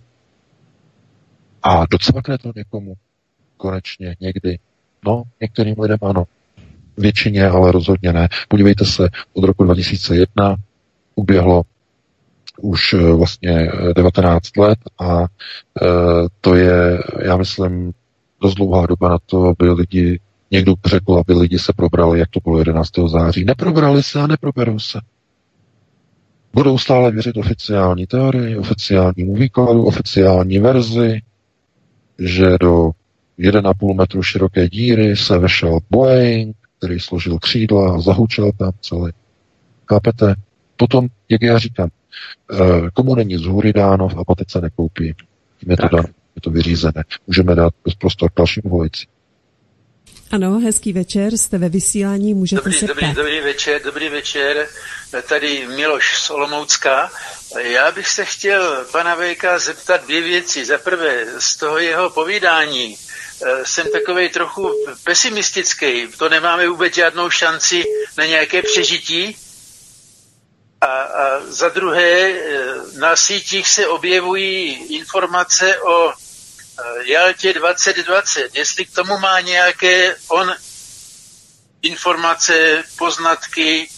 A docvakne to někomu konečně někdy. No, některým lidem ano. Většině, ale rozhodně ne. Podívejte se, od roku 2001 uběhlo už eh, vlastně 19 let a e, to je, já myslím, dost dlouhá doba na to, aby lidi Někdo řekl, aby lidi se probrali, jak to bylo 11. září. Neprobrali se a neproberou se. Budou stále věřit oficiální teorii, oficiálnímu výkladu, oficiální verzi, že do 1,5 metru široké díry se vešel Boeing, který složil křídla a zahučel tam celý. Chápete? Potom, jak já říkám, eh, komu není z hůry dáno, v apatice nekoupí. Je to, dáno, je to vyřízené. Můžeme dát prostor k dalšímu volici. Ano, hezký večer, jste ve vysílání, můžete dobrý, se dobrý, ptát. Dobrý večer, dobrý večer, tady Miloš Solomoucká. Já bych se chtěl pana Vejka zeptat dvě věci. Za prvé, z toho jeho povídání eh, jsem takový trochu pesimistický. To nemáme vůbec žádnou šanci na nějaké přežití. A, a za druhé, eh, na sítích se objevují informace o Jaltě 2020, jestli k tomu má nějaké on informace, poznatky,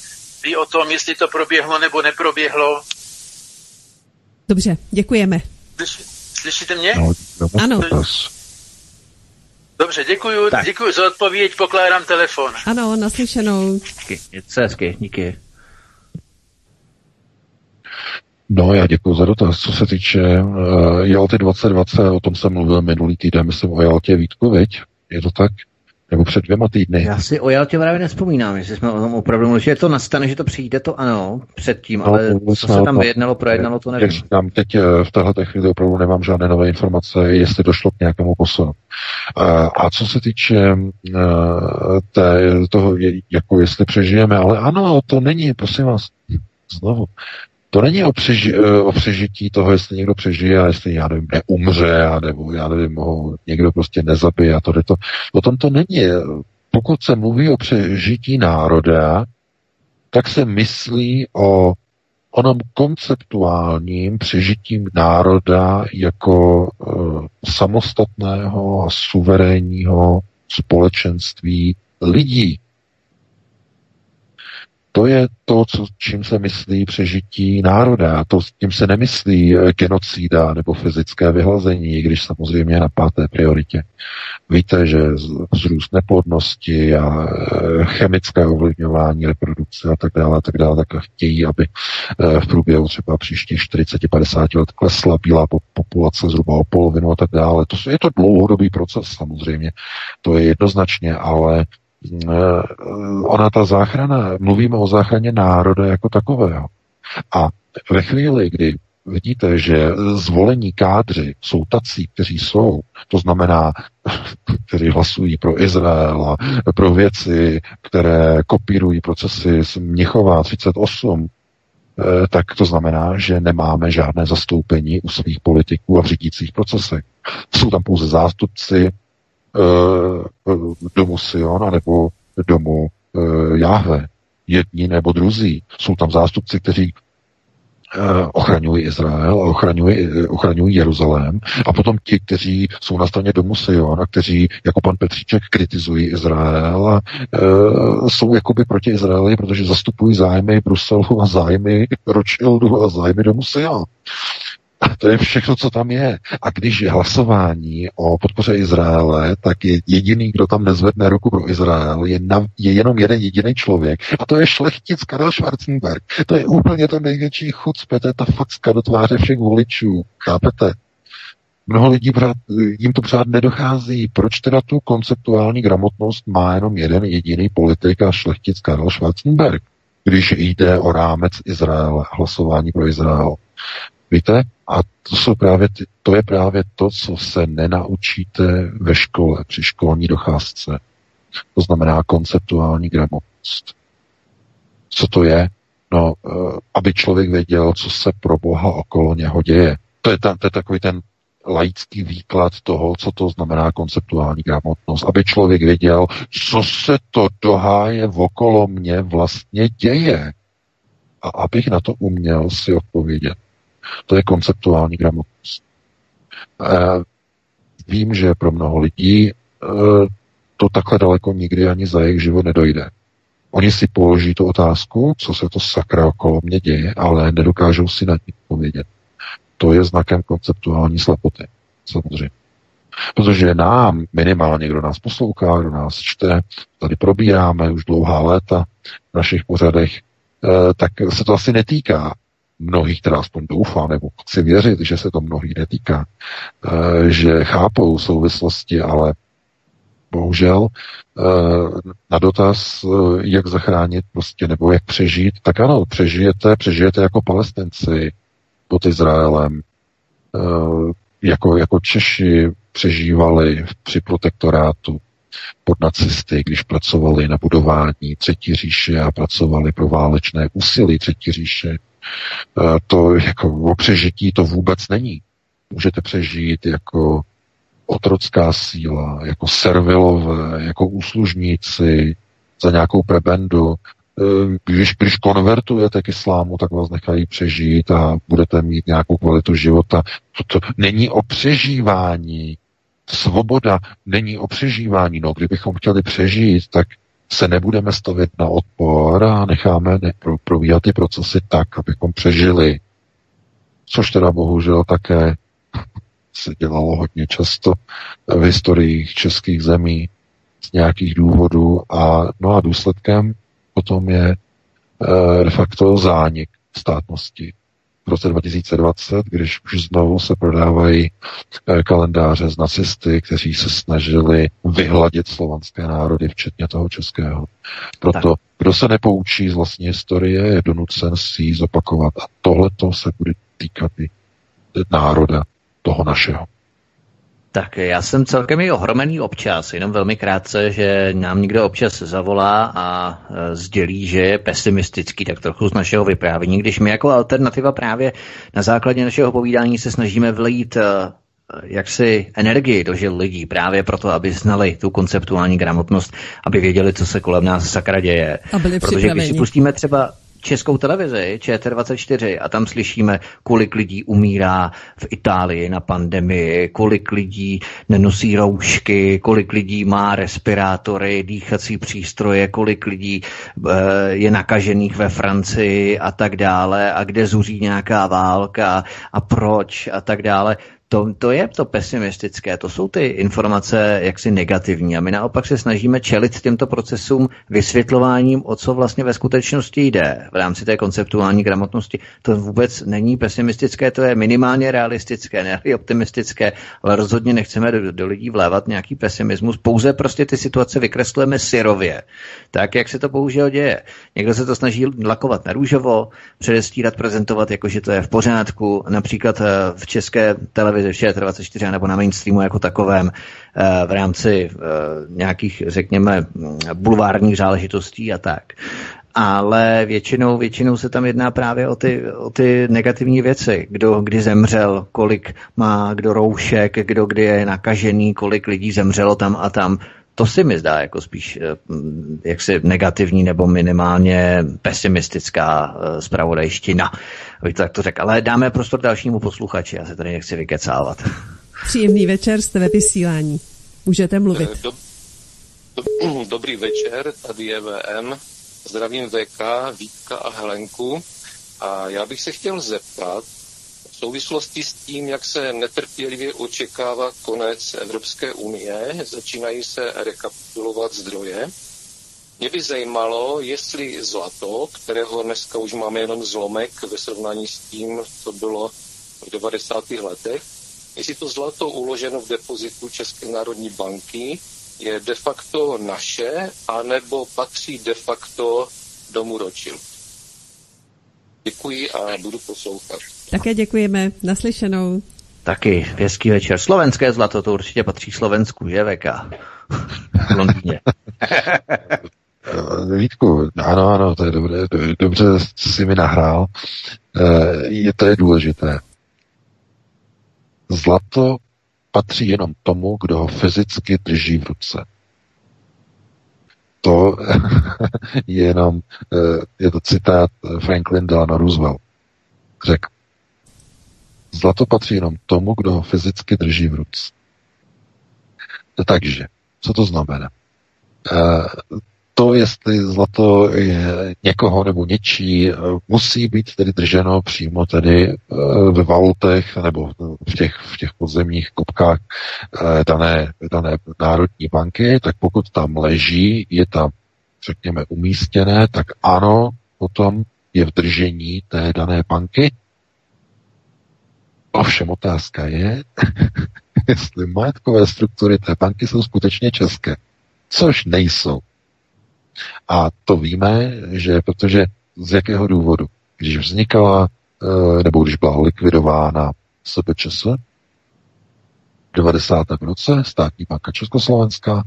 ví o tom, jestli to proběhlo nebo neproběhlo. Dobře, děkujeme. Slyši, slyšíte mě? No, no, Ano. Dobře, děkuji, děkuji za odpověď, pokládám telefon. Ano, naslyšenou. Díky, hezky, díky. No, já děkuji za dotaz. Co se týče uh, Jalty 2020, o tom jsem mluvil minulý týden, myslím o Jaltě Vítku, viď? Je to tak? Nebo před dvěma týdny. Já si o Jaltě právě nespomínám, jestli jsme o tom opravdu mluvili, že to nastane, že to přijde, to ano, předtím, No, ale co se tam tom. vyjednalo, projednalo, to Jak nevím. říkám, teď eh, v téhle chvíli opravdu nemám žádné nové informace, jestli došlo k nějakému posunu. Eh, A co se týče eh, té, toho, jako jestli přežijeme, ale ano, to není, prosím vás, znovu, to není o, přeži, eh, o přežití toho, jestli někdo přežije a jestli, já nevím, neumře, a nebo já nevím, ho někdo prostě nezabije a to, to. O tom to není. Pokud se mluví o přežití národa, tak se myslí o onom konceptuálním přežitím národa jako e, samostatného a suverénního společenství lidí. To je to, co, čím se myslí přežití národa. To s tím se nemyslí eh, genocída nebo fyzické vyhlazení, když samozřejmě na páté prioritě. Víte, že vzrůst neplodnosti a eh, chemické ovlivňování reprodukce a tak dále, a tak dále, tak chtějí, aby eh, v průběhu třeba příštích 40-50 let klesla bílá po- populace zhruba o polovinu a tak dále. To je to dlouhodobý proces samozřejmě, to je jednoznačně, ale ona ta záchrana, mluvíme o záchraně národa jako takového. A ve chvíli, kdy vidíte, že zvolení kádři jsou tací, kteří jsou, to znamená, kteří hlasují pro Izrael a pro věci, které kopírují procesy z Mnichova 38, eh, tak to znamená, že nemáme žádné zastoupení u svých politiků a v řídících procesech. Jsou tam pouze zástupci eh, domu Sion nebo domu eh, Jahve. Jedni nebo druzí. Jsou tam zástupci, kteří ochraňují Izrael a ochraňují, ochraňují Jeruzalém. A potom ti, kteří jsou na straně domu Sion a kteří, jako pan Petříček, kritizují Izrael a e, jsou jakoby proti Izraeli, protože zastupují zájmy Bruselu a zájmy Rothschildu a zájmy domu Sion. To je všechno, co tam je. A když je hlasování o podpoře Izraele, tak je jediný, kdo tam nezvedne ruku pro Izrael, je, na, je jenom jeden jediný člověk. A to je šlechtic Karel Schwarzenberg. To je úplně to největší chucpe, to je ta facka do tváře všech voličů. Chápete? Mnoho lidí pořád, jim to pořád nedochází. Proč teda tu konceptuální gramotnost má jenom jeden jediný politik a šlechtic Karel Schwarzenberg, když jde o rámec Izraele, hlasování pro Izrael? Víte? A to, jsou právě ty, to je právě to, co se nenaučíte ve škole, při školní docházce. To znamená konceptuální gramotnost. Co to je? No, eh, aby člověk věděl, co se pro Boha okolo něho děje. To je, ta, to je takový ten laický výklad toho, co to znamená konceptuální gramotnost. Aby člověk věděl, co se to doháje okolo mě vlastně děje. A abych na to uměl si odpovědět. To je konceptuální gramotnost. Vím, že pro mnoho lidí e, to takhle daleko nikdy ani za jejich život nedojde. Oni si položí tu otázku, co se to sakra okolo mě děje, ale nedokážou si na ní odpovědět. To je znakem konceptuální slepoty, samozřejmě. Protože nám, minimálně kdo nás poslouchá, kdo nás čte, tady probíráme už dlouhá léta v našich pořadech, e, tak se to asi netýká mnohých, teda aspoň doufám, nebo chci věřit, že se to mnohých netýká, eh, že chápou souvislosti, ale bohužel eh, na dotaz, eh, jak zachránit prostě, nebo jak přežít, tak ano, přežijete, přežijete jako palestinci pod Izraelem, jako, jako Češi přežívali při protektorátu pod nacisty, když pracovali na budování Třetí říše a pracovali pro válečné úsilí Třetí říše. Eh, to jako o přežití to vůbec není. Můžete přežít jako otrocká síla, jako servilové, jako úslužníci za nějakou prebendu. Eh, když, když konvertujete k islámu, tak vás nechají přežít a budete mít nějakou kvalitu života. To, to není o přežívání. Svoboda není o přežívání. No, kdybychom chtěli přežít, tak se nebudeme stavit na odpor a necháme pro, probíhat ty procesy tak, abychom přežili. Což teda bohužel také se dělalo hodně často v historii českých zemí z nějakých důvodů a no a důsledkem potom je e, de facto zánik státnosti v roce 2020, když už znovu se prodávají eh, kalendáře z nacisty, kteří se snažili vyhladit slovanské národy, včetně toho českého. Proto, tak. kdo se nepoučí z vlastní historie, je donucen si ji zopakovat. A tohle to se bude týkat i národa toho našeho. Tak já jsem celkem i ohromený občas, jenom velmi krátce, že nám někdo občas zavolá a e, sdělí, že je pesimistický, tak trochu z našeho vyprávění, když my jako alternativa právě na základě našeho povídání se snažíme vlejít e, jaksi energii do žil lidí právě proto, aby znali tu konceptuální gramotnost, aby věděli, co se kolem nás sakra děje. A byli Protože když si pustíme třeba českou televizi, ČT24, a tam slyšíme, kolik lidí umírá v Itálii na pandemii, kolik lidí nenosí roušky, kolik lidí má respirátory, dýchací přístroje, kolik lidí e, je nakažených ve Francii a tak dále, a kde zuří nějaká válka a proč a tak dále to, to je to pesimistické, to jsou ty informace jaksi negativní. A my naopak se snažíme čelit těmto procesům vysvětlováním, o co vlastně ve skutečnosti jde v rámci té konceptuální gramotnosti. To vůbec není pesimistické, to je minimálně realistické, ne optimistické, ale rozhodně nechceme do, do lidí vlévat nějaký pesimismus, pouze prostě ty situace vykreslujeme syrově, tak jak se to bohužel děje. Někdo se to snaží lakovat na růžovo, předestírat, prezentovat, jako že to je v pořádku, například eh, v české televizi televizi v 24 nebo na mainstreamu jako takovém eh, v rámci eh, nějakých, řekněme, bulvárních záležitostí a tak. Ale většinou, většinou se tam jedná právě o ty, o ty negativní věci. Kdo kdy zemřel, kolik má kdo roušek, kdo kdy je nakažený, kolik lidí zemřelo tam a tam to si mi zdá jako spíš eh, jaksi negativní nebo minimálně pesimistická zpravodajština. Abych to tak to řekl. Ale dáme prostor dalšímu posluchači, já se tady nechci vykecávat. Příjemný večer, jste ve vysílání. Můžete mluvit. Dob, dob, dobrý večer, tady je VM. Zdravím VK, Vítka a Helenku. A já bych se chtěl zeptat, souvislosti s tím, jak se netrpělivě očekává konec Evropské unie, začínají se rekapitulovat zdroje. Mě by zajímalo, jestli zlato, kterého dneska už máme jenom zlomek ve srovnání s tím, co bylo v 90. letech, jestli to zlato uloženo v depozitu České národní banky je de facto naše, anebo patří de facto domu Rothschild. Děkuji a budu poslouchat. Také děkujeme. Naslyšenou. Taky hezký večer. Slovenské zlato, to určitě patří Slovensku, že VK? v Londýně. Vítku, ano, ano, to je dobré, dobře si mi nahrál. Eh, je to je důležité. Zlato patří jenom tomu, kdo ho fyzicky drží v ruce. To je jenom, eh, je to citát Franklin Delano Roosevelt. Řekl, zlato patří jenom tomu, kdo ho fyzicky drží v ruce. Takže, co to znamená? Eh, to, jestli zlato je někoho nebo něčí, musí být tedy drženo přímo tedy eh, ve valutech nebo v těch, v těch podzemních kopkách eh, dané, dané národní banky, tak pokud tam leží, je tam, řekněme, umístěné, tak ano, potom je v držení té dané banky. Ovšem otázka je, jestli majetkové struktury té banky jsou skutečně české, což nejsou. A to víme, že protože z jakého důvodu? Když vznikala, eh, nebo když byla likvidována SBČS v 90. roce, státní banka Československá,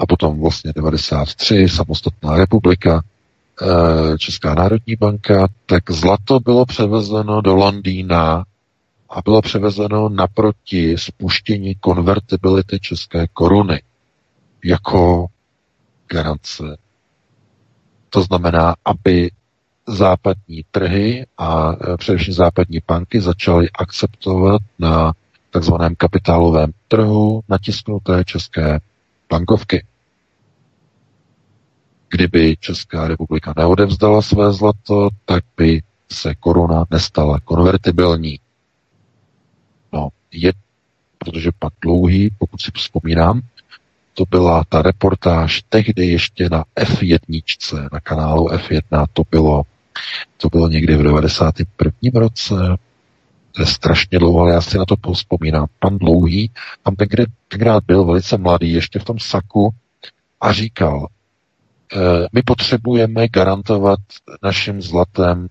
a potom vlastně 93, samostatná republika, eh, Česká národní banka, tak zlato bylo převezeno do Londýna a bylo převezeno naproti spuštění konvertibility české koruny jako garance to znamená, aby západní trhy a e, především západní banky začaly akceptovat na takzvaném kapitálovém trhu natisknuté české bankovky. Kdyby Česká republika neodevzdala své zlato, tak by se koruna nestala konvertibilní. No, je, protože pak dlouhý, pokud si vzpomínám, to byla ta reportáž tehdy ještě na F1, na kanálu F1, to bylo, to bylo někdy v 91. roce, to je strašně dlouho, ale já si na to vzpomínám. Pan Dlouhý tam tenkrát byl velice mladý, ještě v tom saku a říkal, e, my potřebujeme garantovat našim zlatem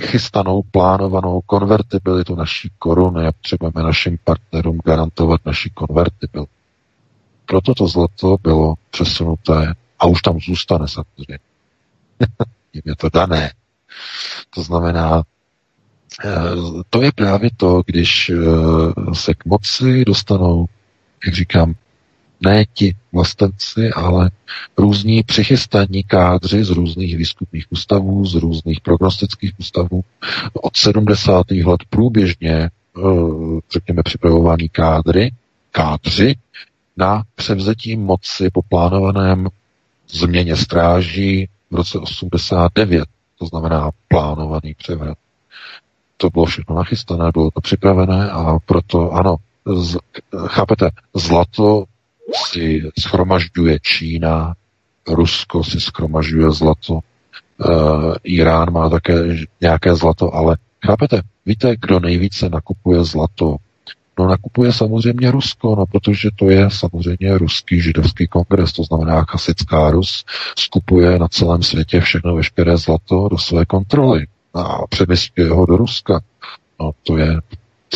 chystanou, plánovanou konvertibilitu naší koruny a potřebujeme našim partnerům garantovat naši konvertibilitu. Proto to zlato bylo přesunuté a už tam zůstane samozřejmě. je to dané. To znamená, eh, to je právě to, když eh, se k moci dostanou, jak říkám, ne ti vlastenci, ale různí přichystaní kádři z různých výzkumných ústavů, z různých prognostických ústavů. Od 70. let průběžně, eh, řekněme, připravování kádry, kádři na převzetí moci po plánovaném změně stráží v roce 89, to znamená plánovaný převrat. To bylo všechno nachystané, bylo to připravené a proto ano, z, chápete, zlato si schromažďuje Čína, Rusko si schromažďuje zlato, uh, Irán má také nějaké zlato, ale chápete, víte, kdo nejvíce nakupuje zlato No nakupuje samozřejmě Rusko, no protože to je samozřejmě ruský židovský kongres, to znamená chasická Rus skupuje na celém světě všechno veškeré zlato do své kontroly a přemysťuje ho do Ruska. No to je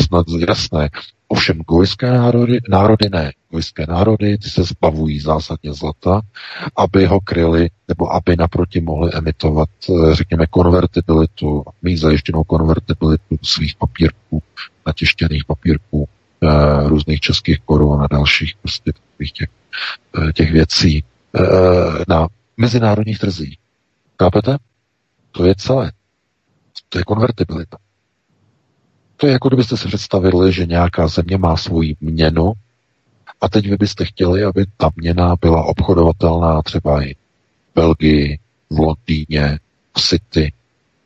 snad jasné. Ovšem gojské národy, národy ne. Gojské národy ty se zbavují zásadně zlata, aby ho kryli, nebo aby naproti mohli emitovat, eh, řekněme, konvertibilitu, mít zajištěnou konvertibilitu svých papírků, natěštěných papírků, e, různých českých korun a dalších prostě těch eh, těch věcí eh, na mezinárodních trzích. Chápete? To je celé. To je konvertibilita. To je jako kdybyste si představili, že nějaká země má svoji měnu a teď vy byste chtěli, aby ta měna byla obchodovatelná třeba i v Belgii, v Londýně, v City,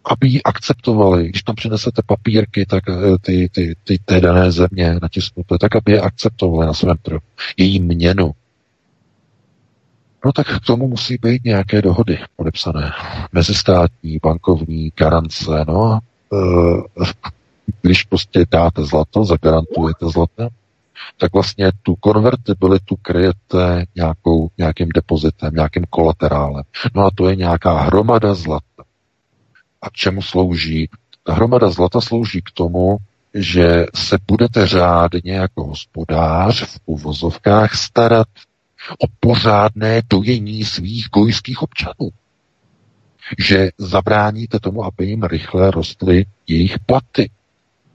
aby ji akceptovali. Když tam přinesete papírky, tak eh, ty, ty, ty té dané země natisknuté, tak aby je akceptovali na svém trhu. Její měnu. No tak k tomu musí být nějaké dohody podepsané. Mezistátní, bankovní, garance, no. E, když prostě dáte zlato, zagarantujete zlato, tak vlastně tu konvertibilitu kryjete nějakou, nějakým depozitem, nějakým kolaterálem. No a to je nějaká hromada zlata. A čemu slouží? Ta hromada zlata slouží k tomu, že se budete řádně jako hospodář v uvozovkách starat o pořádné dojení svých gojských občanů. Že zabráníte tomu, aby jim rychle rostly jejich platy.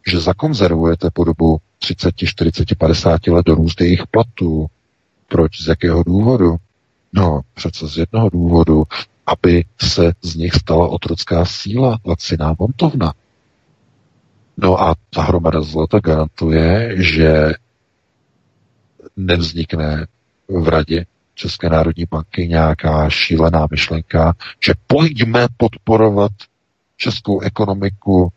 Že zakonzervujete po dobu 30, 40, 50 let růst jejich platů. Proč? Z jakého důvodu? No, přece z jednoho důvodu, aby se z nich stala otrocká síla, laciná montovna. No a ta hromada zlata garantuje, že nevznikne v radě České národní banky nějaká šílená myšlenka, že pojďme podporovat českou ekonomiku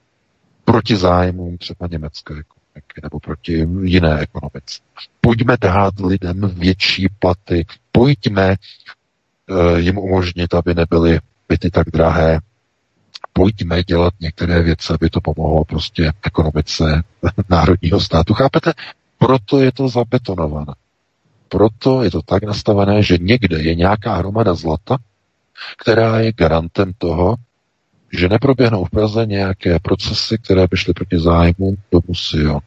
proti zájmům třeba německé ekonomiky nebo proti jiné ekonomice. Pojďme dát lidem větší platy, pojďme uh, jim umožnit, aby nebyly byty tak drahé, pojďme dělat některé věci, aby to pomohlo prostě ekonomice národního státu. Chápete? Proto je to zabetonované. Proto je to tak nastavené, že někde je nějaká hromada zlata, která je garantem toho, že neproběhnou v Praze nějaké procesy, které by šly proti zájmům domu Sion.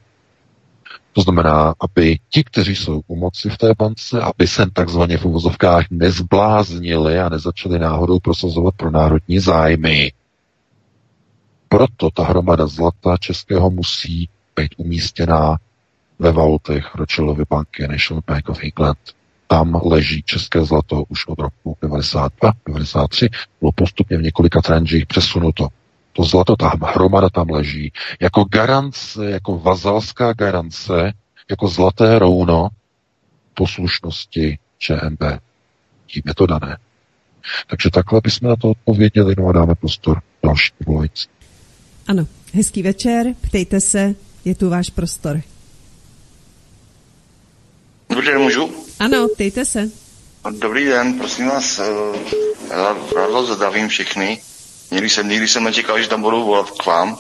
To znamená, aby ti, kteří jsou u moci v té bance, aby se takzvaně v uvozovkách nezbláznili a nezačali náhodou prosazovat pro národní zájmy. Proto ta hromada zlata českého musí být umístěná ve vaultech Rothschildovy banky National Bank of England. Tam leží české zlato už od roku 92, 93, bylo postupně v několika tranžích přesunuto. To zlato, ta hromada tam leží jako garance, jako vazalská garance, jako zlaté rouno poslušnosti ČMB. Tím je to dané. Takže takhle bychom na to odpověděli, no a dáme prostor další volající. Ano, hezký večer, ptejte se, je tu váš prostor. Dobrý den, můžu? Ano, ptejte se. Dobrý den, prosím vás, eh, rád vás zdravím všechny. Nikdy jsem, nikdy jsem nečekal, že tam budu volat k vám,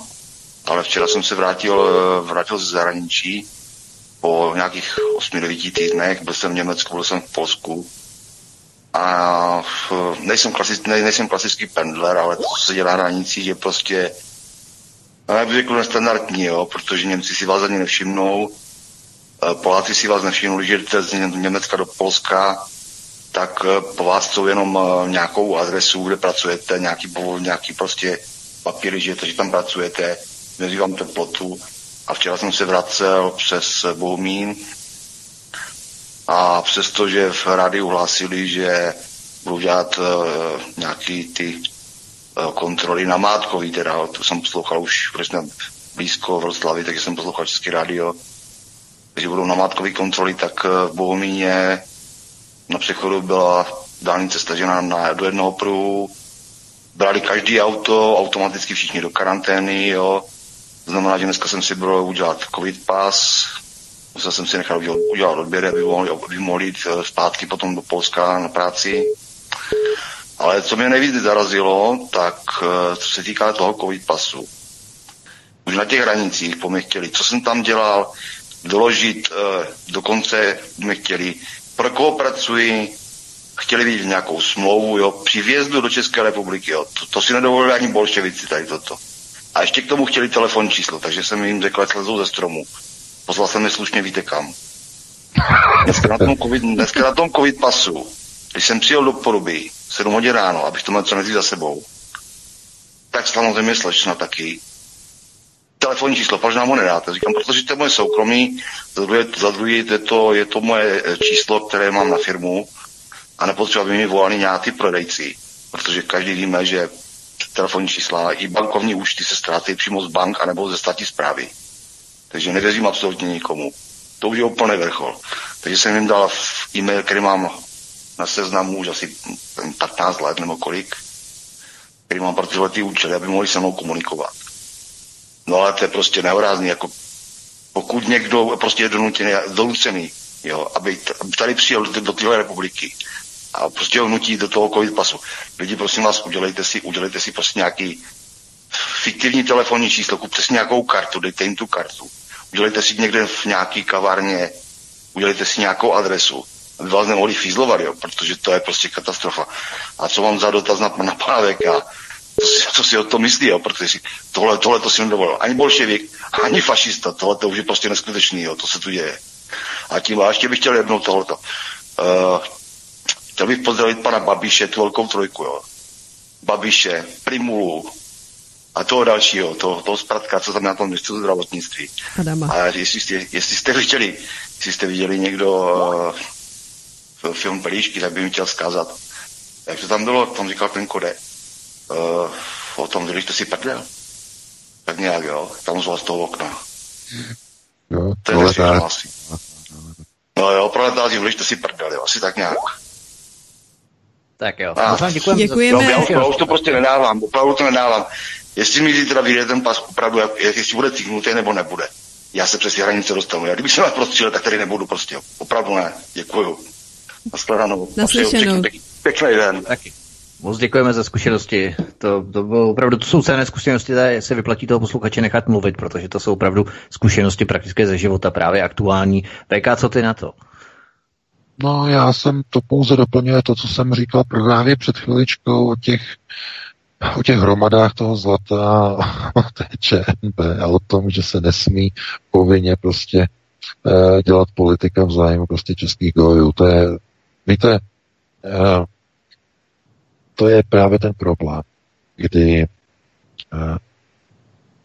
ale včera jsem se vrátil, eh, vrátil z zahraničí po nějakých 8-9 týdnech, byl jsem v Německu, byl jsem v Polsku a nejsem, klasic, ne, nejsem klasický pendler, ale to, co se dělá na hranicích, je prostě no, já bych řekl nestandardní, jo, protože Němci si vás ani nevšimnou, Eh, Poláci si vás nevšimli, že jdete z Německa do Polska, tak eh, po vás chcou jenom eh, nějakou adresu, kde pracujete, nějaký, nějaký prostě papíry, že, to, že tam pracujete, měří vám teplotu. A včera jsem se vracel přes Bohumín. A přestože v rádiu hlásili, že budou dělat uh, nějaký ty uh, kontroly na Mátkový, teda. To jsem poslouchal už, protože jsme blízko v Vroclavi, takže jsem poslouchal Český rádio, že budou namátkové kontroly, tak v eh, Bohumíně na přechodu byla dálnice stažena na, do jednoho pruhu, brali každý auto, automaticky všichni do karantény, jo. Znamená, že dneska jsem si byl udělat covid pas, musel jsem si nechat udělat, udělat odběr, aby mohli, aby mohli jít eh, zpátky potom do Polska na práci. Ale co mě nejvíc zarazilo, tak eh, co se týká toho covid pasu. Už na těch hranicích po mě chtěli, co jsem tam dělal, doložit, uh, dokonce jsme chtěli, pro koho pracuji, chtěli vidět nějakou smlouvu, jo, při vjezdu do České republiky, jo, to, to si nedovolili ani bolševici tady toto. A ještě k tomu chtěli telefon číslo, takže jsem jim řekl, slezou ze stromu. Poslal jsem je slušně, víte kam. Dneska na tom COVID, dneska na tom COVID pasu, když jsem přijel do Poruby, 7 hodin ráno, abych to měl co za sebou, tak samozřejmě slečna taky telefonní číslo, proč nám ho nedáte? Říkám, protože to je moje soukromí, za druhé, za druhé je, to, je to moje eh, číslo, které mám na firmu a nepotřeba by mi volali nějaký prodejci, protože každý víme, že telefonní čísla i bankovní účty se ztrácí přímo z bank anebo ze státní zprávy. Takže nevěřím absolutně nikomu. To už je úplný vrchol. Takže jsem jim dal e-mail, který mám na seznamu už asi 15 let nebo kolik, který mám pro tyhle ty účely, aby mohli se mnou komunikovat. No ale to je prostě nehorázný, jako pokud někdo prostě je donutěný, donucený, jo, aby, tady přijel do, téhle republiky a prostě ho nutí do toho covid pasu. Lidi, prosím vás, udělejte si, udělejte si prostě nějaký fiktivní telefonní číslo, kupte si nějakou kartu, dejte jim tu kartu. Udělejte si někde v nějaký kavárně, udělejte si nějakou adresu, aby vás nemohli fízlovat, jo, protože to je prostě katastrofa. A co mám za dotaz na, na pana VK, co si, o to myslí, jo, protože si, tohle, tohle to si nedovolil. Ani bolševik, ani fašista, tohle to už je prostě neskutečný, jo, to se tu děje. A tím a ještě bych chtěl jednou tohleto. Uh, chtěl bych pozdravit pana Babiše, tu velkou trojku, jo. Babiše, Primulu, a toho dalšího, toho, toho zpratka, co tam na tom městu zdravotnictví. Adama. A jestli jste, jestli jste viděli, jestli jste viděli někdo uh, film Pelíšky, tak by mi chtěl zkázat. Jak to tam bylo, tam říkal ten kode. Uh, o tom, že jste si prdel. Tak nějak, jo, tam zval z toho okna. Jo, to je asi. No jo, proletáři, vlište si prdel, jo, asi tak nějak. Tak jo, a, děkujeme. děkujeme. No, já, už, já už to prostě nedávám, opravdu to nedávám. Jestli mi zítra vyjde ten pas, opravdu, jestli bude cíknutý nebo nebude. Já se přes ty hranice dostanu. Já kdybych se vás prostřílel, tak tady nebudu prostě. Opravdu ne. Děkuju. Naschledanou. Naslyšenou. Pěk, pěkný den. Taky. Moc děkujeme za zkušenosti. To, to bylo opravdu, to jsou cené zkušenosti, které se vyplatí toho posluchače nechat mluvit, protože to jsou opravdu zkušenosti praktické ze života, právě aktuální. VK, co ty na to? No, já jsem to pouze doplňuje to, co jsem říkal právě před chviličkou o těch o těch hromadách toho zlata, o té ČNB a o tom, že se nesmí povinně prostě eh, dělat politika v zájmu prostě českých gojů. To je, víte, eh, to je právě ten problém, kdy eh,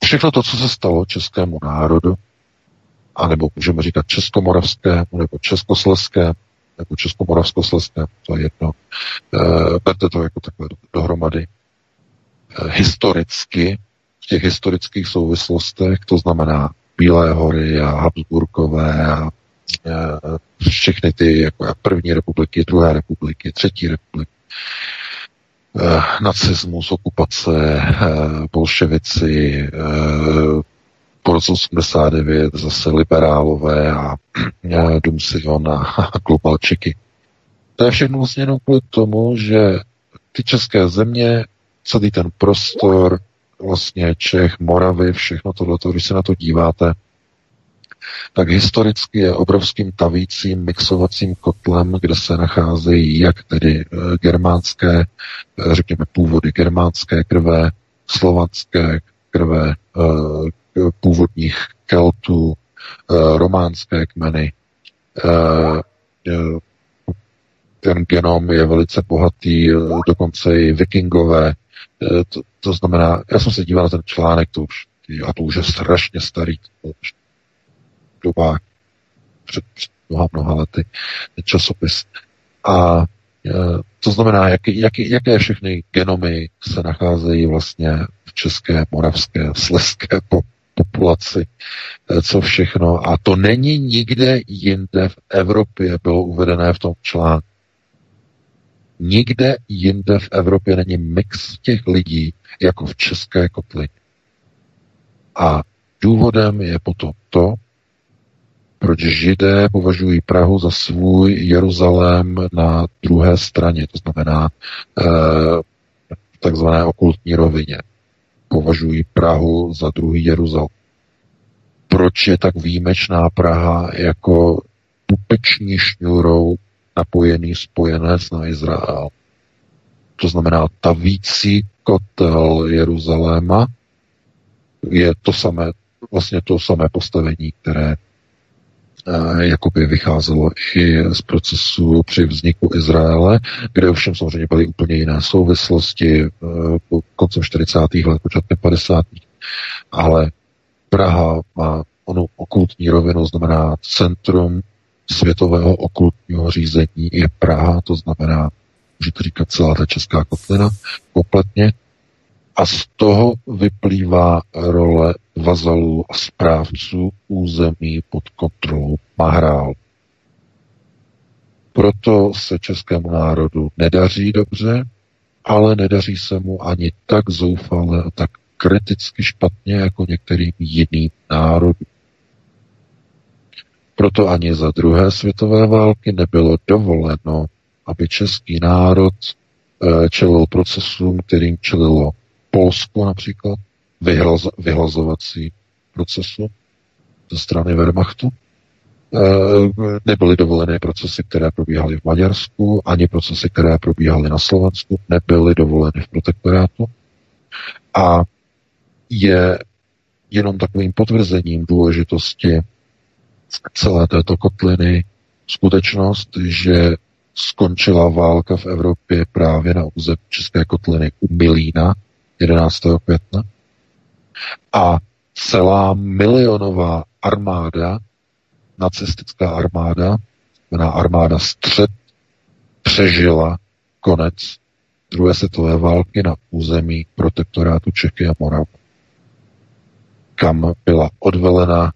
všechno to, co se stalo českému národu, anebo můžeme říkat českomoravskému, nebo československé, nebo českomoravskoslezské, to je jedno, berte to jako takhle dohromady, historicky, v těch historických souvislostech, to znamená Bílé hory a Habsburkové a všechny ty jako první republiky, druhé republiky, třetí republiky, nacismus, okupace, bolševici, po roce 89 zase liberálové a Dům Sion a globalčiky. To je všechno vlastně jenom kvůli tomu, že ty české země celý ten prostor, vlastně Čech, Moravy, všechno tohle, když se na to díváte, tak historicky je obrovským tavícím mixovacím kotlem, kde se nacházejí jak tedy eh, germánské, eh, řekněme původy germánské krve, slovanské krve, eh, původních Keltů, románské kmeny, ten genom je velice bohatý, dokonce i vikingové, to, to znamená, já jsem se díval na ten článek, to už, a to už je strašně starý, to už doba před, před mnoha, mnoha lety, časopis. A eh, to znamená, jak, jak, jaké všechny genomy se nacházejí vlastně v české, moravské, sleské populaci, eh, co všechno. A to není nikde jinde v Evropě bylo uvedené v tom článku. Nikde jinde v Evropě není mix těch lidí jako v české kotlině. A důvodem je potom to, proč židé považují Prahu za svůj Jeruzalém na druhé straně, to znamená eh, takzvané okultní rovině. Považují Prahu za druhý Jeruzalém. Proč je tak výjimečná Praha jako pupeční šňůrou napojený spojenec na Izrael. To znamená, ta vící kotel Jeruzaléma je to samé, vlastně to samé postavení, které jakoby vycházelo i z procesu při vzniku Izraele, kde ovšem samozřejmě byly úplně jiné souvislosti eh, po koncem 40. let, počátkem 50. Ale Praha má onu okultní rovinu, znamená centrum světového okultního řízení je Praha, to znamená, můžete říkat celá ta česká kotlina kompletně. A z toho vyplývá role vazalů a správců území pod kontrolou Mahrál. Proto se českému národu nedaří dobře, ale nedaří se mu ani tak zoufale a tak kriticky špatně jako některým jiným národům. Proto ani za druhé světové války nebylo dovoleno, aby český národ eh, čelil procesům, kterým čelilo Polsko například, vyhlaz, vyhlazovací procesu ze strany Wehrmachtu. Eh, nebyly dovoleny procesy, které probíhaly v Maďarsku, ani procesy, které probíhaly na Slovensku, nebyly dovoleny v protektorátu. A je jenom takovým potvrzením důležitosti celé této kotliny skutečnost, že skončila válka v Evropě právě na území České kotliny u Milína 11. května a celá milionová armáda, nacistická armáda, znamená armáda střed, přežila konec druhé světové války na území protektorátu Čechy a Moravy, kam byla odvelena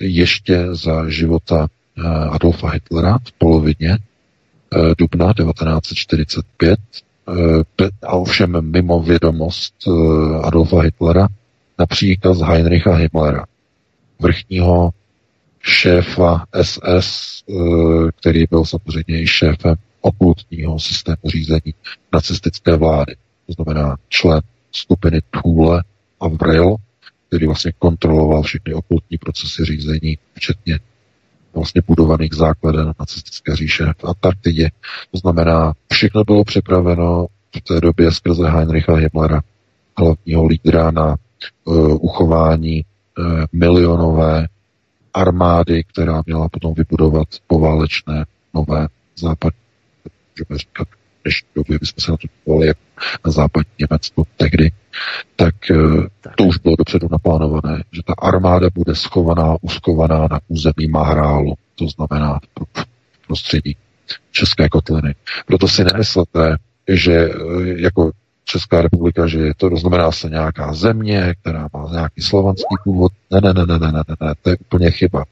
ještě za života eh, Adolfa Hitlera v polovině eh, dubna 1945 eh, a ovšem mimo vědomost Adolfa Hitlera na příkaz Heinricha Himmlera, vrchního šéfa SS, který byl samozřejmě i šéfem okultního systému řízení nacistické vlády. To znamená člen skupiny Thule a Vril, který vlastně kontroloval všechny okultní procesy řízení, včetně vlastně budovaných základen nacistické říše v Antarktidě. To znamená, všechno bylo připraveno v té době skrze Heinricha Himmlera, hlavního lídra na uh, uchování uh, milionové armády, která měla potom vybudovat poválečné nové západní, můžeme říkat, dnešní době bychom se na to dívali jako na západní Německo tehdy, tak, eh, tak to už bylo dopředu naplánované, že ta armáda bude schovaná, uskovaná na území Mahrálu, to znamená v prostředí České kotliny. Proto si nemyslete, že eh, jako Česká republika, že je to, znamená se nějaká země, která má nějaký slovanský původ. Ne, ne, ne, ne, ne, ne, ne, to je úplně chyba.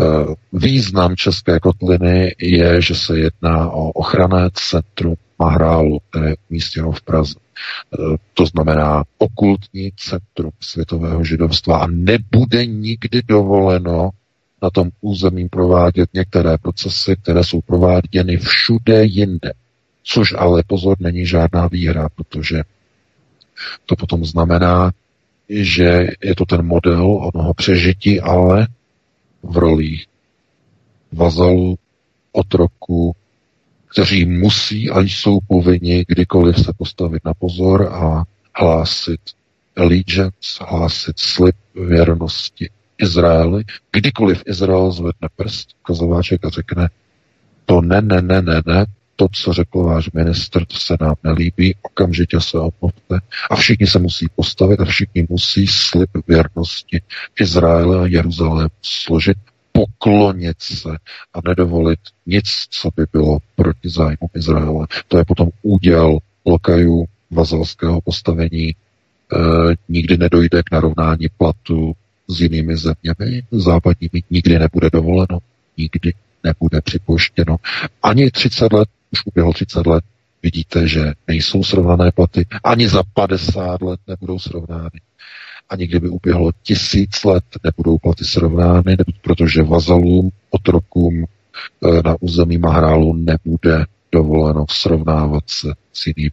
Eh, význam České kotliny je, že se jedná o ochranné centrum Mahrálu, které je umístěno v Praze. Eh, to znamená okultní centrum světového židovstva a nebude nikdy dovoleno na tom území provádět některé procesy, které jsou prováděny všude jinde. Což ale pozor není žádná výhra, protože to potom znamená, že je to ten model onoho přežití, ale v rolích vazalů, otroku, kteří musí a jsou povinni kdykoliv se postavit na pozor a hlásit allegiance, hlásit slib věrnosti Izraeli. Kdykoliv Izrael zvedne prst, kazováček a řekne, to ne, ne, ne, ne, ne, to, co řekl váš ministr, to se nám nelíbí, okamžitě se omluvte a všichni se musí postavit a všichni musí slib věrnosti Izraele a Jeruzalému složit, poklonit se a nedovolit nic, co by bylo proti zájmu Izraele. To je potom úděl lokajů vazalského postavení. E, nikdy nedojde k narovnání platu s jinými zeměmi západními, nikdy nebude dovoleno, nikdy nebude připoštěno. Ani 30 let už uběhlo 30 let, vidíte, že nejsou srovnané platy, ani za 50 let nebudou srovnány. Ani kdyby uběhlo tisíc let, nebudou platy srovnány, protože vazalům, otrokům e, na území Mahrálu nebude dovoleno srovnávat se s jinými.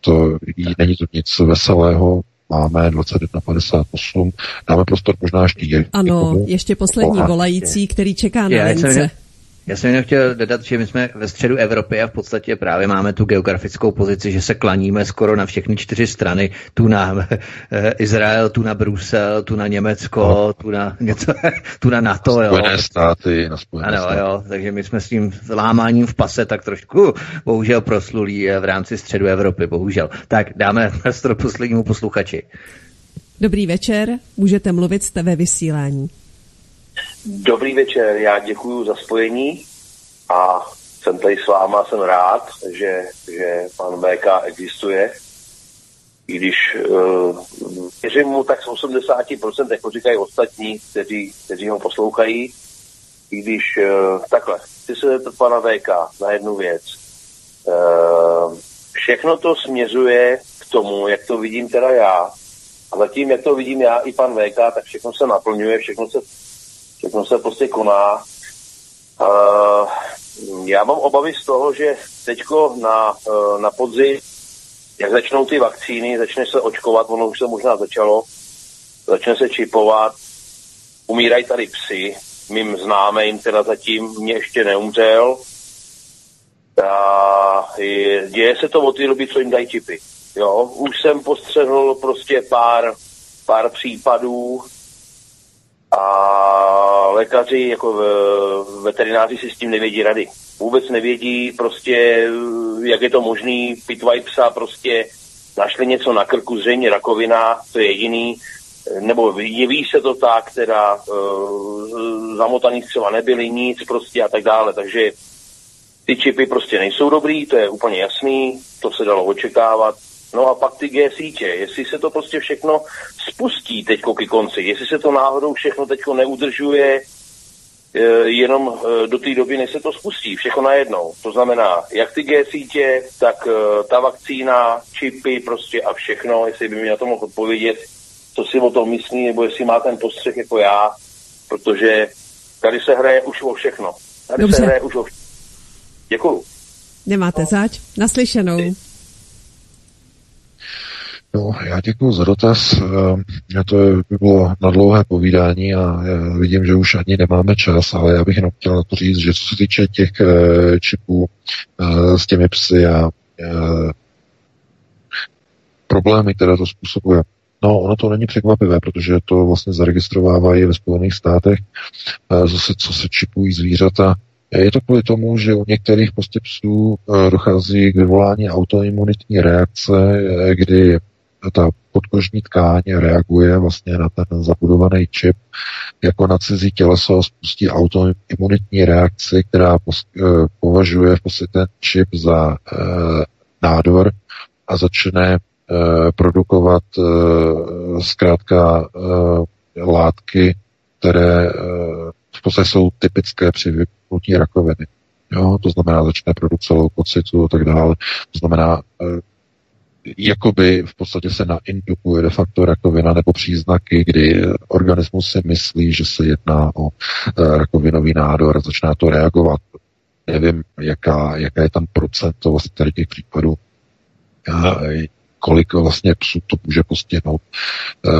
To není to nic veselého, máme 21.58, dáme prostor možná ještě Ano, ještě poslední volající, který čeká na lince. Já jsem jenom chtěl dodat, že my jsme ve středu Evropy a v podstatě právě máme tu geografickou pozici, že se klaníme skoro na všechny čtyři strany. Tu na eh, Izrael, tu na Brusel, tu na Německo, no. tu na něco, tu na NATO. Na Spojené jo. státy, na Spojené ano, státy. Jo, takže my jsme s tím lámáním v pase tak trošku bohužel proslulí eh, v rámci středu Evropy, bohužel. Tak dáme prostor poslednímu posluchači. Dobrý večer, můžete mluvit, jste ve vysílání. Dobrý večer, já děkuji za spojení a jsem tady s váma, jsem rád, že, že pan VK existuje. I když uh, věřím mu tak z 80%, jako říkají ostatní, kteří, kteří ho poslouchají, i když uh, takhle, chci se zeptat pana VK na jednu věc. Uh, všechno to směřuje k tomu, jak to vidím teda já, a zatím, jak to vidím já i pan VK, tak všechno se naplňuje, všechno se, všechno se prostě koná. Uh, já mám obavy z toho, že teďko na, uh, na podzim, jak začnou ty vakcíny, začne se očkovat, ono už se možná začalo, začne se čipovat, umírají tady psy, mým známým teda zatím mě ještě neumřel. A děje se to od té doby, co jim dají čipy. Jo, už jsem postřehl prostě pár, pár případů a lékaři jako veterináři si s tím nevědí rady. Vůbec nevědí prostě, jak je to možný, pitvaj psa prostě našli něco na krku, zřejmě rakovina, to je jediný, nebo jeví se to tak, teda uh, zamotaný třeba nebyli nic prostě a tak dále, takže ty čipy prostě nejsou dobrý, to je úplně jasný, to se dalo očekávat. No a pak ty G sítě, jestli se to prostě všechno spustí teďko ke konci, jestli se to náhodou všechno teďko neudržuje e, jenom e, do té doby, než se to spustí, všechno najednou. To znamená, jak ty G sítě, tak e, ta vakcína, čipy prostě a všechno, jestli by mi na to mohl odpovědět, co si o tom myslí, nebo jestli má ten postřeh jako já, protože tady se hraje už o všechno. Tady Dobře. se hraje už o všechno. Děkuju. Nemáte zač? Naslyšenou. No, já děkuji za dotaz. Eh, to by bylo na dlouhé povídání a já vidím, že už ani nemáme čas, ale já bych jenom chtěl na to říct, že co se týče těch eh, čipů eh, s těmi psy a problémy, které to způsobuje, No, ono to není překvapivé, protože to vlastně zaregistrovávají ve Spojených státech, zase co se čipují zvířata. Je to kvůli tomu, že u některých prostě psů dochází k vyvolání autoimunitní reakce, kdy ta podkožní tkáň reaguje vlastně na ten zabudovaný čip jako na cizí těleso spustí autoimunitní reakci, která považuje v ten čip za e, nádor a začne e, produkovat e, zkrátka e, látky, které e, v podstatě jsou typické při vypnutí rakoviny. Jo, to znamená, začne produkce leukocitu a tak dále. To znamená, jakoby v podstatě se naindukuje de facto rakovina nebo příznaky, kdy organismus si myslí, že se jedná o eh, rakovinový nádor a začíná to reagovat. Nevím, jaká, jaká je tam procento vlastně tady těch případů kolik vlastně psů to může postihnout. Eh,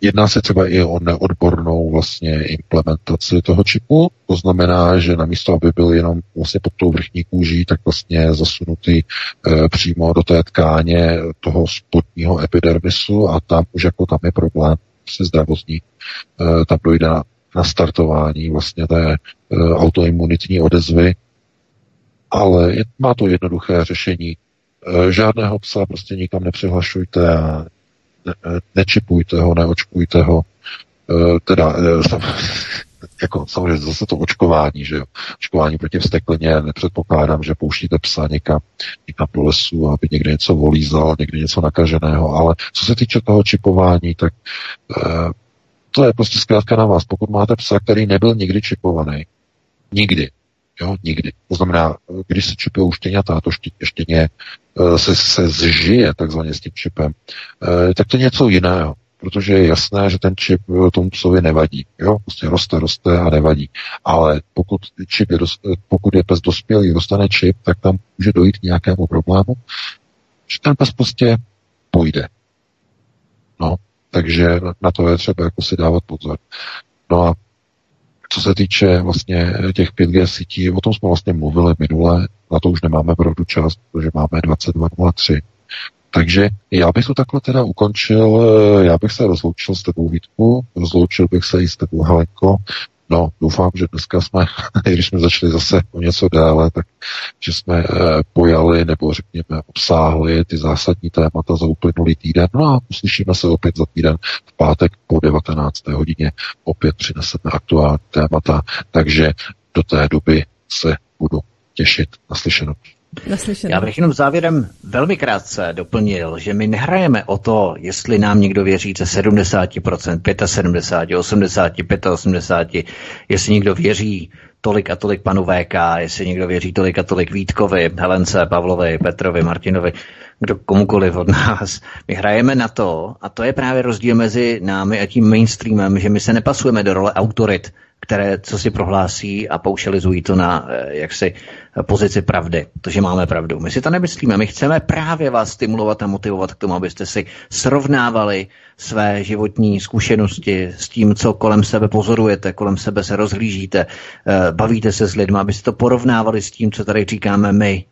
jedná se třeba i o neodbornou vlastně implementaci toho čipu, to znamená, že namísto, aby byl jenom vlastně pod tou vrchní kůží, tak vlastně zasunutý eh, přímo do té tkáně toho spodního epidermisu a tam už jako tam je problém si zdravotní, eh, tam dojde na, na startování vlastně té autoimunitní odezvy, ale je, má to jednoduché řešení. Eh, žádného psa prostě nikam nepřihlašujte a ne, nečipujte ho, neočkujte ho. Eh, teda, jako samozřejmě zase to očkování, že jo. Očkování proti vsteklině, nepředpokládám, že pouštíte psa někam, někam do lesu, aby někde něco volízal, někde něco nakaženého, ale co se týče toho čipování, tak to je prostě zkrátka na vás. Pokud máte psa, který nebyl nikdy čipovaný, nikdy, Jo, nikdy. To znamená, když se čipují štěňata, to ště, štěně eh, se, se zžije takzvaně s tím čipem, eh, tak to je něco jiného, protože je jasné, že ten čip eh, tomu psovi nevadí. Jo? Prostě roste, roste a nevadí. Ale pokud, čip je, pokud je pes dospělý, dostane čip, tak tam může dojít k nějakému problému, že ten pes prostě půjde. No, takže na to je třeba jako si dávat pozor. No a co se týče vlastně těch 5G sítí, o tom jsme vlastně mluvili minule, na to už nemáme pravdu čas, protože máme 22.03. Takže já bych to takhle teda ukončil, já bych se rozloučil s tebou Vítku, rozloučil bych se i s tebou Helenko, No, doufám, že dneska jsme, když jsme začali zase o něco dále, tak že jsme e, pojali nebo řekněme obsáhli ty zásadní témata za uplynulý týden. No a uslyšíme se opět za týden v pátek po 19. hodině. Opět přineseme aktuální témata, takže do té doby se budu těšit na slyšenou. Já bych jenom závěrem velmi krátce doplnil, že my nehrajeme o to, jestli nám někdo věří ze 70%, 75, 80, 85, jestli někdo věří tolik a tolik panu VK, jestli někdo věří tolik a tolik Vítkovi, Helence, Pavlovi, Petrovi, Martinovi, kdo komukoliv od nás. My hrajeme na to, a to je právě rozdíl mezi námi a tím mainstreamem, že my se nepasujeme do role autorit, které co si prohlásí a paušalizují to na eh, jaksi pozici pravdy, to, že máme pravdu. My si to nemyslíme, my chceme právě vás stimulovat a motivovat k tomu, abyste si srovnávali své životní zkušenosti s tím, co kolem sebe pozorujete, kolem sebe se rozhlížíte, eh, bavíte se s lidmi, abyste to porovnávali s tím, co tady říkáme my,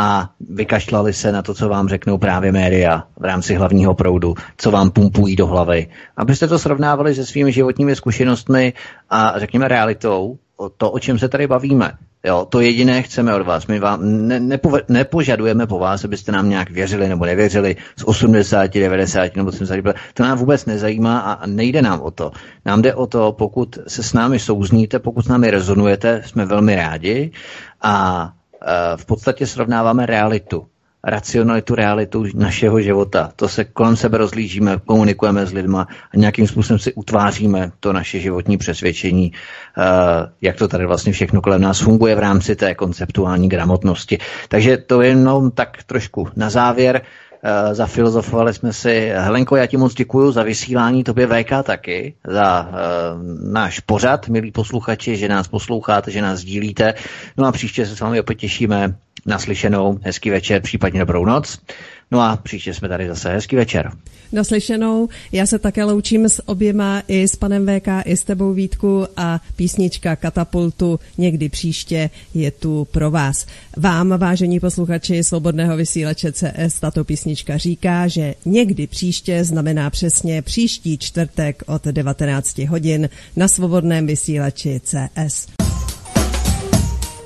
a vykašlali se na to, co vám řeknou právě média v rámci hlavního proudu, co vám pumpují do hlavy. Abyste to srovnávali se svými životními zkušenostmi a řekněme realitou, to, o čem se tady bavíme. Jo, to jediné chceme od vás. My vám ne, nepo, nepožadujeme po vás, abyste nám nějak věřili nebo nevěřili z 80, 90 nebo 70. To nám vůbec nezajímá a nejde nám o to. Nám jde o to, pokud se s námi souzníte, pokud s námi rezonujete, jsme velmi rádi a v podstatě srovnáváme realitu, racionalitu, realitu našeho života. To se kolem sebe rozlížíme, komunikujeme s lidma a nějakým způsobem si utváříme to naše životní přesvědčení, eh, jak to tady vlastně všechno kolem nás funguje v rámci té konceptuální gramotnosti. Takže to je jenom tak trošku na závěr. Uh, zafilozofovali jsme si. Helenko, já ti moc děkuji za vysílání, tobě VK taky, za uh, náš pořad, milí posluchači, že nás posloucháte, že nás sdílíte. No a příště se s vámi opět těšíme naslyšenou. Hezký večer, případně dobrou noc. No a příště jsme tady zase. Hezký večer. Naslyšenou. Já se také loučím s oběma, i s panem VK, i s tebou Vítku a písnička Katapultu někdy příště je tu pro vás. Vám, vážení posluchači Svobodného vysílače CS, tato písnička říká, že někdy příště znamená přesně příští čtvrtek od 19 hodin na Svobodném vysílači CS.